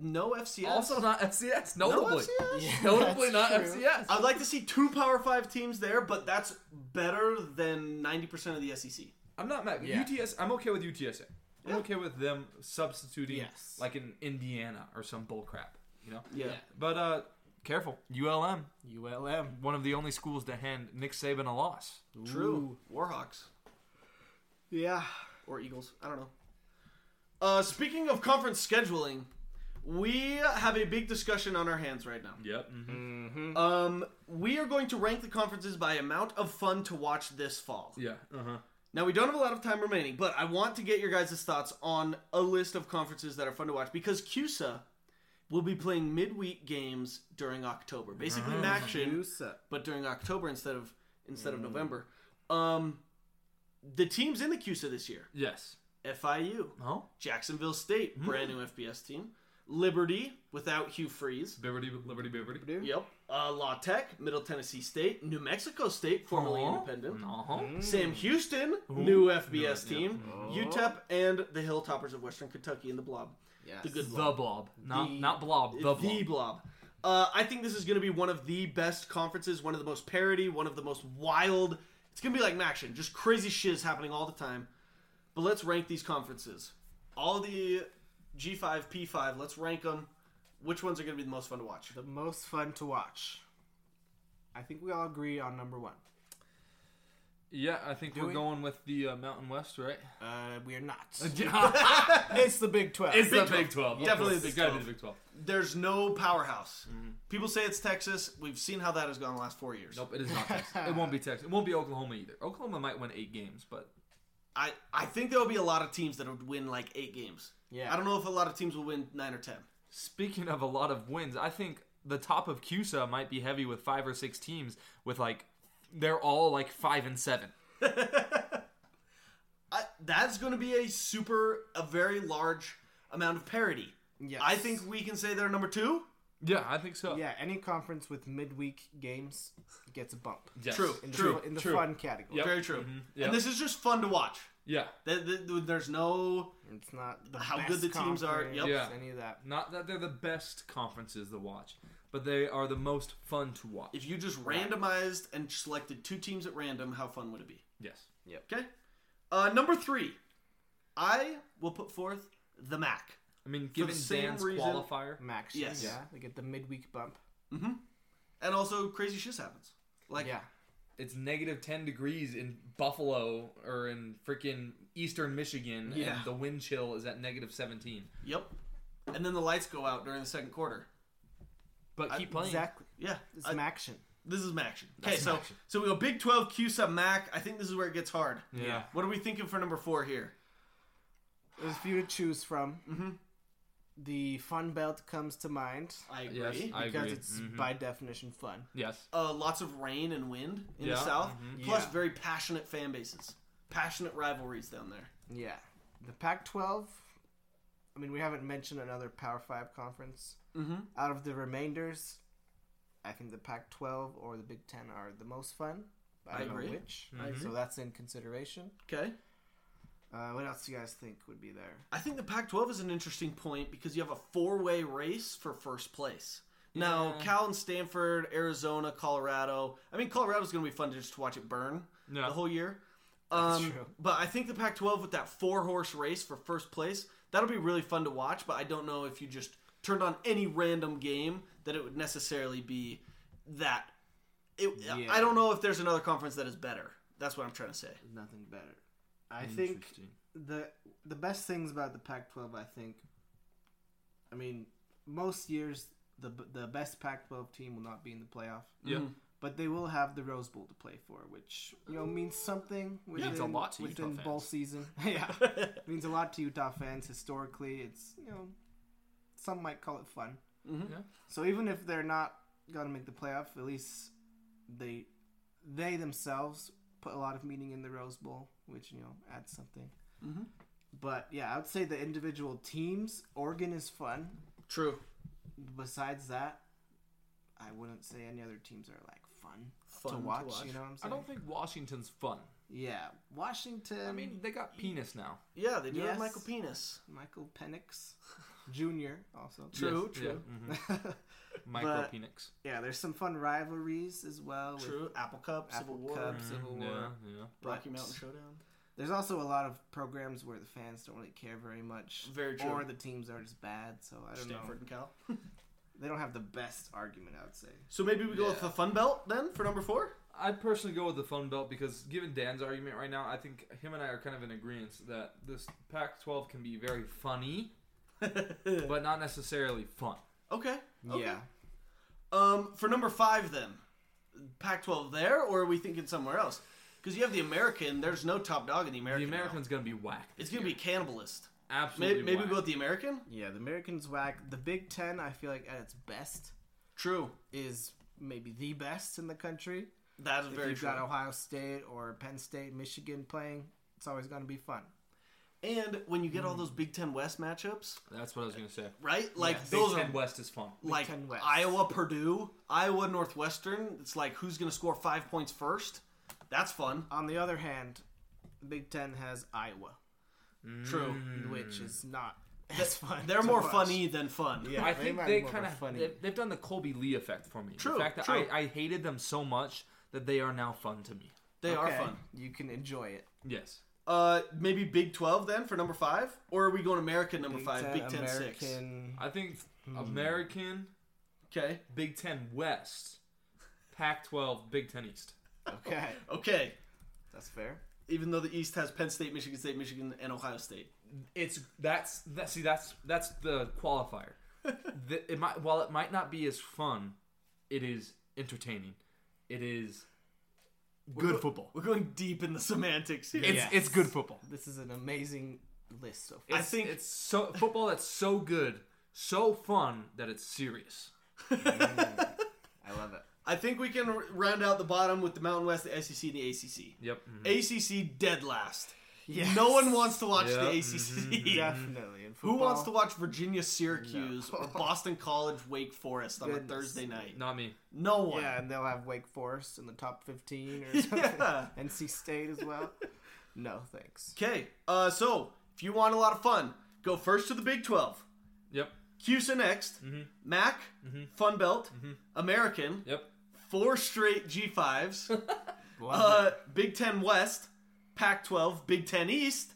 [SPEAKER 4] No FCS.
[SPEAKER 1] Also not FCS.
[SPEAKER 4] no
[SPEAKER 1] Notably.
[SPEAKER 4] FCS.
[SPEAKER 2] Yeah,
[SPEAKER 1] Notably not
[SPEAKER 2] that's true.
[SPEAKER 1] FCS.
[SPEAKER 4] I'd like to see two Power Five teams there, but that's better than ninety percent of the SEC.
[SPEAKER 1] I'm not mad.
[SPEAKER 2] Yeah.
[SPEAKER 1] UTS. I'm okay with UTSA. I'm
[SPEAKER 4] Yeah.
[SPEAKER 1] okay with them substituting
[SPEAKER 2] Yes.
[SPEAKER 1] like in Indiana or some bull crap. You know.
[SPEAKER 4] Yeah.
[SPEAKER 1] But uh, careful. ULM,
[SPEAKER 2] ULM.
[SPEAKER 1] one of the only schools to hand Nick Saban a loss.
[SPEAKER 4] True. Warhawks
[SPEAKER 2] Yeah.
[SPEAKER 4] or Eagles. I don't know. Uh, speaking of conference scheduling, we have a big discussion on our hands right now.
[SPEAKER 1] Yep.
[SPEAKER 2] Mm-hmm.
[SPEAKER 4] Um, we are going to rank the conferences by amount of fun to watch this fall.
[SPEAKER 1] Yeah. Uh huh.
[SPEAKER 4] Now we don't have a lot of time remaining, but I want to get your guys' thoughts on a list of conferences that are fun to watch because CUSA will be playing midweek games during October, basically mm. Maction,
[SPEAKER 2] USA.
[SPEAKER 4] but during October instead of instead of mm. November. Um, the teams in the CUSA this year:
[SPEAKER 1] Yes.
[SPEAKER 4] FIU,
[SPEAKER 1] Oh.
[SPEAKER 4] Jacksonville State, mm. brand new FBS team, Liberty without Hugh Freeze.
[SPEAKER 1] Liberty, Liberty, Liberty.
[SPEAKER 4] Yep. Uh, La Tech, Middle Tennessee State, New Mexico State, formerly
[SPEAKER 1] Uh-huh.
[SPEAKER 4] independent.
[SPEAKER 1] Uh-huh.
[SPEAKER 4] Sam Houston, new FBS
[SPEAKER 1] Yeah,
[SPEAKER 4] team. UTEP and the Hilltoppers of Western Kentucky in the Blob.
[SPEAKER 2] Yes.
[SPEAKER 4] The good
[SPEAKER 1] The
[SPEAKER 4] blob.
[SPEAKER 1] blob, not
[SPEAKER 4] The-
[SPEAKER 1] not blob. The blob.
[SPEAKER 4] The Blob. Uh, I think this is going to be one of the best conferences, one of the most parody, one of the most wild. It's going to be like Maction, just crazy shit is happening all the time. But let's rank these conferences. All the G5, P5, let's rank them. Which ones are going to be the most fun to watch?
[SPEAKER 2] The most fun to watch. I think we all agree on number one.
[SPEAKER 1] Yeah, I think
[SPEAKER 2] Do
[SPEAKER 1] we're
[SPEAKER 2] we?
[SPEAKER 1] going with the uh, Mountain West, right?
[SPEAKER 2] Uh, we are not.
[SPEAKER 1] it's
[SPEAKER 2] it's the Big Twelve.
[SPEAKER 1] the
[SPEAKER 4] Big
[SPEAKER 1] Big
[SPEAKER 4] 12.
[SPEAKER 1] 12.
[SPEAKER 4] Definitely
[SPEAKER 1] It's
[SPEAKER 4] the Big
[SPEAKER 1] gotta
[SPEAKER 4] 12.
[SPEAKER 1] be the Big 12.
[SPEAKER 4] There's no powerhouse. People say it's Texas. We've seen how that has gone the last four years.
[SPEAKER 1] Nope, it is not Texas. it won't be Texas. It won't be Oklahoma either. Oklahoma might win eight games, but
[SPEAKER 4] I, I think there will be a lot of teams that would win like eight games.
[SPEAKER 2] Yeah.
[SPEAKER 4] I don't know if a lot of teams will win nine or ten.
[SPEAKER 1] speaking of a lot of wins, I think the top of CUSA might be heavy with five or six teams with like they're all like five and seven.
[SPEAKER 4] I, that's going to be a super, a very large amount of parity.
[SPEAKER 2] Yes.
[SPEAKER 4] I think we can say they're number two.
[SPEAKER 1] Yeah, I think so.
[SPEAKER 2] Yeah, any conference with midweek games gets a bump
[SPEAKER 1] Yes.
[SPEAKER 4] True.
[SPEAKER 2] in the,
[SPEAKER 4] True.
[SPEAKER 2] in the
[SPEAKER 1] true.
[SPEAKER 2] fun category.
[SPEAKER 1] Yep.
[SPEAKER 4] Very true. Mm-hmm.
[SPEAKER 1] Yep.
[SPEAKER 4] And this is just fun to watch.
[SPEAKER 1] Yeah.
[SPEAKER 4] Th- th- th- There's no.
[SPEAKER 2] It's not the
[SPEAKER 4] How
[SPEAKER 2] best
[SPEAKER 4] good the teams are, yep.
[SPEAKER 1] Yeah.
[SPEAKER 2] Any of that.
[SPEAKER 1] Not that they're the best conferences to watch, but they are the most fun to watch.
[SPEAKER 4] If you just randomized and selected two teams at random, how fun would it be?
[SPEAKER 1] yes.
[SPEAKER 4] Okay. Uh, number three, I will put forth the MAC.
[SPEAKER 1] I mean, given
[SPEAKER 4] same
[SPEAKER 1] Dan's
[SPEAKER 4] reason-
[SPEAKER 1] qualifier,
[SPEAKER 2] Max.
[SPEAKER 4] Yes.
[SPEAKER 2] Yeah, they get the midweek bump.
[SPEAKER 4] And also, crazy shit happens. Like,
[SPEAKER 2] yeah.
[SPEAKER 1] It's negative 10 degrees in Buffalo or in freaking eastern Michigan,
[SPEAKER 4] Yeah.
[SPEAKER 1] and the wind chill is at negative 17.
[SPEAKER 4] yep. And then the lights go out during the second quarter.
[SPEAKER 1] But keep playing.
[SPEAKER 2] Exactly.
[SPEAKER 4] Yeah.
[SPEAKER 2] It's
[SPEAKER 4] I-
[SPEAKER 2] Maction.
[SPEAKER 4] This is Maction. Okay, so
[SPEAKER 1] Maction.
[SPEAKER 4] so we go Big 12, CUSA, MAC. I think this is where it gets hard.
[SPEAKER 1] Yeah.
[SPEAKER 4] What are we thinking for number four here?
[SPEAKER 2] There's a few to choose from.
[SPEAKER 4] Mm-hmm.
[SPEAKER 2] The Fun Belt comes to mind
[SPEAKER 4] I agree.
[SPEAKER 1] Yes, I
[SPEAKER 2] because
[SPEAKER 1] agree.
[SPEAKER 2] it's
[SPEAKER 1] Mhm.
[SPEAKER 2] by definition fun.
[SPEAKER 1] Yes.
[SPEAKER 4] uh, lots of rain and wind in
[SPEAKER 1] Yeah,
[SPEAKER 4] the south,
[SPEAKER 1] mhm.
[SPEAKER 4] plus
[SPEAKER 2] Yeah.
[SPEAKER 4] very passionate fan bases, passionate rivalries down there.
[SPEAKER 2] Yeah. The Pac-12. I mean, we haven't mentioned another Power Five conference.
[SPEAKER 4] Mm-hmm.
[SPEAKER 2] Out of the remainders, I think the Pac-12 or the Big Ten are the most fun. I,
[SPEAKER 4] I
[SPEAKER 2] don't
[SPEAKER 4] agree.
[SPEAKER 2] know which.
[SPEAKER 1] Mhm.
[SPEAKER 2] So that's in consideration.
[SPEAKER 4] Okay.
[SPEAKER 2] Uh, what else do you guys think would be there?
[SPEAKER 4] I think the Pac-12 is an interesting point because you have a four-way race for first place. Now,
[SPEAKER 1] Yeah.
[SPEAKER 4] Cal and Stanford, Arizona, Colorado. I mean, Colorado's going to be fun to just watch it burn
[SPEAKER 1] Yeah.
[SPEAKER 4] the whole year.
[SPEAKER 2] That's
[SPEAKER 4] Um,
[SPEAKER 2] true.
[SPEAKER 4] But I think the Pac-12 with that four-horse race for first place, that'll be really fun to watch. But I don't know if you just turned on any random game that it would necessarily be that. It,
[SPEAKER 2] Yeah.
[SPEAKER 4] I don't know if there's another conference that is better. That's what I'm trying to say.
[SPEAKER 2] Nothing better. I think the the best things about the Pac-12, I think. I mean, most years the the best Pac-12 team will not be in the playoff,
[SPEAKER 1] Yeah.
[SPEAKER 4] Mhm.
[SPEAKER 2] but they will have the Rose Bowl to play for, which you know means something. Within,
[SPEAKER 1] Means a lot to
[SPEAKER 2] within
[SPEAKER 1] Utah
[SPEAKER 2] bowl
[SPEAKER 1] fans.
[SPEAKER 2] season. yeah, means a lot to Utah fans historically. It's you know, some might call it fun.
[SPEAKER 4] Mhm.
[SPEAKER 1] Yeah.
[SPEAKER 2] So even if they're not gonna make the playoff, at least they they themselves put a lot of meaning in the Rose Bowl, which you know adds something.
[SPEAKER 4] Mhm.
[SPEAKER 2] But yeah, I would say the individual teams. Oregon is fun.
[SPEAKER 4] True.
[SPEAKER 2] Besides that, I wouldn't say any other teams are like fun,
[SPEAKER 4] Fun
[SPEAKER 2] to,
[SPEAKER 4] to
[SPEAKER 2] watch,
[SPEAKER 4] watch.
[SPEAKER 2] You know what I'm saying?
[SPEAKER 1] I don't think Washington's fun.
[SPEAKER 2] Yeah, Washington.
[SPEAKER 1] I mean, they got Penix now.
[SPEAKER 4] Yeah, they do have Michael Penix.
[SPEAKER 2] Michael Penix Jr. Also.
[SPEAKER 4] True,
[SPEAKER 1] Yes,
[SPEAKER 4] true.
[SPEAKER 1] Yeah, mhm. Micro
[SPEAKER 2] But-
[SPEAKER 1] Penix.
[SPEAKER 2] yeah, there's some fun rivalries as well. with
[SPEAKER 4] True. Apple Cup, Civil
[SPEAKER 2] Apple
[SPEAKER 4] War,
[SPEAKER 2] Cup, Civil
[SPEAKER 1] Mhm,
[SPEAKER 2] War.
[SPEAKER 1] Yeah, yeah.
[SPEAKER 4] Rocky
[SPEAKER 2] but
[SPEAKER 4] Mountain Showdown.
[SPEAKER 2] There's also a lot of programs where the fans don't really care very much.
[SPEAKER 4] Very true.
[SPEAKER 2] Or the teams are just bad, so I don't
[SPEAKER 4] Stanford and Cal.
[SPEAKER 2] know. They don't have the best argument, I would say.
[SPEAKER 4] So maybe we go with the Fun Belt then for number four.
[SPEAKER 1] I'd personally go with the Fun Belt because, given Dan's argument right now, I think him and I are kind of in agreement that this Pac-12 can be very funny, but not necessarily fun.
[SPEAKER 4] Okay. okay.
[SPEAKER 2] Yeah.
[SPEAKER 4] Um, for number five then, Pac-12 there, or are we thinking somewhere else? Because you have the American. There's no top dog in the
[SPEAKER 1] The
[SPEAKER 4] American. now.
[SPEAKER 1] American's gonna be whack.
[SPEAKER 4] It's gonna be cannibalist.
[SPEAKER 1] absolutely
[SPEAKER 4] Maybe, maybe
[SPEAKER 1] whack.
[SPEAKER 4] we go with the American.
[SPEAKER 2] Yeah, the Americans whack. The Big Ten, I feel like at its best,
[SPEAKER 4] True.
[SPEAKER 2] is maybe the best in the country.
[SPEAKER 4] That is
[SPEAKER 2] If
[SPEAKER 4] very
[SPEAKER 2] you've
[SPEAKER 4] true.
[SPEAKER 2] got Ohio State or Penn State, Michigan playing, it's always going to be fun.
[SPEAKER 4] And when you get
[SPEAKER 2] Hmm.
[SPEAKER 4] all those Big Ten West matchups,
[SPEAKER 1] That's what I was gonna say.
[SPEAKER 4] right? Like
[SPEAKER 2] Yes.
[SPEAKER 1] Big
[SPEAKER 4] those
[SPEAKER 1] Ten
[SPEAKER 4] are
[SPEAKER 1] West is fun.
[SPEAKER 4] like
[SPEAKER 2] Ten West.
[SPEAKER 4] Iowa, Purdue, Iowa, Northwestern. It's like who's going to score five points first. That's fun.
[SPEAKER 2] On the other hand, Big Ten has Iowa,
[SPEAKER 4] True.
[SPEAKER 2] which is not as fun.
[SPEAKER 4] They're
[SPEAKER 2] to
[SPEAKER 4] more
[SPEAKER 2] watch.
[SPEAKER 4] funny than fun.
[SPEAKER 2] Yeah,
[SPEAKER 1] I
[SPEAKER 2] they
[SPEAKER 1] think
[SPEAKER 2] might
[SPEAKER 1] they
[SPEAKER 2] be more
[SPEAKER 1] kind of
[SPEAKER 2] funny.
[SPEAKER 1] they've, they've done the Colby Lee effect for me.
[SPEAKER 4] True,
[SPEAKER 1] The fact that
[SPEAKER 4] true.
[SPEAKER 1] I, I hated them so much that they are now fun to me.
[SPEAKER 4] They are
[SPEAKER 2] Okay,
[SPEAKER 4] fun.
[SPEAKER 2] You can enjoy it.
[SPEAKER 1] Yes.
[SPEAKER 4] Uh, maybe Big Twelve then for number five, or are we going American number
[SPEAKER 2] Big
[SPEAKER 4] five?
[SPEAKER 2] Ten,
[SPEAKER 4] Big Ten six.
[SPEAKER 2] American.
[SPEAKER 1] I think
[SPEAKER 2] Hmm.
[SPEAKER 1] American,
[SPEAKER 4] Okay.
[SPEAKER 1] Big Ten West, Pac-12, Big Ten East.
[SPEAKER 2] Okay,
[SPEAKER 4] Okay.
[SPEAKER 2] that's fair.
[SPEAKER 4] Even though the East has Penn State, Michigan State, Michigan, and Ohio State.
[SPEAKER 1] It's that's that. See, that's that's the qualifier. the, it might while it might not be as fun, it is entertaining. It is good football.
[SPEAKER 4] We're going deep in the semantics here.
[SPEAKER 1] It's
[SPEAKER 2] Yes.
[SPEAKER 1] it's good football.
[SPEAKER 2] This is an amazing list so far.
[SPEAKER 1] It's,
[SPEAKER 4] I think-
[SPEAKER 1] it's so football that's so good, so fun that it's serious. Mm.
[SPEAKER 2] I love it.
[SPEAKER 4] I think we can r- round out the bottom with the Mountain West, the SEC, and the ACC.
[SPEAKER 1] Yep. Mm-hmm.
[SPEAKER 4] ACC dead last.
[SPEAKER 2] Yes.
[SPEAKER 4] No one wants to watch the ACC.
[SPEAKER 2] Definitely.
[SPEAKER 4] Who wants to watch Virginia, Syracuse,
[SPEAKER 2] No.
[SPEAKER 4] or Boston College, Wake Forest on a Thursday night?
[SPEAKER 1] Not me.
[SPEAKER 4] No one.
[SPEAKER 2] Yeah, and they'll have Wake Forest in the top 15 or something.
[SPEAKER 4] Yeah.
[SPEAKER 2] NC State as well. No, thanks.
[SPEAKER 4] Okay, uh, so if you want a lot of fun, go first to the Big 12.
[SPEAKER 1] Yep.
[SPEAKER 4] CUSA next, MAC, Fun Belt, American,
[SPEAKER 1] Yep.
[SPEAKER 4] four straight G5s, uh, Big 10 West, Pac 12, Big 10 East,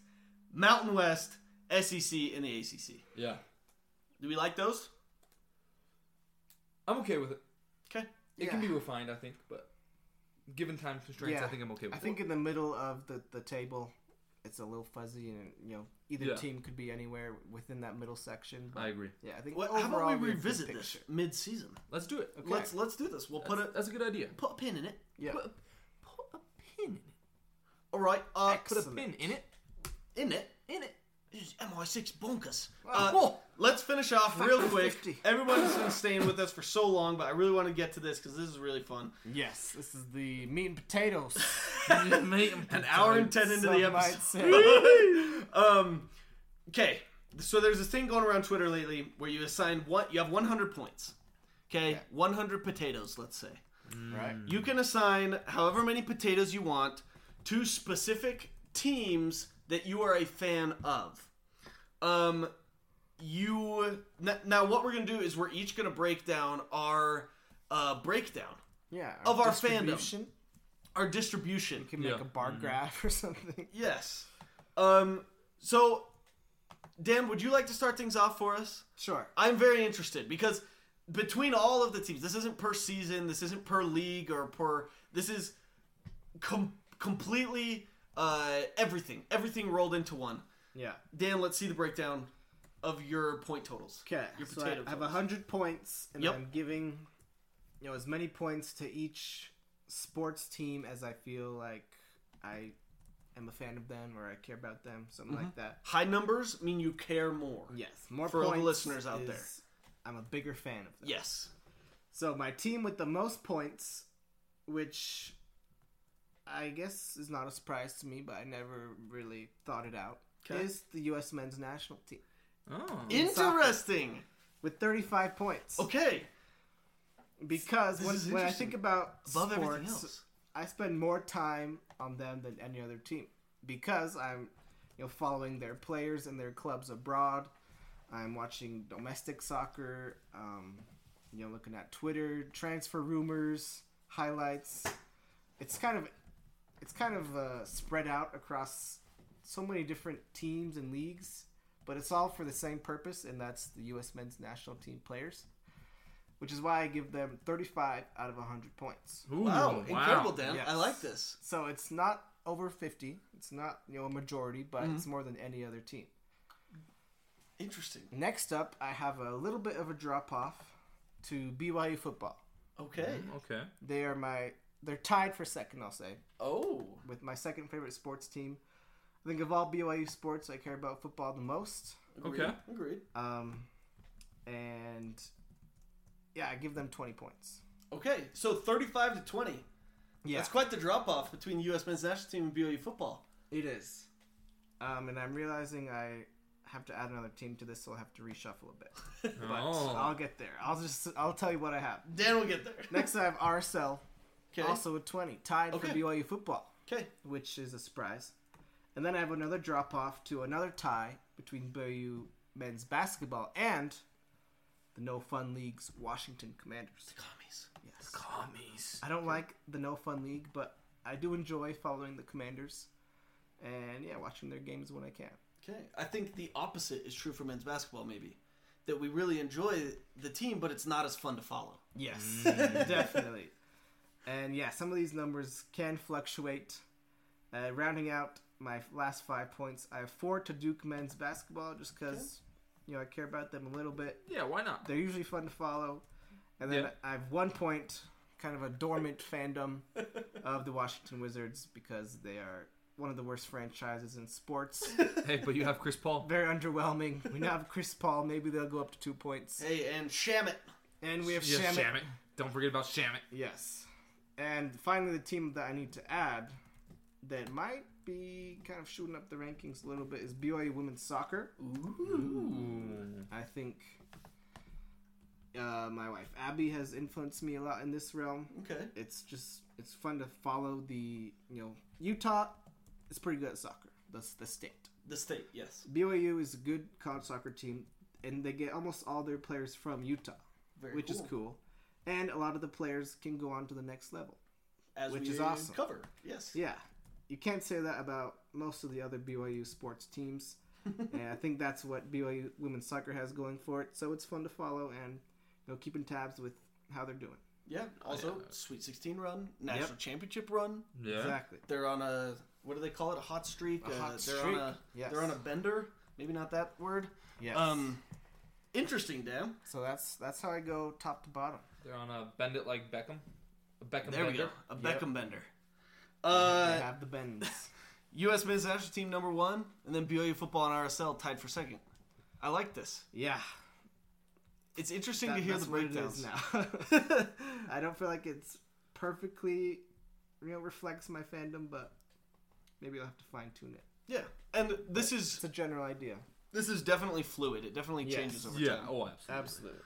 [SPEAKER 4] Mountain West, SEC, and the ACC.
[SPEAKER 1] Yeah.
[SPEAKER 4] Do we like those?
[SPEAKER 1] I'm okay with it.
[SPEAKER 4] Okay.
[SPEAKER 1] It can be refined, I think, but given time constraints,
[SPEAKER 2] Yeah.
[SPEAKER 1] I think I'm okay with
[SPEAKER 2] I
[SPEAKER 1] it.
[SPEAKER 2] think in the middle of the, the table, it's a little fuzzy, and you know either
[SPEAKER 1] Yeah.
[SPEAKER 2] team could be anywhere within that middle section. But
[SPEAKER 1] I agree.
[SPEAKER 2] yeah, I think
[SPEAKER 4] What, how about
[SPEAKER 2] overall
[SPEAKER 4] we
[SPEAKER 2] we have a good
[SPEAKER 4] revisit this
[SPEAKER 2] picture.
[SPEAKER 4] mid-season?
[SPEAKER 1] Let's do it.
[SPEAKER 2] Okay.
[SPEAKER 4] Let's let's do this. We'll
[SPEAKER 1] That's,
[SPEAKER 4] put a
[SPEAKER 1] that's a good idea.
[SPEAKER 4] put a pin in it.
[SPEAKER 2] Yeah.
[SPEAKER 1] Put, put a pin in it.
[SPEAKER 4] All right. Uh,
[SPEAKER 1] Put a pin in it.
[SPEAKER 4] in it.
[SPEAKER 1] In it.
[SPEAKER 4] This is MI6 bonkers. Uh, let's finish off real quick.
[SPEAKER 2] 50.
[SPEAKER 4] Everybody's been staying with us for so long, but I really want to get to this because this is really fun.
[SPEAKER 2] Yes, this is the meat and potatoes.
[SPEAKER 4] An hour and ten into the episode. um, okay, so there's this thing going around Twitter lately where you assign what You have 100 points. Okay,
[SPEAKER 2] Yeah.
[SPEAKER 4] 100 potatoes. Let's say
[SPEAKER 2] right?
[SPEAKER 4] you can assign however many potatoes you want to specific teams that you are a fan of. Um, you now what we're gonna do is we're each gonna break down our uh, breakdown,
[SPEAKER 2] Yeah.
[SPEAKER 4] Of our fandom.
[SPEAKER 2] distribution.
[SPEAKER 4] our distribution.
[SPEAKER 2] You can make
[SPEAKER 1] Yeah.
[SPEAKER 2] a bar graph or something.
[SPEAKER 4] Yes. Um. So, Dan, would you like to start things off for us?
[SPEAKER 2] Sure.
[SPEAKER 4] I'm very interested because between all of the teams, this isn't per season, this isn't per league or per. This is com- completely uh, everything, everything rolled into one.
[SPEAKER 2] Yeah.
[SPEAKER 4] Dan, let's see the breakdown of your point totals.
[SPEAKER 2] Okay.
[SPEAKER 4] Your
[SPEAKER 2] So I
[SPEAKER 4] potato
[SPEAKER 2] I have
[SPEAKER 4] totals.
[SPEAKER 2] hundred points, and
[SPEAKER 4] Yep.
[SPEAKER 2] I'm giving, you know, as many points to each sports team as I feel like I am a fan of them or I care about them, something
[SPEAKER 4] Mm-hmm.
[SPEAKER 2] like that.
[SPEAKER 4] High numbers mean you care more.
[SPEAKER 2] Yes. More
[SPEAKER 4] For all the listeners out there.
[SPEAKER 2] I'm a bigger fan of them.
[SPEAKER 4] Yes.
[SPEAKER 2] So my team with the most points, which I guess is not a surprise to me, but I never really thought it out,
[SPEAKER 4] Okay.
[SPEAKER 2] is the U.S. men's national team
[SPEAKER 1] Oh.
[SPEAKER 4] Interesting.
[SPEAKER 2] with 35 points.
[SPEAKER 4] Okay.
[SPEAKER 2] because
[SPEAKER 4] This
[SPEAKER 2] when,
[SPEAKER 4] is
[SPEAKER 2] when I
[SPEAKER 4] interesting.
[SPEAKER 2] think about
[SPEAKER 4] Above everything
[SPEAKER 2] sports,
[SPEAKER 4] else.
[SPEAKER 2] I spend more time on them than any other team because I'm, you know, following their players and their clubs abroad. I'm watching domestic soccer. Um, you know, looking at Twitter transfer rumors, highlights. It's kind of, it's kind of uh, spread out across so many different teams and leagues, but it's all for the same purpose, and that's the U.S. men's national team players. Which is why I give them 35 out of 100 points.
[SPEAKER 1] Ooh,
[SPEAKER 4] Wow, incredible, Dan.
[SPEAKER 2] Yes.
[SPEAKER 4] I like this.
[SPEAKER 2] So it's not over 50. It's not, you know, a majority, but it's more than any other team.
[SPEAKER 4] Interesting.
[SPEAKER 2] Next up, I have a little bit of a drop off to BYU football.
[SPEAKER 4] Okay.
[SPEAKER 1] Okay.
[SPEAKER 2] They are my they're tied for second, I'll say,
[SPEAKER 4] Oh.
[SPEAKER 2] with my second favorite sports team. I think of all BYU sports, I care about football the most.
[SPEAKER 4] Agreed.
[SPEAKER 1] Okay.
[SPEAKER 4] Agreed.
[SPEAKER 2] Um, and yeah, I give them 20 points.
[SPEAKER 4] Okay, so 35 to 20.
[SPEAKER 2] Yeah,
[SPEAKER 4] That's quite the drop off between the U.S. men's national team and BYU football.
[SPEAKER 2] it is. Um, and I'm realizing I have to add another team to this, so I'll have to reshuffle a bit. But
[SPEAKER 1] Oh.
[SPEAKER 2] I'll get there. I'll just I'll tell you what I have.
[SPEAKER 4] Dan will get there.
[SPEAKER 2] Next, I have RSL,
[SPEAKER 4] Okay.
[SPEAKER 2] also with 20, tied for
[SPEAKER 4] Okay.
[SPEAKER 2] BYU football,
[SPEAKER 4] Okay.
[SPEAKER 2] which is a surprise. And then I have another drop off to another tie between BYU men's basketball and the No Fun League's Washington Commanders.
[SPEAKER 4] The commies.
[SPEAKER 2] Yes.
[SPEAKER 1] Commies.
[SPEAKER 2] I don't like the No Fun League, but I do enjoy following the Commanders and yeah, watching their games when I can.
[SPEAKER 4] Okay. I think the opposite is true for men's basketball, maybe. That we really enjoy the team, but it's not as fun to follow.
[SPEAKER 2] Yes, mm. definitely. And yeah, some of these numbers can fluctuate. Uh, rounding out my last five points, I have four to Duke men's basketball just because you know I care about them a little bit.
[SPEAKER 1] Yeah, why not?
[SPEAKER 2] They're usually fun to follow. And then
[SPEAKER 1] Yeah.
[SPEAKER 2] I have one point, kind of a dormant fandom of the Washington Wizards because they are one of the worst franchises in sports.
[SPEAKER 1] Hey, but you have Chris Paul.
[SPEAKER 2] Very underwhelming. We now have Chris Paul. Maybe they'll go up to two points.
[SPEAKER 4] Hey, and Shamet.
[SPEAKER 2] And we have
[SPEAKER 1] Yes,
[SPEAKER 2] Shamet.
[SPEAKER 1] Shamet. Don't forget about Shamet.
[SPEAKER 2] Yes. And finally, the team that I need to add that might be kind of shooting up the rankings a little bit is BYU women's soccer.
[SPEAKER 1] Ooh.
[SPEAKER 2] I think uh, my wife Abby has influenced me a lot in this realm.
[SPEAKER 4] Okay.
[SPEAKER 2] It's just it's fun to follow the you know Utah is pretty good at soccer. That's the state.
[SPEAKER 4] The state, yes.
[SPEAKER 2] BYU is a good college soccer team, and they get almost all their players from Utah,
[SPEAKER 4] Very
[SPEAKER 2] which
[SPEAKER 4] cool.
[SPEAKER 2] is cool. And a lot of the players can go on to the next level.
[SPEAKER 4] As
[SPEAKER 2] which
[SPEAKER 4] we
[SPEAKER 2] is awesome.
[SPEAKER 4] cover, yes.
[SPEAKER 2] Yeah, you can't say that about most of the other BYU sports teams, and I think that's what BYU women's soccer has going for it. So it's fun to follow and you know keeping tabs with how they're doing.
[SPEAKER 4] Yeah. Also,
[SPEAKER 1] yeah.
[SPEAKER 4] Sweet 16 run, national championship run.
[SPEAKER 1] Yeah.
[SPEAKER 2] Exactly.
[SPEAKER 4] They're on a what do they call it? A hot streak.
[SPEAKER 2] A
[SPEAKER 4] Uh,
[SPEAKER 2] hot
[SPEAKER 4] they're
[SPEAKER 2] streak,
[SPEAKER 4] on a
[SPEAKER 2] yes.
[SPEAKER 4] they're on a bender. Maybe not that word.
[SPEAKER 2] Yes.
[SPEAKER 4] Um, interesting, Dan.
[SPEAKER 2] so that's that's how I go top to bottom.
[SPEAKER 1] They're on a bend it like Beckham. A Beckham
[SPEAKER 4] There we
[SPEAKER 1] bender.
[SPEAKER 4] go. A
[SPEAKER 2] Yep.
[SPEAKER 4] Beckham bender.
[SPEAKER 2] they
[SPEAKER 4] Uh,
[SPEAKER 2] have the bends.
[SPEAKER 4] U.S. men's national team number one, and then BYU football and RSL tied for second. I like this.
[SPEAKER 2] yeah,
[SPEAKER 4] It's interesting
[SPEAKER 2] that-
[SPEAKER 4] to hear the breakdowns
[SPEAKER 2] now. I don't feel like it's perfectly, you know, reflects my fandom, but maybe I'll have to fine tune it.
[SPEAKER 4] yeah, and this
[SPEAKER 2] It's
[SPEAKER 4] is it's
[SPEAKER 2] a general idea.
[SPEAKER 4] This is definitely fluid. It definitely
[SPEAKER 2] Yes.
[SPEAKER 4] changes over time.
[SPEAKER 1] Yeah.
[SPEAKER 4] time.
[SPEAKER 1] Oh, absolutely.
[SPEAKER 2] Absolutely.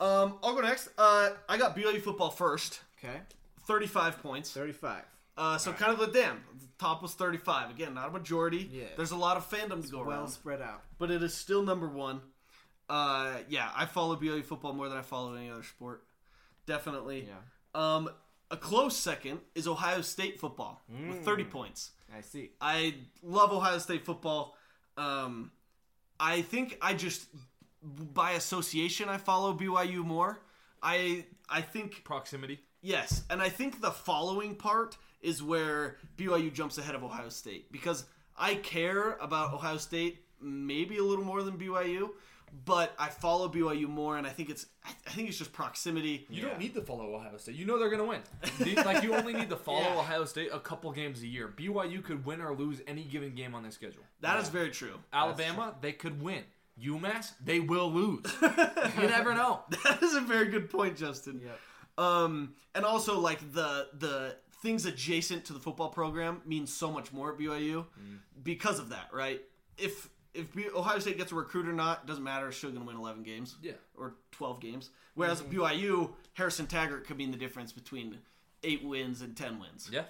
[SPEAKER 4] Um, I'll go next. Uh, I got BYU football first,
[SPEAKER 2] Okay.
[SPEAKER 4] thirty-five points.
[SPEAKER 2] Thirty-five.
[SPEAKER 4] Uh, so kind of the damn The top was 35. Again, not a majority.
[SPEAKER 2] Yeah.
[SPEAKER 4] There's a lot of fandom to go
[SPEAKER 2] Well
[SPEAKER 4] around,
[SPEAKER 2] spread out.
[SPEAKER 4] but it is still number one. Uh, yeah, I follow BYU football more than I follow any other sport. Definitely.
[SPEAKER 2] Yeah.
[SPEAKER 4] Um, a close second is Ohio State football with 30
[SPEAKER 2] Mm.
[SPEAKER 4] points.
[SPEAKER 2] I see.
[SPEAKER 4] I love Ohio State football. Um, I think I just by association I follow BYU more. I I think
[SPEAKER 1] Proximity.
[SPEAKER 4] Yes, and I think the following part is where BYU jumps ahead of Ohio State because I care about Ohio State maybe a little more than BYU, but I follow BYU more, and I think it's I I think it's just proximity.
[SPEAKER 1] You
[SPEAKER 2] Yeah.
[SPEAKER 1] don't need to follow Ohio State. You know they're gonna win. Like you only need to follow
[SPEAKER 2] Yeah.
[SPEAKER 1] Ohio State a couple games a year. BYU could win or lose any given game on their schedule.
[SPEAKER 4] That is very true.
[SPEAKER 1] Alabama, they could win. UMass, they will lose. you never know.
[SPEAKER 4] That is a very good point, Justin.
[SPEAKER 2] Yep.
[SPEAKER 4] Um, and also like the the things adjacent to the football program mean so much more at BYU because of that, right? If if Ohio State gets a recruit or not, doesn't matter. It's still going to win 11 games.
[SPEAKER 1] Yeah.
[SPEAKER 4] Or 12 games. Whereas
[SPEAKER 2] Mm-hmm.
[SPEAKER 4] BYU, Harrison Taggart could mean the difference between eight wins and 10 wins.
[SPEAKER 1] Yeah.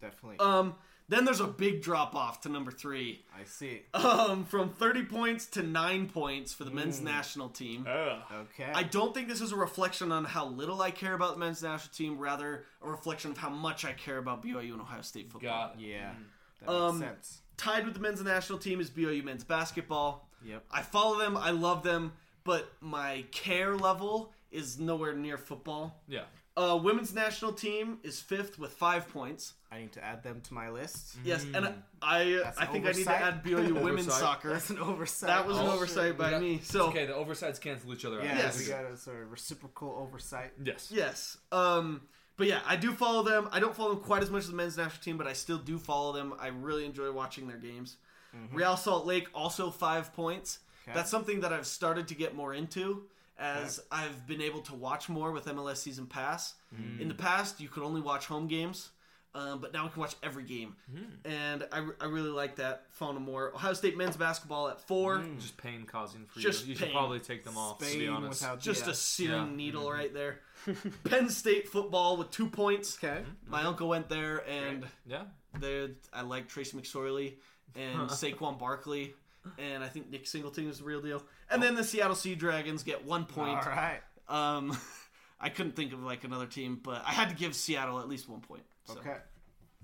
[SPEAKER 2] Definitely.
[SPEAKER 4] Um, then there's a big drop off to number three.
[SPEAKER 2] I see.
[SPEAKER 4] Um, from 30 points to nine points for the men's
[SPEAKER 2] Mm.
[SPEAKER 4] national team.
[SPEAKER 2] Okay.
[SPEAKER 4] I don't think this is a reflection on how little I care about the men's national team, rather a reflection of how much I care about BYU and Ohio State football.
[SPEAKER 1] Got it.
[SPEAKER 2] yeah. That
[SPEAKER 4] Um,
[SPEAKER 2] makes sense.
[SPEAKER 4] Tied with the men's national team is BYU men's basketball.
[SPEAKER 2] Yep.
[SPEAKER 4] I follow them, I love them, but my care level is nowhere near football.
[SPEAKER 1] Yeah.
[SPEAKER 4] Uh, women's national team is fifth with five points.
[SPEAKER 2] I need to add them to my list.
[SPEAKER 4] Yes, and I I, I
[SPEAKER 2] an
[SPEAKER 4] think I need to add BYU women's
[SPEAKER 1] Oversight.
[SPEAKER 4] soccer.
[SPEAKER 2] That's an oversight.
[SPEAKER 4] That was an
[SPEAKER 1] Oh,
[SPEAKER 4] oversight by
[SPEAKER 1] We got-
[SPEAKER 4] me.
[SPEAKER 1] it's
[SPEAKER 4] So
[SPEAKER 1] okay, the oversights cancel each other out.
[SPEAKER 2] Yeah,
[SPEAKER 4] Yes.
[SPEAKER 2] we got a sort of reciprocal oversight.
[SPEAKER 1] Yes.
[SPEAKER 4] Yes. Um, but yeah, I do follow them. I don't follow them quite as much as the men's national team, but I still do follow them. I really enjoy watching their games. Mm-hmm. Real Salt Lake also five points.
[SPEAKER 2] Okay.
[SPEAKER 4] That's something that I've started to get more into as I've been able to watch more with MLS Season Pass. Mm. In the past, you could only watch home games. Um, but now we can watch every game, hmm. and I, I really like that. Following them more. Ohio State men's basketball at four, hmm.
[SPEAKER 1] Just pain causing for
[SPEAKER 4] Just
[SPEAKER 1] you. You should probably take them off, to be honest.
[SPEAKER 2] without
[SPEAKER 4] just
[SPEAKER 2] yeah.
[SPEAKER 4] a uh, searing
[SPEAKER 1] Yeah.
[SPEAKER 4] needle mm-hmm. right there. Penn State football with two points.
[SPEAKER 2] Okay.
[SPEAKER 4] My mm-hmm. uncle went there, and
[SPEAKER 1] Yeah.
[SPEAKER 4] there I like Trace McSorley and Saquon Barkley, and I think Nick Singleton is the real deal. And then the Seattle Sea Dragons get one point.
[SPEAKER 2] All right.
[SPEAKER 4] Um, I couldn't think of like another team, but I had to give Seattle at least one point. So
[SPEAKER 2] Okay.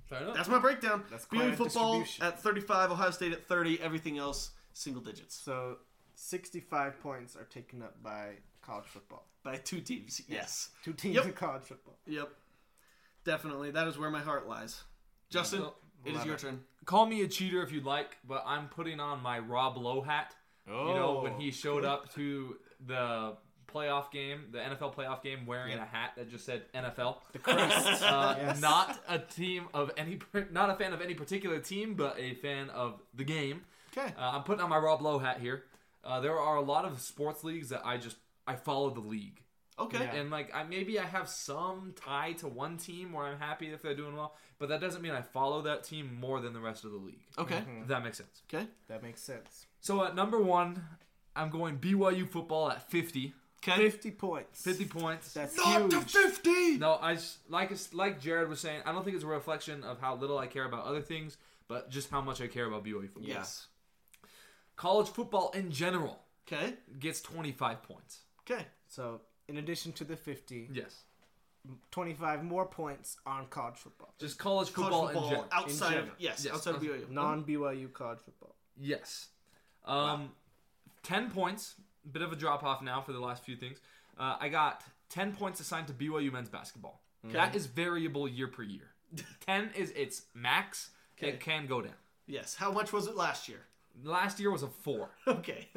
[SPEAKER 1] Fair enough.
[SPEAKER 4] that's my breakdown.
[SPEAKER 2] That's quite
[SPEAKER 4] BYU football at 35, Ohio State at 30, everything else single digits
[SPEAKER 2] So, 65 points are taken up by college football.
[SPEAKER 4] by two teams. Yes.
[SPEAKER 2] Two teams
[SPEAKER 4] Yep.
[SPEAKER 2] in college football.
[SPEAKER 4] Yep. Definitely. That is where my heart lies. Justin,
[SPEAKER 1] Well,
[SPEAKER 4] it is your
[SPEAKER 2] it.
[SPEAKER 4] turn.
[SPEAKER 1] Call me a cheater if you'd like, but I'm putting on my Rob Lowe hat.
[SPEAKER 2] Oh.
[SPEAKER 1] You know, when he oh, showed up to the playoff game, the NFL playoff game, wearing a hat that just said NFL.
[SPEAKER 2] The crest.
[SPEAKER 1] Uh,
[SPEAKER 2] Yes.
[SPEAKER 1] Not a team of any, not a fan of any particular team, but a fan of the game.
[SPEAKER 4] Okay.
[SPEAKER 1] Uh, I'm putting on my Rob Lowe hat here. Uh, there are a lot of sports leagues that I just I follow the league,
[SPEAKER 4] Okay.
[SPEAKER 2] Yeah.
[SPEAKER 1] and like I maybe I have some tie to one team where I'm happy if they're doing well, but that doesn't mean I follow that team more than the rest of the league.
[SPEAKER 4] Okay.
[SPEAKER 1] If that makes sense.
[SPEAKER 4] Okay.
[SPEAKER 2] That makes sense.
[SPEAKER 1] So at number one, I'm going BYU football at 50.
[SPEAKER 4] Okay.
[SPEAKER 2] 50 points.
[SPEAKER 1] 50 points.
[SPEAKER 2] That's
[SPEAKER 4] Not to 50.
[SPEAKER 1] No, I s- like like Jared was saying. I don't think it's a reflection of how little I care about other things, but just how much I care about BYU football.
[SPEAKER 4] Yes.
[SPEAKER 1] College football in general
[SPEAKER 4] Okay.
[SPEAKER 1] gets 25 points.
[SPEAKER 4] Okay.
[SPEAKER 2] So, in addition to the 50,
[SPEAKER 1] Yes,
[SPEAKER 2] 25 more points on college football.
[SPEAKER 1] just college
[SPEAKER 4] College
[SPEAKER 1] football,
[SPEAKER 4] football,
[SPEAKER 1] in general.
[SPEAKER 4] outside
[SPEAKER 2] In
[SPEAKER 4] of
[SPEAKER 2] general.
[SPEAKER 4] yes,
[SPEAKER 1] Yes.
[SPEAKER 4] outside of BYU.
[SPEAKER 2] Non BYU college football.
[SPEAKER 1] Yes. Um, 10 points. Bit of a drop off now for the last few things. Uh, I got 10 points assigned to BYU men's basketball. That is variable year per year. 10 is its max.
[SPEAKER 4] Okay.
[SPEAKER 1] It can go down.
[SPEAKER 4] Yes. How much was it last year?
[SPEAKER 1] Last year was a 4.
[SPEAKER 4] Okay.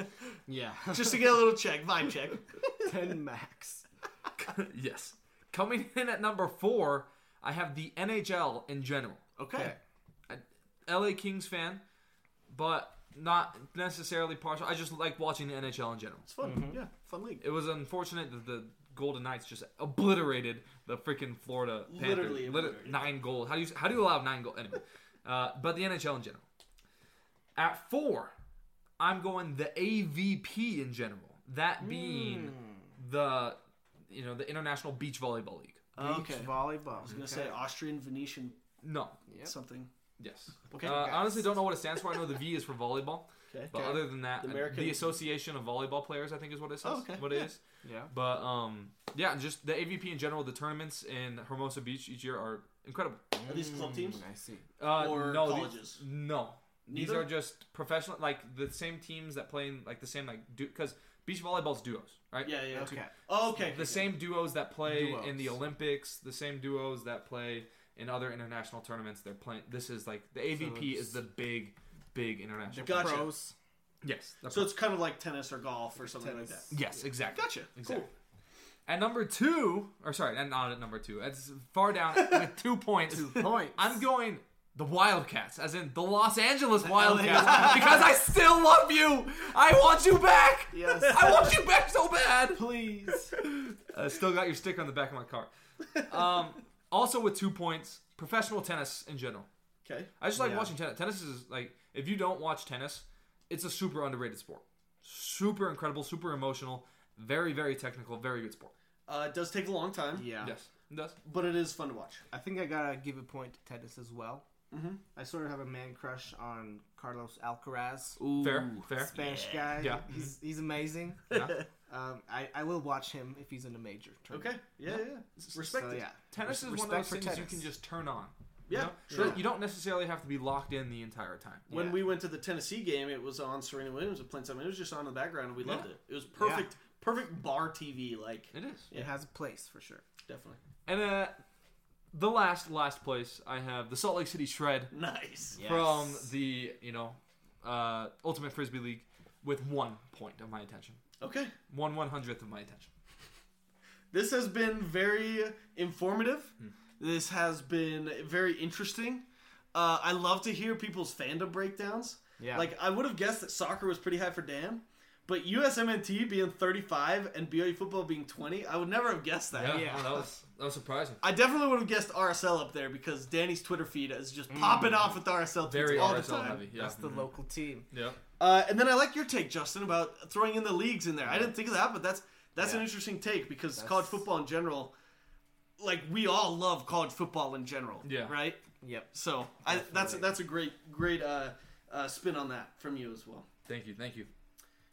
[SPEAKER 2] Yeah.
[SPEAKER 4] Just to get a little check, vibe check.
[SPEAKER 2] 10 max.
[SPEAKER 1] yes. Coming in at number 4, I have the NHL in general.
[SPEAKER 4] Okay.
[SPEAKER 2] Okay.
[SPEAKER 1] LA Kings fan, but not necessarily partial. I just like watching the NHL in general.
[SPEAKER 4] It's fun. Yeah. Fun league.
[SPEAKER 1] It was unfortunate that the Golden Knights just obliterated the freaking Florida Panthers.
[SPEAKER 4] Literally
[SPEAKER 1] Lit- nine goals. How do you how do you allow nine goals anyway? Uh, but the NHL in general. At four, I'm going the AVP in general. That being the you know the International Beach Volleyball League.
[SPEAKER 4] Okay.
[SPEAKER 2] Volleyball.
[SPEAKER 4] I was gonna say Austrian Venetian
[SPEAKER 1] No.
[SPEAKER 2] Yep.
[SPEAKER 4] something.
[SPEAKER 1] Yes.
[SPEAKER 4] Okay.
[SPEAKER 1] Uh, honestly, don't know what it stands for. I know the V is for volleyball.
[SPEAKER 4] Okay.
[SPEAKER 1] But other than that,
[SPEAKER 4] The
[SPEAKER 1] the, Association of Volleyball Players, I think, is what it says.
[SPEAKER 4] Oh, okay.
[SPEAKER 1] What it
[SPEAKER 4] Yeah.
[SPEAKER 1] is.
[SPEAKER 2] Yeah.
[SPEAKER 1] But um, yeah, just the AVP in general. The tournaments in Hermosa Beach each year are incredible.
[SPEAKER 4] Are these club teams?
[SPEAKER 2] Mm, I see.
[SPEAKER 1] Uh,
[SPEAKER 4] Or
[SPEAKER 1] no, these-
[SPEAKER 4] colleges?
[SPEAKER 1] no, these are just professional, like the same teams that play in like the same like because beach volleyball's duos, right?
[SPEAKER 4] Yeah. Yeah.
[SPEAKER 2] Okay.
[SPEAKER 4] Oh, okay.
[SPEAKER 1] The same duos that play in the Olympics, the same duos that play in other international tournaments. They're playing. This is like the AVP
[SPEAKER 2] it's-
[SPEAKER 1] is the big, big international.
[SPEAKER 4] Gotcha.
[SPEAKER 2] Pros.
[SPEAKER 1] Yes. the
[SPEAKER 4] So it's kind of like tennis or golf or something like that.
[SPEAKER 1] Yes, exactly.
[SPEAKER 4] Gotcha.
[SPEAKER 1] Exactly. At number two, or sorry, and not at number two. It's far down with two points.
[SPEAKER 2] two Points.
[SPEAKER 1] I'm going the Wildcats, as in the Los Angeles Wildcats, because I still love you. I want you back.
[SPEAKER 2] Yes.
[SPEAKER 1] I want you back so bad.
[SPEAKER 2] Please.
[SPEAKER 1] Uh, still got your sticker on the back of my car. Um, also with two points, professional tennis in general.
[SPEAKER 4] Okay.
[SPEAKER 1] I just like
[SPEAKER 2] Yeah.
[SPEAKER 1] watching tennis. Tennis is like if you don't watch tennis, it's a super underrated sport. Super incredible, super emotional, very very technical, very good sport.
[SPEAKER 4] Uh, it does take a long time,
[SPEAKER 2] Yeah.
[SPEAKER 1] Yes, it does.
[SPEAKER 4] but it is fun to watch.
[SPEAKER 2] I think I gotta give a point to tennis as well.
[SPEAKER 4] Mhm.
[SPEAKER 2] I sort of have a man crush on Carlos Alcaraz,
[SPEAKER 1] Fair, fair.
[SPEAKER 2] Spanish guy.
[SPEAKER 1] Yeah.
[SPEAKER 2] he's he's amazing.
[SPEAKER 1] Yeah.
[SPEAKER 2] Um, I, I will watch him if he's in a major tournament.
[SPEAKER 4] Okay, yeah, yeah, Respect
[SPEAKER 2] So
[SPEAKER 4] it.
[SPEAKER 2] yeah,
[SPEAKER 1] Tennis is
[SPEAKER 2] Res-
[SPEAKER 1] one of those
[SPEAKER 2] respect for
[SPEAKER 1] things you can just turn on.
[SPEAKER 4] Yeah,
[SPEAKER 1] You, know?
[SPEAKER 4] sure.
[SPEAKER 1] So you don't necessarily have to be locked in the entire time.
[SPEAKER 4] When
[SPEAKER 2] Yeah.
[SPEAKER 4] we went to the Tennessee game, it was on Serena Williams was playing something. It was just on in the background, and we loved it. It was perfect, perfect bar TV. Like
[SPEAKER 1] It is.
[SPEAKER 2] It has a place for sure.
[SPEAKER 4] definitely
[SPEAKER 1] And uh, the last last place I have the Salt Lake City Shred
[SPEAKER 4] nice.
[SPEAKER 1] from the you know uh, Ultimate Frisbee League with one point of my attention,
[SPEAKER 4] Okay,
[SPEAKER 1] one one hundredth of my attention.
[SPEAKER 4] this has been very informative.
[SPEAKER 1] Hmm.
[SPEAKER 4] This has been very interesting. Uh, I love to hear people's fandom breakdowns.
[SPEAKER 2] Yeah.
[SPEAKER 4] Like I would have guessed that soccer was pretty high for Dan, but USMNT being 35 and BYU football being 20, I would never have guessed that.
[SPEAKER 1] Yeah,
[SPEAKER 2] Yeah.
[SPEAKER 1] that was that was surprising.
[SPEAKER 4] I definitely would have guessed RSL up there because Danny's Twitter feed is just popping off with RSL tweets
[SPEAKER 1] Very
[SPEAKER 4] all the
[SPEAKER 1] RSL
[SPEAKER 4] time.
[SPEAKER 1] heavy. Yeah.
[SPEAKER 2] That's the local team.
[SPEAKER 1] Yeah.
[SPEAKER 4] Uh, and then I like your take, Justin, about throwing in the leagues in there. I didn't think of that, but that's that's an interesting take because
[SPEAKER 2] That's-
[SPEAKER 4] college football in general, like we all love college football in general,
[SPEAKER 1] Yeah.
[SPEAKER 4] right?
[SPEAKER 2] Yep.
[SPEAKER 4] So I, that's
[SPEAKER 2] Definitely.
[SPEAKER 4] that's a great great uh, uh, spin on that from you as well.
[SPEAKER 1] Thank you. Thank you.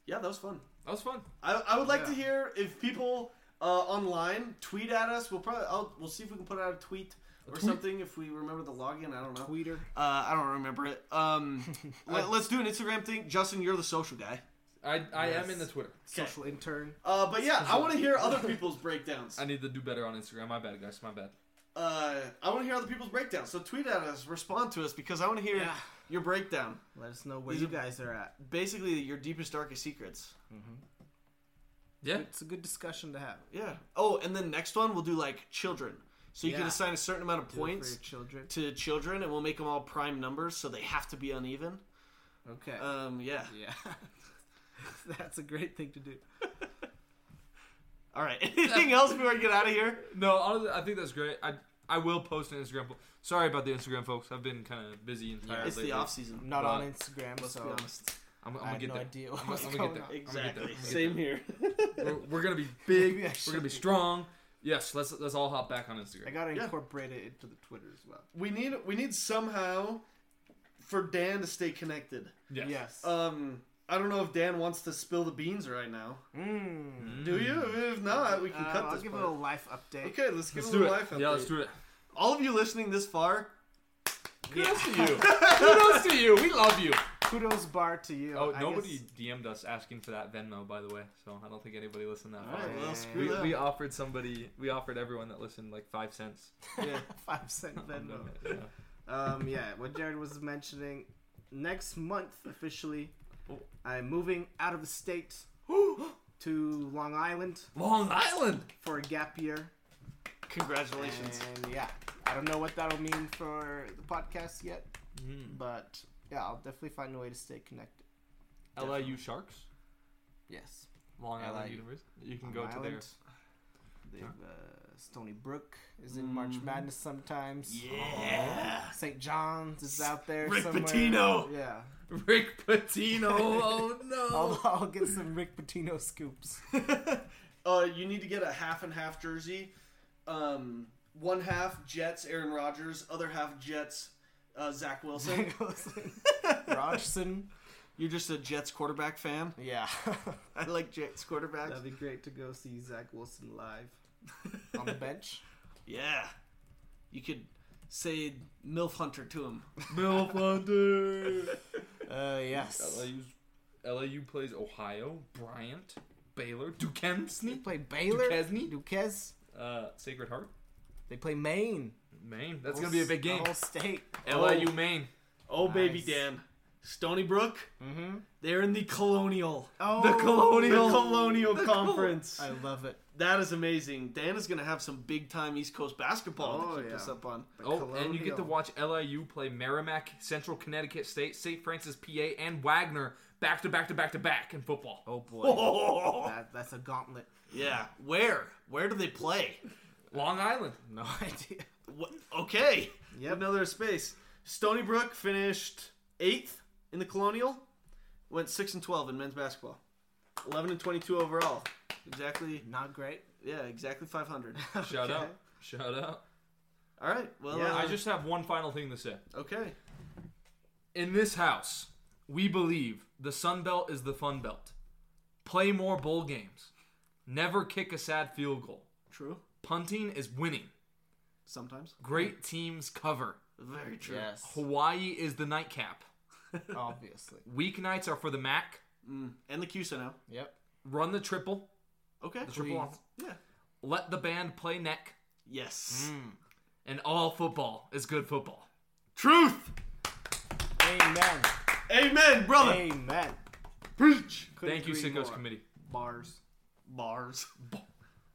[SPEAKER 4] Yeah, that was fun.
[SPEAKER 1] That was fun.
[SPEAKER 4] I, I would like to hear if people uh, online tweet at us. We'll probably I'll, we'll see if we can put out a tweet or
[SPEAKER 1] tweet?
[SPEAKER 4] something if we remember the login. I don't know.
[SPEAKER 2] Tweeter.
[SPEAKER 4] Uh, I don't remember it. Um, let, us do an Instagram thing. Justin, you're the social guy.
[SPEAKER 1] I I am in the Twitter.
[SPEAKER 2] Social intern.
[SPEAKER 4] Uh, but yeah, I want to hear other people's breakdowns.
[SPEAKER 1] I need to do better on Instagram. My bad, guys. My bad.
[SPEAKER 4] Uh, I want to hear other people's breakdowns. So tweet at us, respond to us because I want to hear
[SPEAKER 2] Yeah.
[SPEAKER 4] your breakdown.
[SPEAKER 2] Let us know where
[SPEAKER 4] These
[SPEAKER 2] you guys are at.
[SPEAKER 4] Basically, your deepest, darkest secrets.
[SPEAKER 1] Yeah.
[SPEAKER 2] It's a good discussion to have.
[SPEAKER 4] Yeah. Oh, and then next one we'll do like children. So you can assign a certain amount of
[SPEAKER 2] Do
[SPEAKER 4] points
[SPEAKER 2] children.
[SPEAKER 4] to children, and we'll make them all prime numbers, so they have to be uneven.
[SPEAKER 2] Okay.
[SPEAKER 4] Um, yeah.
[SPEAKER 2] yeah. That's a great thing to do.
[SPEAKER 4] All right. Anything else before we get out of here?
[SPEAKER 1] No, honestly, I think that's great. I I will post an Instagram. Sorry about the Instagram, folks. I've been kind of busy and tired.
[SPEAKER 4] It's the
[SPEAKER 1] lately.
[SPEAKER 4] off season.
[SPEAKER 2] I'm not
[SPEAKER 1] But-
[SPEAKER 2] on Instagram,
[SPEAKER 4] Let's
[SPEAKER 2] so
[SPEAKER 4] be honest.
[SPEAKER 1] I'm, I'm
[SPEAKER 2] I
[SPEAKER 1] gonna
[SPEAKER 2] have
[SPEAKER 1] get
[SPEAKER 2] no
[SPEAKER 1] there.
[SPEAKER 2] idea
[SPEAKER 1] I'm,
[SPEAKER 2] what's
[SPEAKER 1] I'm gonna get
[SPEAKER 2] on.
[SPEAKER 1] there.
[SPEAKER 4] Exactly.
[SPEAKER 1] I'm
[SPEAKER 4] Same here.
[SPEAKER 1] We're, we're gonna be big. We're gonna be
[SPEAKER 2] be.
[SPEAKER 1] strong. Yes, let's let's all hop back on Instagram.
[SPEAKER 2] I gotta
[SPEAKER 4] Yeah.
[SPEAKER 2] incorporate it into the Twitter as well.
[SPEAKER 4] we need we need somehow for Dan to stay connected.
[SPEAKER 1] Yes.
[SPEAKER 2] Yes.
[SPEAKER 4] Um, I don't know if Dan wants to spill the beans right now.
[SPEAKER 2] mm.
[SPEAKER 4] Do you? If not, we can
[SPEAKER 2] Uh,
[SPEAKER 4] cut
[SPEAKER 2] I'll
[SPEAKER 4] this
[SPEAKER 2] give
[SPEAKER 4] part.
[SPEAKER 2] a little life update.
[SPEAKER 4] Okay, let's give
[SPEAKER 1] Let's
[SPEAKER 4] a
[SPEAKER 1] do
[SPEAKER 4] little
[SPEAKER 1] it.
[SPEAKER 4] life update.
[SPEAKER 1] Yeah, let's do it.
[SPEAKER 4] All of you listening this far,
[SPEAKER 1] Kudos to you. Kudos to you. We love you.
[SPEAKER 2] Kudos bar to you.
[SPEAKER 1] Oh,
[SPEAKER 2] I
[SPEAKER 1] nobody
[SPEAKER 2] guess-
[SPEAKER 1] DM'd us asking for that Venmo, by the way. So I don't think anybody listened that far.
[SPEAKER 4] Alright, well, screw
[SPEAKER 1] We, we offered somebody. We offered everyone that listened like five cents.
[SPEAKER 4] yeah.
[SPEAKER 2] Five cent Venmo.
[SPEAKER 1] Yeah.
[SPEAKER 2] Um, yeah, what Jared was mentioning. Next month, officially,
[SPEAKER 1] Oh.
[SPEAKER 2] I'm moving out of the state to Long Island
[SPEAKER 1] Long Island.
[SPEAKER 2] for a gap year.
[SPEAKER 4] Congratulations.
[SPEAKER 2] And yeah, I don't know what that'll mean for the podcast yet, but yeah, I'll definitely find a way to stay connected.
[SPEAKER 1] LIU Sharks.
[SPEAKER 2] Yes.
[SPEAKER 1] Long Island
[SPEAKER 2] LIU.
[SPEAKER 1] University. You can
[SPEAKER 2] Long
[SPEAKER 1] go to.
[SPEAKER 2] Island. They've, uh, Stony Brook is in March Madness sometimes.
[SPEAKER 4] Mm-hmm. Yeah.
[SPEAKER 2] St. John's is out there
[SPEAKER 4] Rick
[SPEAKER 2] somewhere.
[SPEAKER 4] Pitino.
[SPEAKER 2] Yeah.
[SPEAKER 1] Rick Pitino. Oh no.
[SPEAKER 2] I'll, I'll get some Rick Pitino scoops.
[SPEAKER 4] uh, you need to get a half and half jersey. Um, one half Jets, Aaron Rodgers. Other half Jets, uh, Zach Wilson.
[SPEAKER 2] Rodgson.
[SPEAKER 4] You're just a Jets quarterback fan.
[SPEAKER 2] Yeah.
[SPEAKER 4] I like Jets quarterbacks.
[SPEAKER 2] That'd be great to go see Zach Wilson live on the bench.
[SPEAKER 4] Yeah. You could say MILF Hunter to him.
[SPEAKER 1] Milf Hunter.
[SPEAKER 2] Uh, yes.
[SPEAKER 1] LIU's, LIU plays Ohio, Bryant, Baylor, Duquesne,
[SPEAKER 2] They play Baylor.
[SPEAKER 1] Duquesne?
[SPEAKER 2] Duquesne.
[SPEAKER 1] uh, Sacred Heart,
[SPEAKER 2] They play Maine.
[SPEAKER 1] Maine. That's
[SPEAKER 2] Whole
[SPEAKER 1] gonna be a big game.
[SPEAKER 2] The whole state.
[SPEAKER 1] LIU, Maine.
[SPEAKER 4] Oh, baby
[SPEAKER 2] Nice.
[SPEAKER 4] Dan. Stony Brook,
[SPEAKER 2] Mm-hmm.
[SPEAKER 4] they're in the Colonial.
[SPEAKER 2] Oh,
[SPEAKER 1] The Colonial.
[SPEAKER 4] The Colonial
[SPEAKER 1] The Col-
[SPEAKER 4] Conference.
[SPEAKER 2] I love it.
[SPEAKER 4] That is amazing. Dan is going to have some big time East Coast basketball
[SPEAKER 2] Oh,
[SPEAKER 4] to keep
[SPEAKER 2] yeah.
[SPEAKER 4] us up on.
[SPEAKER 2] The
[SPEAKER 1] Oh, and you get to
[SPEAKER 2] Colonial.
[SPEAKER 1] watch LIU play Merrimack, Central Connecticut State, St. Francis, PA, and Wagner back to back to back to back in football.
[SPEAKER 2] Oh boy,
[SPEAKER 4] Oh,
[SPEAKER 2] that, that's a gauntlet.
[SPEAKER 4] yeah. Where? Where do they play?
[SPEAKER 1] Long Island.
[SPEAKER 2] No idea.
[SPEAKER 4] What? Okay.
[SPEAKER 2] Yep.
[SPEAKER 4] Another space. Stony Brook finished eighth in the Colonial. went six and twelve in men's basketball. Eleven and twenty-two overall. Exactly.
[SPEAKER 2] Not great.
[SPEAKER 4] Yeah, exactly five hundred.
[SPEAKER 1] Shout
[SPEAKER 2] Okay.
[SPEAKER 1] out. Shout out.
[SPEAKER 4] All right. Well,
[SPEAKER 2] Yeah,
[SPEAKER 4] uh,
[SPEAKER 1] I just have one final thing to say.
[SPEAKER 4] okay.
[SPEAKER 1] In this house, we believe the Sun Belt is the fun belt. Play more bowl games. Never kick a sad field goal.
[SPEAKER 4] True.
[SPEAKER 1] Punting is winning.
[SPEAKER 4] Sometimes.
[SPEAKER 1] Great teams cover.
[SPEAKER 4] Very true.
[SPEAKER 2] Yes.
[SPEAKER 1] Hawaii is the nightcap.
[SPEAKER 2] Obviously.
[SPEAKER 1] Weeknights are for the MAC.
[SPEAKER 4] Mm. And the CUSA now.
[SPEAKER 2] Yep.
[SPEAKER 1] Run the triple.
[SPEAKER 4] Okay.
[SPEAKER 1] The triple. arm.
[SPEAKER 4] Yeah.
[SPEAKER 1] Let the band play neck.
[SPEAKER 4] Yes.
[SPEAKER 1] And all football is good football.
[SPEAKER 4] Truth.
[SPEAKER 2] Amen.
[SPEAKER 4] Amen, brother.
[SPEAKER 2] Amen.
[SPEAKER 4] Preach.
[SPEAKER 2] Couldn't
[SPEAKER 1] Thank you,
[SPEAKER 2] agree
[SPEAKER 1] Sickos
[SPEAKER 2] more.
[SPEAKER 1] Committee.
[SPEAKER 2] Bars.
[SPEAKER 4] Bars.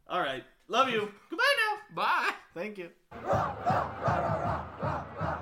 [SPEAKER 4] All right. Love you. Goodbye now.
[SPEAKER 1] Bye.
[SPEAKER 2] Thank you.